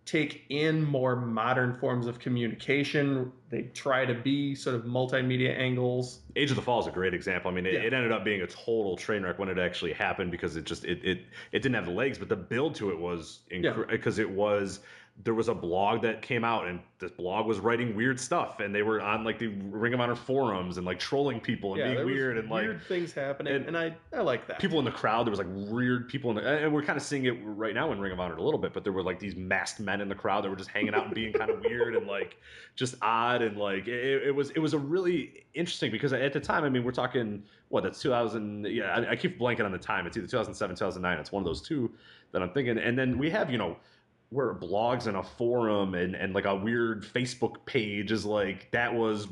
take in more modern forms of communication. They try to be sort of multimedia angles. Age of the Fall is a great example. I mean, it, Yeah. it ended up being a total train wreck when it actually happened because it just it it, it didn't have the legs, but the build to it was because it was there was a blog that came out and this blog was writing weird stuff and they were on like the Ring of Honor forums and like trolling people and yeah, being weird and like weird things happening, and- and, I I like that. people in the crowd. There was like weird people in the, and we're kind of seeing it right now in Ring of Honor a little bit. But there were like these masked men in the crowd that were just hanging out and being kind of weird and like just odd and like it, it was it was a really interesting because at the time, I mean, we're talking what that's 2000. Yeah, I, I keep blanking on the time. It's either 2007, 2009. It's one of those two that I'm thinking. And then we have you know where blogs and a forum and and like a weird Facebook page is like that was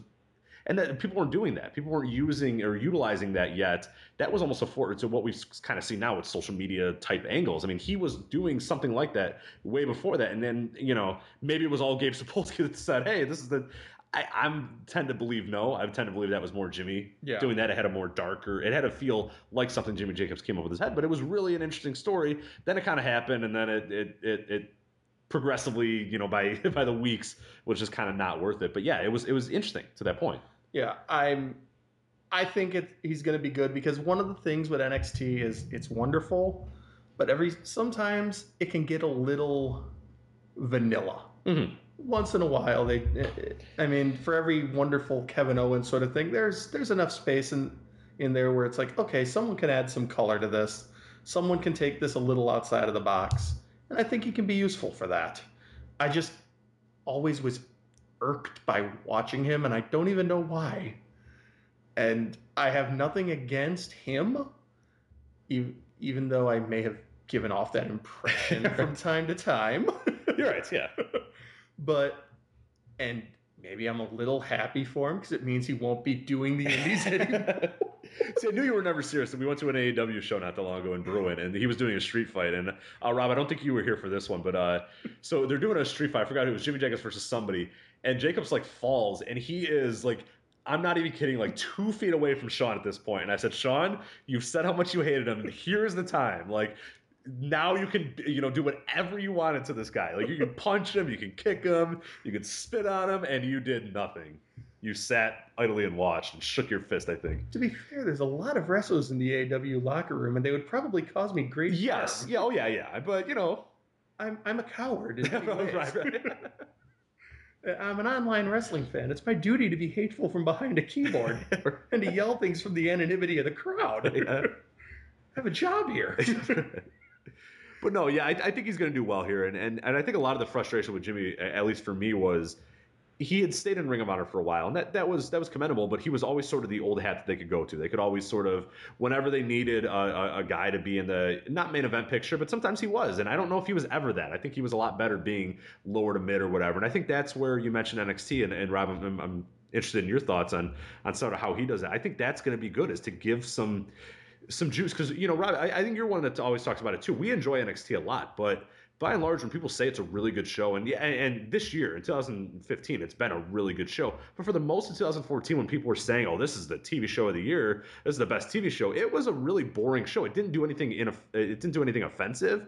and that people weren't doing that. People weren't using or utilizing that yet. That was almost a forward to what we've kind of seen now with social media type angles. I mean, he was doing something like that way before that, and then you know maybe it was all Gabe Sapolsky that said, "Hey, this is the." I, I'm tend to believe no. I tend to believe that was more Jimmy Yeah. doing that. It had a more darker. It had a feel like something Jimmy Jacobs came up with his head, but it was really an interesting story. Then it kind of happened, and then it it it, it progressively, you know, by by the weeks was just kind of not worth it. But yeah, it was it was interesting to that point. Yeah, I'm. I think it, he's going to be good because one of the things with NXT is it's wonderful, but every sometimes it can get a little vanilla. Mhm. Once in a while, they. I mean, for every wonderful Kevin Owens sort of thing, there's there's enough space in in there where it's like, okay, someone can add some color to this. Someone can take this a little outside of the box, and I think he can be useful for that. I just always was irked by watching him, and I don't even know why. And I have nothing against him, even, even though I may have given off that impression from time to time. You're right. Yeah. but, and maybe I'm a little happy for him because it means he won't be doing the indies anymore. See, I knew you were never serious. We went to an AAW show not that long ago in Berwyn, and he was doing a street fight. And uh, Rob, I don't think you were here for this one, but uh, so they're doing a street fight. I forgot who it was Jimmy Jacobs versus somebody, and Jacobs like falls, and he is like. I'm not even kidding, like two feet away from Sean at this point. And I said, Sean, you've said how much you hated him. And here's the time. Like, now you can you know do whatever you wanted to this guy. Like you can punch him, you can kick him, you can spit on him, and you did nothing. You sat idly and watched and shook your fist. I think. To be fair, there's a lot of wrestlers in the AAW locker room, and they would probably cause me great. Yes. harm. Yeah. Oh yeah. Yeah. But you know. I'm I'm a coward. in many ways. right. Right. I'm an online wrestling fan. It's my duty to be hateful from behind a keyboard and to yell things from the anonymity of the crowd. I have a job here. But no, yeah, I, I think he's going to do well here, and, and and I think a lot of the frustration with Jimmy, at least for me, was he had stayed in Ring of Honor for a while, and that, that was that was commendable. But he was always sort of the old hat that they could go to. They could always sort of whenever they needed a, a, a guy to be in the not main event picture, but sometimes he was. And I don't know if he was ever that. I think he was a lot better being lower to mid or whatever. And I think that's where you mentioned NXT, and, and Rob, I'm, I'm interested in your thoughts on on sort of how he does that. I think that's going to be good, is to give some some juice because you know Rob, I, I think you're one that always talks about it too. We enjoy NXT a lot, but by and large, when people say it's a really good show, and yeah, and, and this year in 2015, it's been a really good show. But for the most of 2014, when people were saying, "Oh, this is the TV show of the year, this is the best TV show," it was a really boring show. It didn't do anything in, it didn't do anything offensive,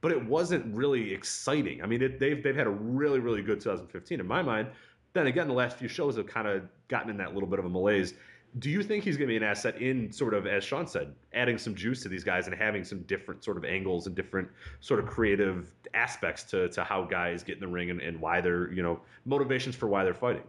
but it wasn't really exciting. I mean, it, they've they've had a really really good 2015 in my mind. Then again, the last few shows have kind of gotten in that little bit of a malaise do you think he's going to be an asset in sort of as Sean said, adding some juice to these guys and having some different sort of angles and different sort of creative aspects to to how guys get in the ring and, and why they're you know motivations for why they're fighting?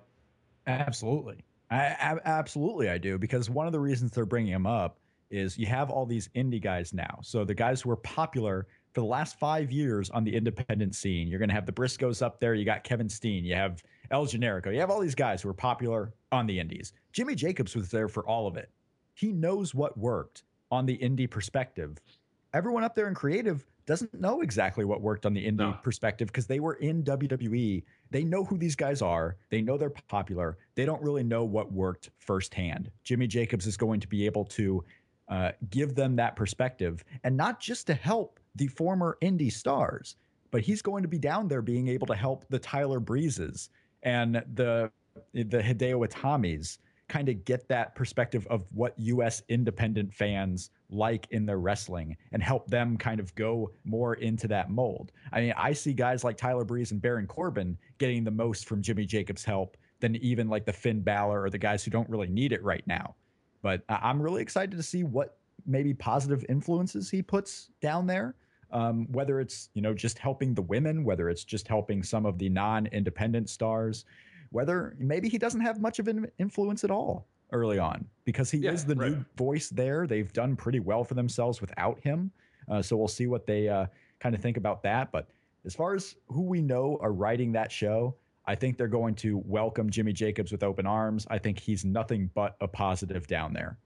Absolutely, I, absolutely I do because one of the reasons they're bringing him up is you have all these indie guys now. So the guys who are popular for the last five years on the independent scene, you're going to have the Briscoes up there. You got Kevin Steen. You have El Generico. You have all these guys who are popular on the indies. Jimmy Jacobs was there for all of it. He knows what worked on the indie perspective. Everyone up there in creative doesn't know exactly what worked on the indie No. perspective because they were in WWE. They know who these guys are. They know they're popular. They don't really know what worked firsthand. Jimmy Jacobs is going to be able to uh, give them that perspective and not just to help the former indie stars, but he's going to be down there being able to help the Tyler Breezes and the the Hideo Itamis kind of get that perspective of what US independent fans like in their wrestling and help them kind of go more into that mold. I mean, I see guys like Tyler Breeze and Baron Corbin getting the most from Jimmy Jacobs' help than even like the Finn Balor or the guys who don't really need it right now. But I'm really excited to see what maybe positive influences he puts down there. Um, whether it's you know just helping the women, whether it's just helping some of the non-independent stars, whether maybe he doesn't have much of an influence at all early on because he Yeah, is the new voice there. They've done pretty well for themselves without him, uh, so we'll see what they uh, kind of think about that. But as far as who we know are writing that show, I think they're going to welcome Jimmy Jacobs with open arms. I think he's nothing but a positive down there.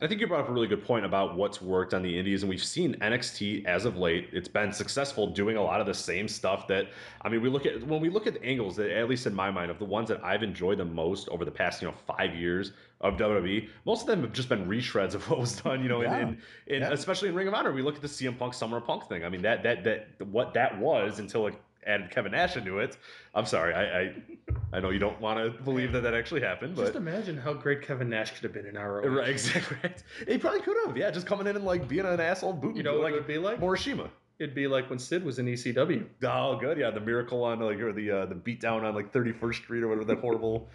I think you brought up a really good point about what's worked on the indies, and we've seen NXT as of late. It's been successful doing a lot of the same stuff that I mean, we look at when we look at the angles that, at least in my mind, of the ones that I've enjoyed the most over the past, you know, five years of WWE. Most of them have just been reshreds of what was done, you know, Yeah. in, in, in Yeah. especially in Ring of Honor. We look at the CM Punk Summer of Punk thing. I mean, that that that what that was until it added Kevin Nash into it. I'm sorry, I I, I know you don't want to believe that that actually happened, but Just imagine how great Kevin Nash could have been in ROH. Right, exactly. Right. He probably could have. Yeah, just coming in and like being an asshole booting. You know what like it would be like? Morishima. It'd be like when Sid was in ECW. Oh, good. Yeah, the miracle on like or the uh, the beatdown on like 31st Street or whatever that horrible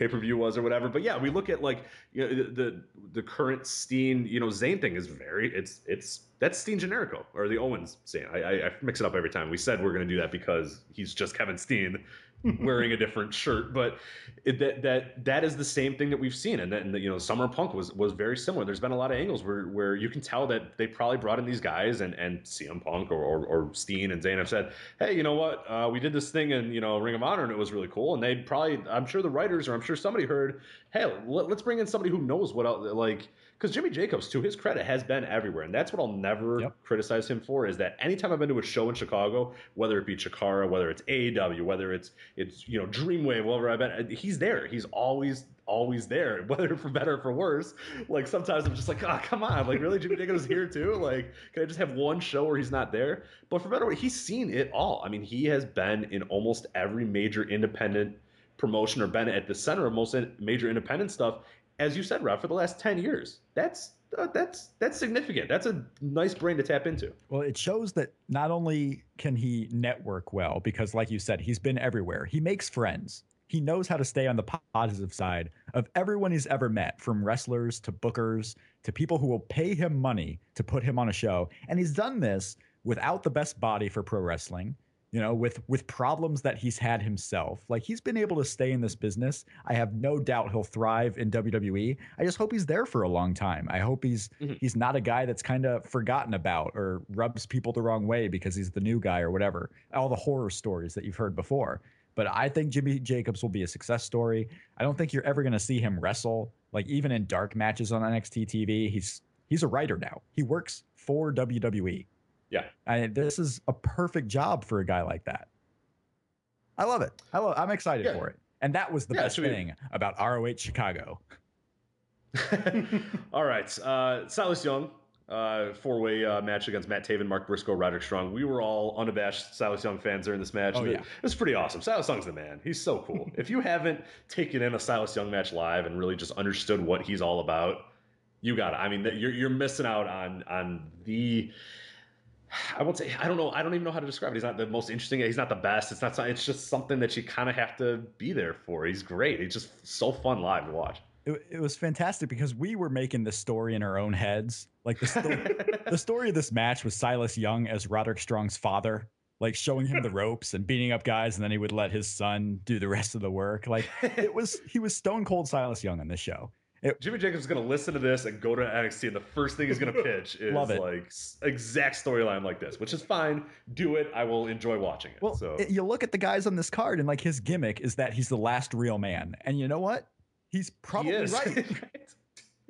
pay per view was or whatever. But yeah, we look at like you know, the, the current Steen you know Zayn thing is very it's it's that's Steen Generico or the Owens Zayn. I, I, I mix it up every time. We said we're to do that because he's just Kevin Steen wearing a different shirt, but it, that that that is the same thing that we've seen, and and, you know Summer Punk was was very similar. There's been a lot of angles where where you can tell that they probably brought in these guys and and CM Punk or or, or Steen and Zayn have said, hey, you know what, uh, we did this thing in you know Ring of Honor and it was really cool, and they probably I'm sure the writers or I'm sure somebody heard, hey, let, let's bring in somebody who knows what el- like. Because Jimmy Jacobs, to his credit, has been everywhere, and that's what I'll never Yep. criticize him for. Is that anytime I've been to a show in Chicago, whether it be Chikara, whether it's AAW, whether it's it's you know Dreamwave, wherever I've been, uh, he's there. He's always always there, whether for better or for worse. Like sometimes I'm just like, oh come on, like really Jimmy Jacobs is here too. Like can I just have one show where he's not there? But for better, or worse, he's seen it all. I mean, he has been in almost every major independent promotion or been at the center of most major independent stuff, as you said, Rob, for the last 10 years. That's uh, that's that's significant. That's a nice brain to tap into. Well, it shows that not only can he network well, because like you said, he's been everywhere. He makes friends. He knows how to stay on the positive side of everyone he's ever met, from wrestlers to bookers to people who will pay him money to put him on a show. And he's done this without the best body for pro wrestling you know with with problems that he's had himself. Like he's been able to stay in this business. I have no doubt he'll thrive in wwe i just hope he's there for a long time. I hope he's mm-hmm. he's not a guy that's kind of forgotten about or rubs people the wrong way because he's the new guy or whatever. All the horror stories that you've heard before. But i think jimmy jacobs will be a success story. I don't think you're ever going to see him wrestle like even in dark matches on nxt tv he's he's a writer now. He works for wwe yeah. I, this is a perfect job for a guy like that. I love it. I love, I'm excited yeah. for it. And that was the yeah, best thing be... about ROH Chicago. All right. Uh, Silas Young, uh, four way uh, match against Matt Taven, Mark Briscoe, Roderick Strong. We were all unabashed Silas Young fans during this match. Oh, yeah. it, it was pretty awesome. Silas Young's the man. He's so cool. if you haven't taken in a Silas Young match live and really just understood what he's all about, you got it. I mean, you're, you're missing out on on the I won't say I don't know. I don't even know how to describe it. He's not the most interesting. He's not the best. It's not. It's just something that you kind of have to be there for. He's great. He's just so fun live to watch. It, it was fantastic because we were making the story in our own heads. Like the story, the story of this match was Silas Young as Roderick Strong's father, like showing him the ropes and beating up guys, and then he would let his son do the rest of the work. Like it was, he was stone cold Silas Young on this show. It, Jimmy Jacobs is going to listen to this and go to NXT, and the first thing he's going to pitch is like exact storyline like this, which is fine. Do it. I will enjoy watching it. Well, so it, you look at the guys on this card, and like his gimmick is that he's the last real man, and you know what? He's probably he right.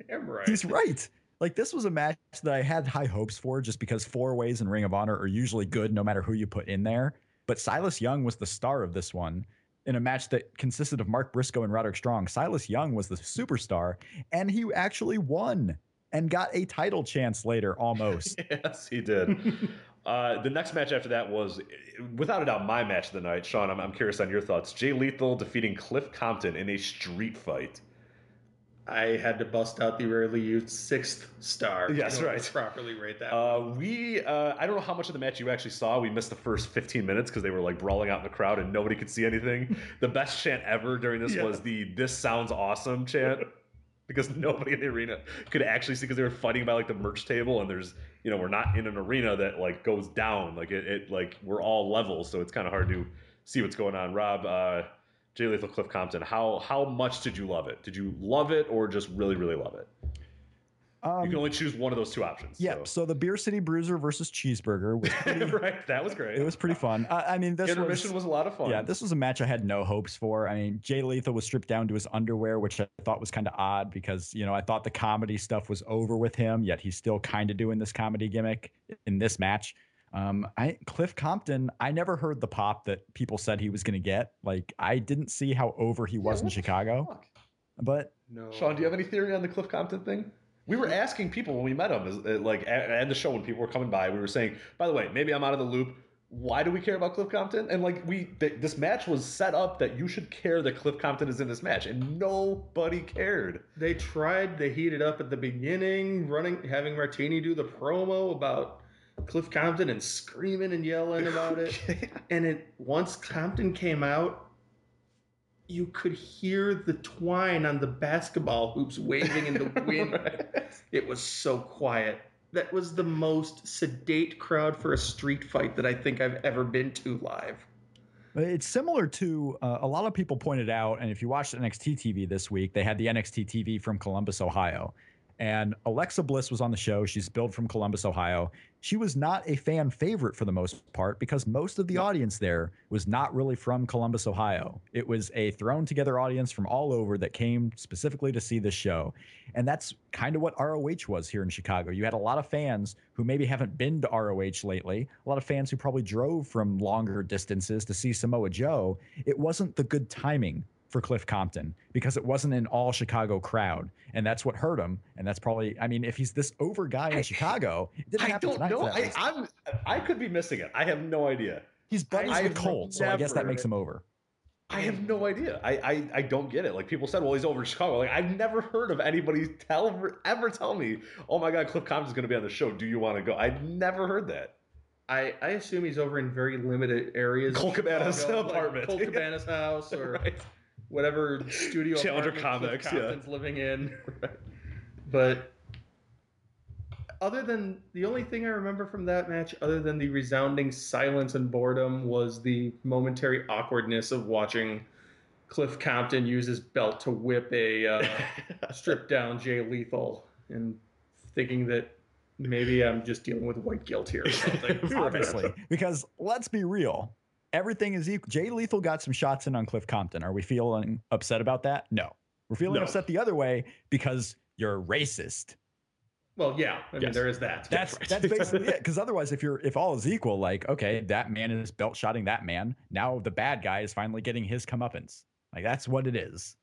Damn right. He's right. Like this was a match that I had high hopes for, just because four ways in Ring of Honor are usually good, no matter who you put in there. But Silas Young was the star of this one in a match that consisted of Mark Briscoe and Roderick Strong. Silas Young was the superstar, and he actually won and got a title chance later almost. yes, he did. uh, the next match after that was, without a doubt, my match of the night. Sean, I'm, I'm curious on your thoughts. Jay Lethal defeating Cliff Compton in a street fight. I had to bust out the rarely used sixth star. Yes, right. Properly rate that. Uh, we, uh, I don't know how much of the match you actually saw. We missed the first 15 minutes because they were like brawling out in the crowd and nobody could see anything. the best chant ever during this yeah. was the "This sounds awesome" chant. because nobody in the arena could actually see because they were fighting by like the merch table and there's you know we're not in an arena that like goes down like it, it like we're all levels so it's kind of hard to see what's going on rob uh Jay Lethal Cliff Compton. How how much did you love it? Did you love it or just really really love it? Um, you can only choose one of those two options. Yeah. So, so the Beer City Bruiser versus Cheeseburger was pretty, right. That was great. It was pretty fun. I, I mean, this intermission was, was, a lot of fun. Yeah, this was a match I had no hopes for. I mean, Jay Lethal was stripped down to his underwear, which I thought was kind of odd because you know I thought the comedy stuff was over with him, yet he's still kind of doing this comedy gimmick in this match. Um, I Cliff Compton, I never heard the pop that people said he was going to get. Like, I didn't see how over he was yeah, in Chicago. But no. Sean, do you have any theory on the Cliff Compton thing? We were asking people when we met him, uh, like at, the show when people were coming by. We were saying, by the way, maybe I'm out of the loop. Why do we care about Cliff Compton? And like we, th- this match was set up that you should care that Cliff Compton is in this match, and nobody cared. They tried. to heat it up at the beginning, running, having Martini do the promo about Cliff Compton and screaming and yelling about it. and it once Compton came out, you could hear the twine on the basketball hoops waving in the wind. right. It was so quiet. That was the most sedate crowd for a street fight that I think I've ever been to live. It's similar to uh, a lot of people pointed out, and if you watched NXT TV this week, they had the NXT TV from Columbus, Ohio. And Alexa Bliss was on the show. She's billed from Columbus, Ohio. She was not a fan favorite for the most part because most of the audience there was not really from Columbus, Ohio. It was a thrown together audience from all over that came specifically to see this show. And that's kind of what ROH was here in Chicago. You had a lot of fans who maybe haven't been to ROH lately, a lot of fans who probably drove from longer distances to see Samoa Joe. It wasn't the good timing for Cliff Compton because it wasn't an all Chicago crowd, and that's what hurt him. And that's probably, I mean, if he's this over guy in I, Chicago, it didn't I happen don't know. I, I'm, I could be missing it. I have no idea. He's buddies I, with Colt, so I guess that makes him over. I have no idea. I, I I don't get it. Like people said, well, he's over Chicago. Like I've never heard of anybody tell ever tell me, oh my God, Cliff Compton's going to be on the show. Do you want to go? I've never heard that. I, I assume he's over in very limited areas. Colt Cabana's Chicago, like apartment. Colt Cabana's house, or right. Whatever studio Challenger Comics, yeah. Living in. But other than the only thing I remember from that match, other than the resounding silence and boredom, was the momentary awkwardness of watching Cliff Compton use his belt to whip a uh, stripped down Jay Lethal, and thinking that maybe I'm just dealing with white guilt here or something. Obviously, because let's be real, everything is equal. Jay Lethal got some shots in on Cliff Compton. Are we feeling upset about that? No, we're feeling No. upset the other way because you're racist. well, yeah, I mean Yes. there is that. That's right. that's basically it. Because otherwise, if you're if all is equal, like okay, that man is belt shotting that man. Now the bad guy is finally getting his comeuppance. Like that's what it is.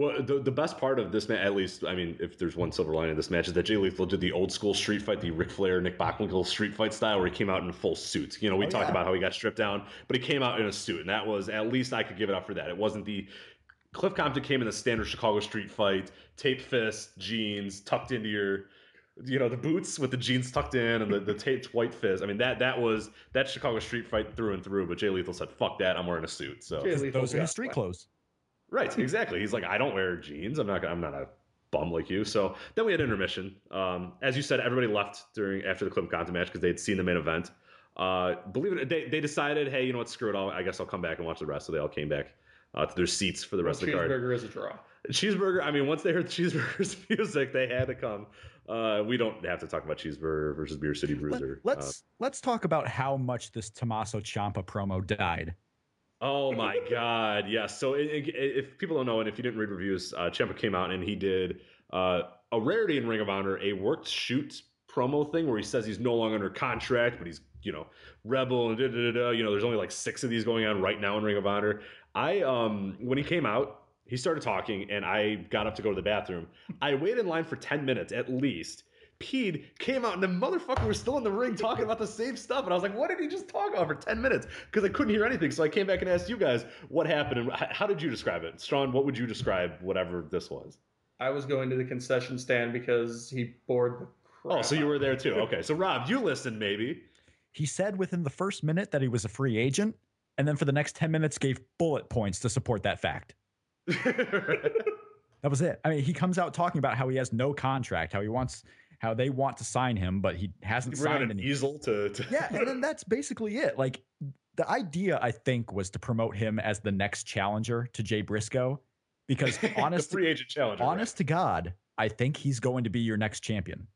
Well, the, the best part of this match, at least, I mean, if there's one silver lining in this match, is that Jay Lethal did the old school street fight, the Ric Flair, Nick Bockwinkel street fight style, where he came out in full suit. You know, we Oh, talked yeah. about how he got stripped down, but he came out in a suit, and that was at least I could give it up for that. It wasn't the Cliff Compton came in the standard Chicago street fight, taped fist, jeans, tucked into your. You know the boots with the jeans tucked in and the, the taped white fist. I mean that that was that Chicago street fight through and through. But Jay Lethal said, "Fuck that! I'm wearing a suit." So Jay Lethal Those are got- his street clothes. Right, exactly. He's like, I don't wear jeans. I'm not. I'm not a bum like you. So then we had intermission. Um, as you said, everybody left during after the Cliff Compton match because they had seen the main event. Uh, believe it, they they decided, hey, you know what? Screw it. I'll, I guess I'll come back and watch the rest. So they all came back uh, to their seats for the rest of the card. cheeseburger is a draw. Cheeseburger. I mean, once they heard Cheeseburger's music, they had to come. Uh, we don't have to talk about Cheeseburger versus Beer City Bruiser. Let, us let's talk about how much this Tommaso Ciampa promo died. Oh my God! Yes. So i- i- if people don't know, and if you didn't read reviews, uh, Ciampa came out and he did uh, a rarity in Ring of Honor, a worked shoot promo thing where he says he's no longer under contract, but he's you know rebel and da da. da. You know, there's only like six of these going on right now in Ring of Honor. I um when he came out, he started talking, and I got up to go to the bathroom. I waited in line for ten minutes at least. Peed came out and the motherfucker was still in the ring talking about the same stuff. And I was like, what did he just talk about for 10 minutes? Because I couldn't hear anything. So I came back and asked you guys what happened and how did you describe it? Strawn, what would you describe whatever this was? I was going to the concession stand because he bored the crap. Oh, so you were there too. Okay. So Rob, you listened maybe. He said within the first minute that he was a free agent, and then for the next 10 minutes gave bullet points to support that fact. That was it. I mean, he comes out talking about how he has no contract, how he wants, how they want to sign him, but he hasn't We're signed an any. easel to, to yeah, and then that's basically it. Like the idea, I think, was to promote him as the next challenger to Jay Briscoe, because honest, free agent challenger. right? to God, I think he's going to be your next champion.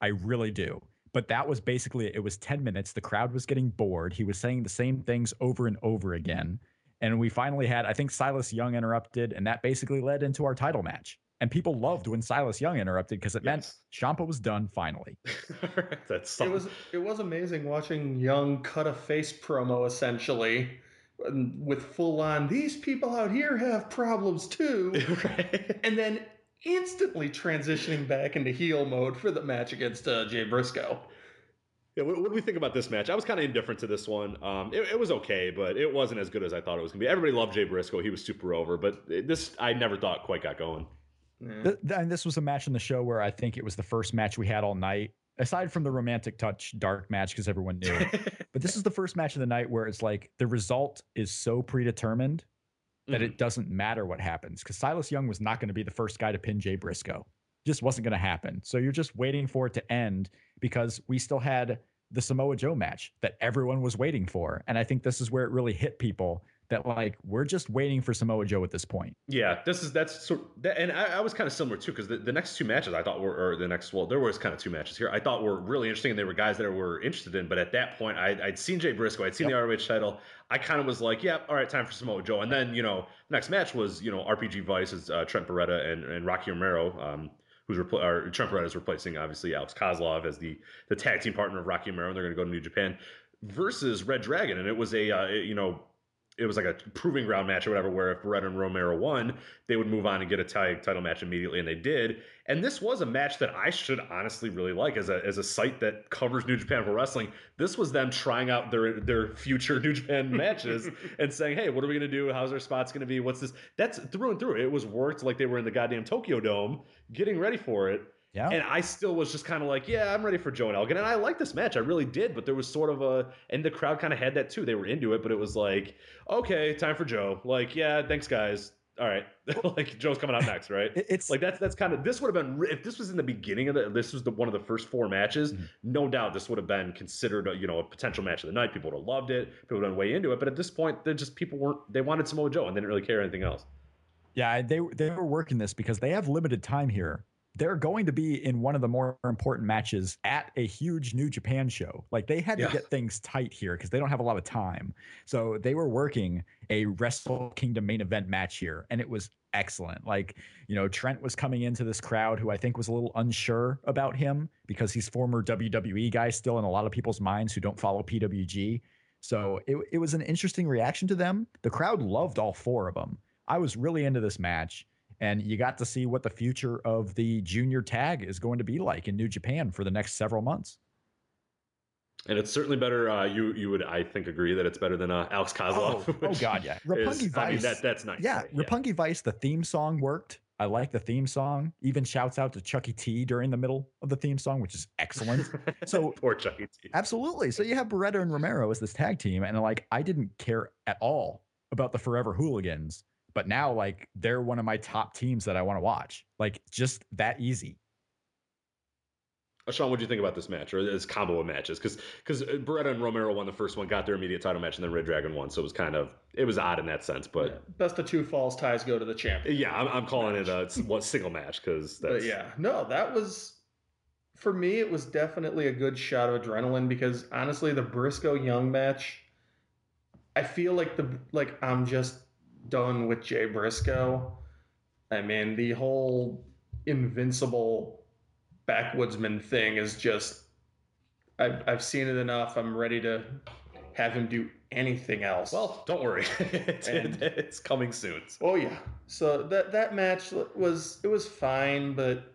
I really do. But that was basically it. It was 10 minutes. The crowd was getting bored. He was saying the same things over and over again. And we finally had, I think Silas Young interrupted, and that basically led into our title match. And people loved when Silas Young interrupted because it meant Yes. Ciampa was done finally. That's It was it was amazing watching Young cut a face promo essentially, with full on. These people out here have problems too, right. and then instantly transitioning back into heel mode for the match against uh, Jay Briscoe. Yeah, what, what do we think about this match? I was kind of indifferent to this one. Um, it, it was okay, but it wasn't as good as I thought it was going to be. Everybody loved Jay Briscoe; he was super over. But it- this, I never thought quite got going. Yeah. Th- th- and this was a match in the show where I think it was the first match we had all night, aside from the romantic touch dark match because everyone knew. but this is the first match of the night where it's like the result is so predetermined that Mhm. it doesn't matter what happens because Silas Young was not going to be the first guy to pin Jay Briscoe. Just wasn't going to happen. So you're just waiting for it to end because we still had the Samoa Joe match that everyone was waiting for. And I think this is where it really hit people that like we're just waiting for Samoa Joe at this point. Yeah, this is that's sort that, and I, I was kind of similar too because the, the next two matches I thought were or the next well there was kind of two matches here I thought were really interesting and they were guys that I were interested in but at that point I, I'd seen Jay Briscoe I'd seen the ROH title I kind of was like yeah all right time for Samoa Joe and then you know next match was you know RPG Vice's uh, Trent Beretta and, and Rocky Romero um, who's repl- or Trent Beretta is replacing obviously Alex Kozlov as the the tag team partner of Rocky Romero and they're going to go to New Japan versus Red Dragon and it was a uh, you know it was like a proving ground match or whatever, where if Red and Romero won, they would move on and get a tag title match immediately, and they did. And this was a match that I should honestly really like as a as a site that covers New Japan Pro Wrestling. This was them trying out their their future New Japan matches and saying, "Hey, what are we gonna do? How's our spots gonna be? What's this?" That's through and through. It was worked like they were in the goddamn Tokyo Dome, getting ready for it. Yeah. And I still was just kind of like, yeah, I'm ready for Joe and Elgin. And I like this match. I really did. But there was sort of a, and the crowd kind of had that too. They were into it, but it was like, okay, time for Joe. Like, yeah, thanks, guys. All right. like, Joe's coming out next, right? It's like, that's, that's kind of, this would have been, if this was in the beginning of the, this was the one of the first four matches, Mhm. no doubt this would have been considered, a, you know, a potential match of the night. People would have loved it. People would have been way into it. But at this point, they're just, people weren't, they wanted Samoa Joe and they didn't really care anything else. Yeah, they they were working this because they have limited time here. They're going to be in one of the more important matches at a huge New Japan show. Like they had Yeah. to get things tight here because they don't have a lot of time. So they were working a Wrestle Kingdom main event match here, and it was excellent. Like you know, Trent was coming into this crowd who I think was a little unsure about him because he's former WWE guy still in a lot of people's minds who don't follow PWG. So it, it was an interesting reaction to them. The crowd loved all four of them. I was really into this match, and you got to see what the future of the junior tag is going to be like in New Japan for the next several months. And it's certainly better. Uh, you you would I think agree that it's better than uh, Alex Kozlov. Oh, oh God, yeah. is- Roppongi I mean that that's nice. yeah, right? Roppongi Vice, the theme song worked. I like the theme song. Even shouts out to Chucky T during the middle of the theme song, which is excellent. So- poor Chucky T. Absolutely. So you have Beretta and Romero as this tag team, and like I didn't care at all about the Forever Hooligans, but now like they're one of my top teams that I want to watch. Like just that easy. Uh, Sean, what do you think about this match or this combo of matches? Because because Beretta and Romero won the first one, got their immediate title match, and then Red Dragon won. So it was kind of it was odd in that sense. But Best of two falls ties go to the champion. yeah, I'm, I'm calling it a what single match because that's But yeah, no, that was for me. It was definitely a good shot of adrenaline because honestly, the Briscoe Young match, I feel like the like I'm just done with Jay Briscoe. I mean, the whole invincible backwoodsman thing is just I've I've seen it enough. I'm ready to have him do anything else. well, don't worry, it's, And- it's coming soon. Oh yeah. So that that match was it was fine, but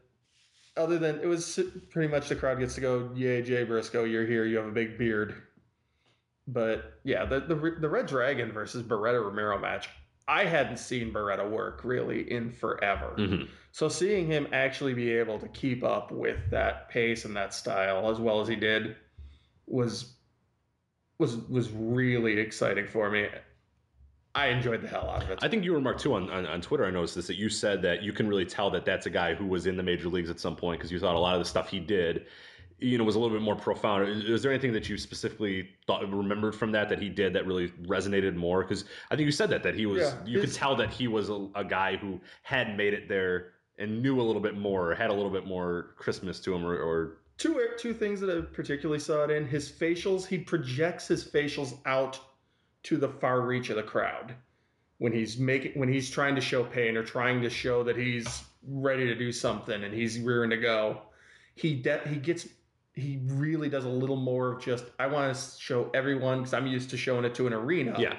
other than it was pretty much the crowd gets to go, "Yay, Jay Briscoe, you're here. You have a big beard." But yeah, the the the Red Dragon versus Beretta Romero match, I hadn't seen Beretta work really in forever. Mhm. So seeing him actually be able to keep up with that pace and that style as well as he did was was was really exciting for me. I enjoyed the hell out of it. I think you remarked too on, on, on Twitter. I noticed this that you said that you can really tell that that's a guy who was in the major leagues at some point because you thought a lot of the stuff he did, you know, was a little bit more profound. Is there anything that you specifically thought remembered from that that he did that really resonated more? Because I think you said that that he was Yeah, you could tell that he was a, a guy who had made it there and knew a little bit more, or had a little bit more Christmas to him, or, or two two things that I particularly saw it in his facials. He projects his facials out to the far reach of the crowd when he's making when he's trying to show pain or trying to show that he's ready to do something and he's rearing to go. He de- he gets he really does a little more of just I want to show everyone because I'm used to showing it to an arena. yeah,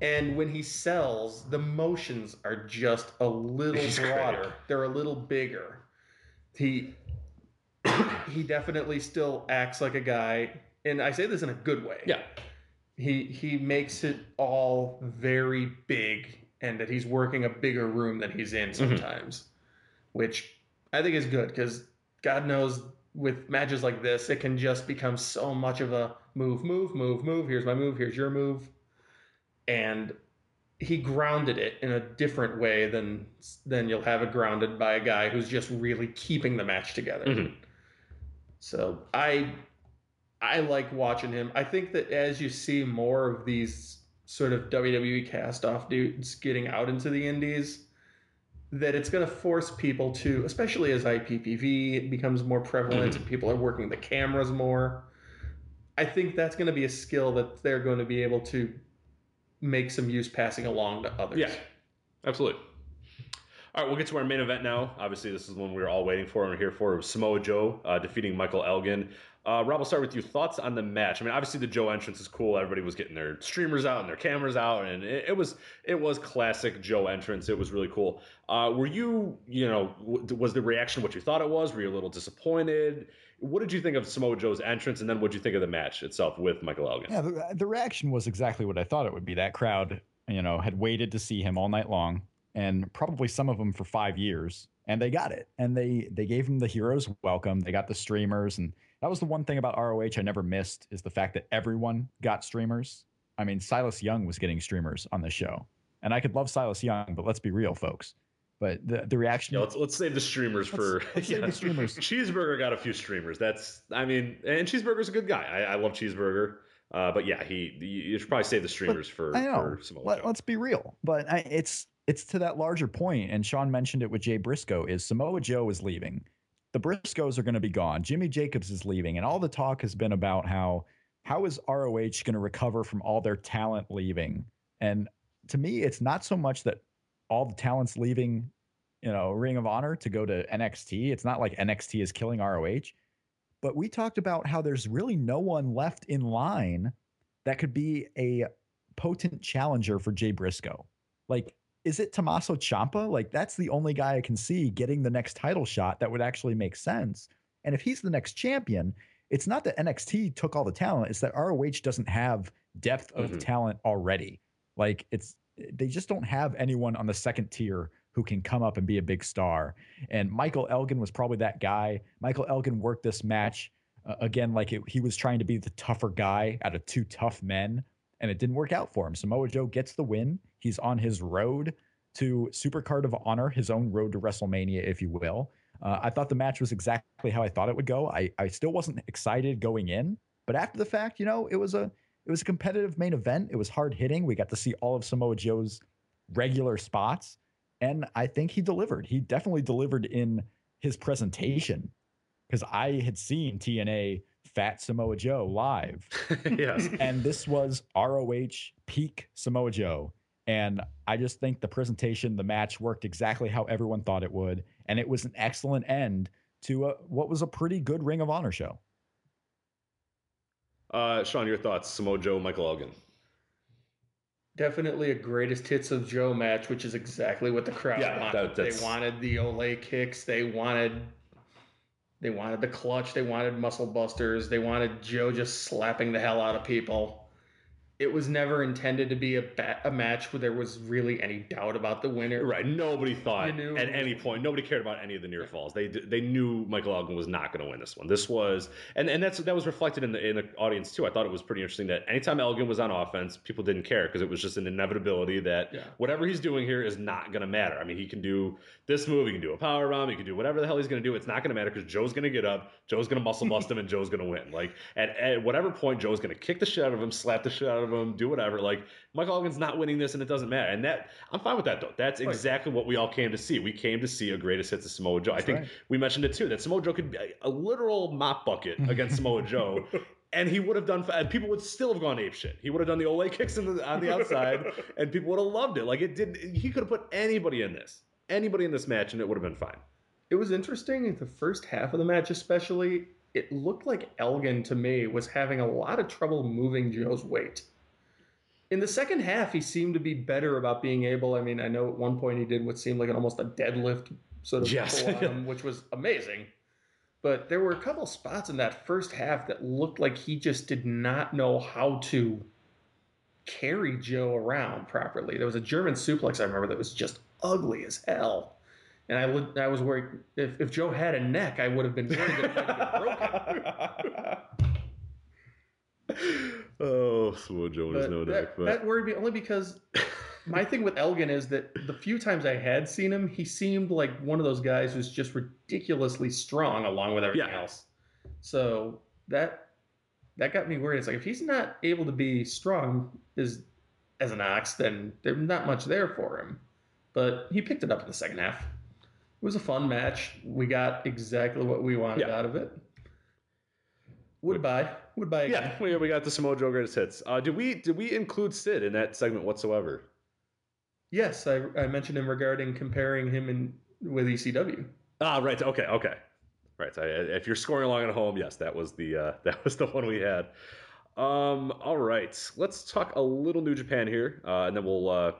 And when he sells, the motions are just a little He's broader. They're a little bigger. He he definitely still acts like a guy, and I say this in a good way. yeah. He he makes it all very big, and that he's working a bigger room than he's in sometimes, which I think is good because God knows with matches like this, it can just become so much of a move, move, move, move. Here's my move. Here's your move, and he grounded it in a different way than than you'll have it grounded by a guy who's just really keeping the match together. Mhm. So I I like watching him. I think that as you see more of these sort of WWE cast off dudes getting out into the indies, that it's going to force people to, especially as IPPV becomes more prevalent and people are working the cameras more. I think that's going to be a skill that they're going to be able to make some use passing along to others. Yeah. Absolutely. All right, we'll get to our main event now. Obviously, this is one we were all waiting for and we're here for. Samoa Joe uh, defeating Michael Elgin. Uh, Rob, I'll start with you. Thoughts on the match? I mean, obviously the Joe entrance is cool. Everybody was getting their streamers out and their cameras out, and it, it was it was classic Joe entrance. It was really cool. Uh, were you, you know, w- was the reaction what you thought it was? Were you a little disappointed? What did you think of Samoa Joe's entrance, and then what did you think of the match itself with Michael Elgin? Yeah, the, the reaction was exactly what I thought it would be. That crowd, you know, had waited to see him all night long, and probably some of them for five years, and they got it. And they they gave him the hero's welcome. They got the streamers, and that was the one thing about ROH I never missed is the fact that everyone got streamers. I mean, Silas Young was getting streamers on the show, and I could love Silas Young, but let's be real, folks. But the the reaction. Yeah, let's let's save the streamers for let's save the streamers. Cheeseburger got a few streamers. That's I mean, and Cheeseburger's a good guy. I, I love Cheeseburger. Uh, but yeah, he you should probably save the streamers for, I know. for Samoa Let, us be real, but I, it's it's to that larger point, and Sean mentioned it with Jay Briscoe. Is Samoa Joe is leaving, the Briscoes are going to be gone. Jimmy Jacobs is leaving, and all the talk has been about how how is ROH going to recover from all their talent leaving? And to me, it's not so much that all the talent's leaving, you know, Ring of Honor to go to NXT. It's not like NXT is killing ROH, but we talked about how there's really no one left in line that could be a potent challenger for Jay Briscoe. Like, is it Tommaso Ciampa? Like, that's the only guy I can see getting the next title shot that would actually make sense. And if he's the next champion, it's not that NXT took all the talent, it's that ROH doesn't have depth of Mhm. talent already. Like, it's they just don't have anyone on the second tier who can come up and be a big star. And Michael Elgin was probably that guy. Michael Elgin worked this match uh, again like it, he was trying to be the tougher guy out of two tough men and it didn't work out for him. Samoa Joe gets the win. He's on his road to Supercard of Honor, his own road to WrestleMania, if you will. Uh, I thought the match was exactly how I thought it would go. I, I still wasn't excited going in, but after the fact, you know, it was a it was a competitive main event. It was hard hitting. We got to see all of Samoa Joe's regular spots, and I think he delivered. He definitely delivered in his presentation because I had seen TNA Fat Samoa Joe live yes. and this was ROH peak Samoa Joe. And I just think the presentation, the match worked exactly how everyone thought it would. And it was an excellent end to a, what was a pretty good Ring of Honor show. Uh, Sean, your thoughts? Samoa Joe, Michael Elgin. Definitely a greatest hits of Joe match, which is exactly what the crowd Yeah, wanted. that- They wanted the Olay kicks. They wanted they wanted the clutch. They wanted muscle busters. They wanted Joe just slapping the hell out of people. It was never intended to be a, ba- a match where there was really any doubt about the winner. Right. Nobody thought knew- at any point. Nobody cared about any of the near falls. They they knew Michael Elgin was not going to win this one. This was, and and that's that was reflected in the in the audience too. I thought it was pretty interesting that anytime Elgin was on offense, people didn't care because it was just an inevitability that Yeah. whatever he's doing here is not going to matter. I mean, he can do this move, he can do a power bomb, he can do whatever the hell he's going to do. It's not going to matter because Joe's going to get up, Joe's going to muscle bust him, and Joe's going to win. Like at, at whatever point, Joe's going to kick the shit out of him, slap the shit out of him, do whatever. Like Michael Elgin's not winning this, and it doesn't matter. And that I'm fine with that though. That's exactly what we all came to see. We came to see a greatest hits of Samoa Joe. I think right. we mentioned it too that Samoa Joe could be a, literal mop bucket against Samoa Joe. And he would have done, and people would still have gone ape shit. He would have done the Olay kicks in the, on the outside, and people would have loved it. Like it did. He could have put anybody in this, anybody in this match, and it would have been fine. It was interesting the first half of the match, especially. It looked like Elgin to me was having a lot of trouble moving Joe's weight. In the second half, he seemed to be better about being able. I mean, I know at one point he did what seemed like an almost a deadlift sort of Yes. pull on him, which was amazing. But there were a couple spots in that first half that looked like he just did not know how to carry Joe around properly. There was a German suplex I remember that was just ugly as hell. And I, would, I was worried if, if Joe had a neck, I would have been worried that it might have been broken. oh, Samoa Joe is no that, deck. But that worried me only because my thing with Elgin is that the few times I had seen him, he seemed like one of those guys who's just ridiculously strong along with everything Yeah. else. So that that got me worried. It's like if he's not able to be strong as as an ox, then there's not much there for him. But he picked it up in the second half. It was a fun match. We got exactly what we wanted Yeah. out of it. Would buy. Would buy again. yeah, we, we got the Samoa Joe greatest hits. Uh, did we did we include Sid in that segment whatsoever? Yes, I, I mentioned him regarding comparing him in with ECW. Ah, right. Okay, okay. Right. I, if you're scoring along at home, yes, that was the uh, that was the one we had. Um, all right, let's talk a little New Japan here, uh, and then we'll. Uh,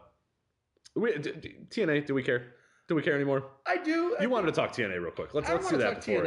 we, d- d- TNA, do we care? Do we care anymore? I do. I You wanted to talk TNA real quick. Let's I let's do that before.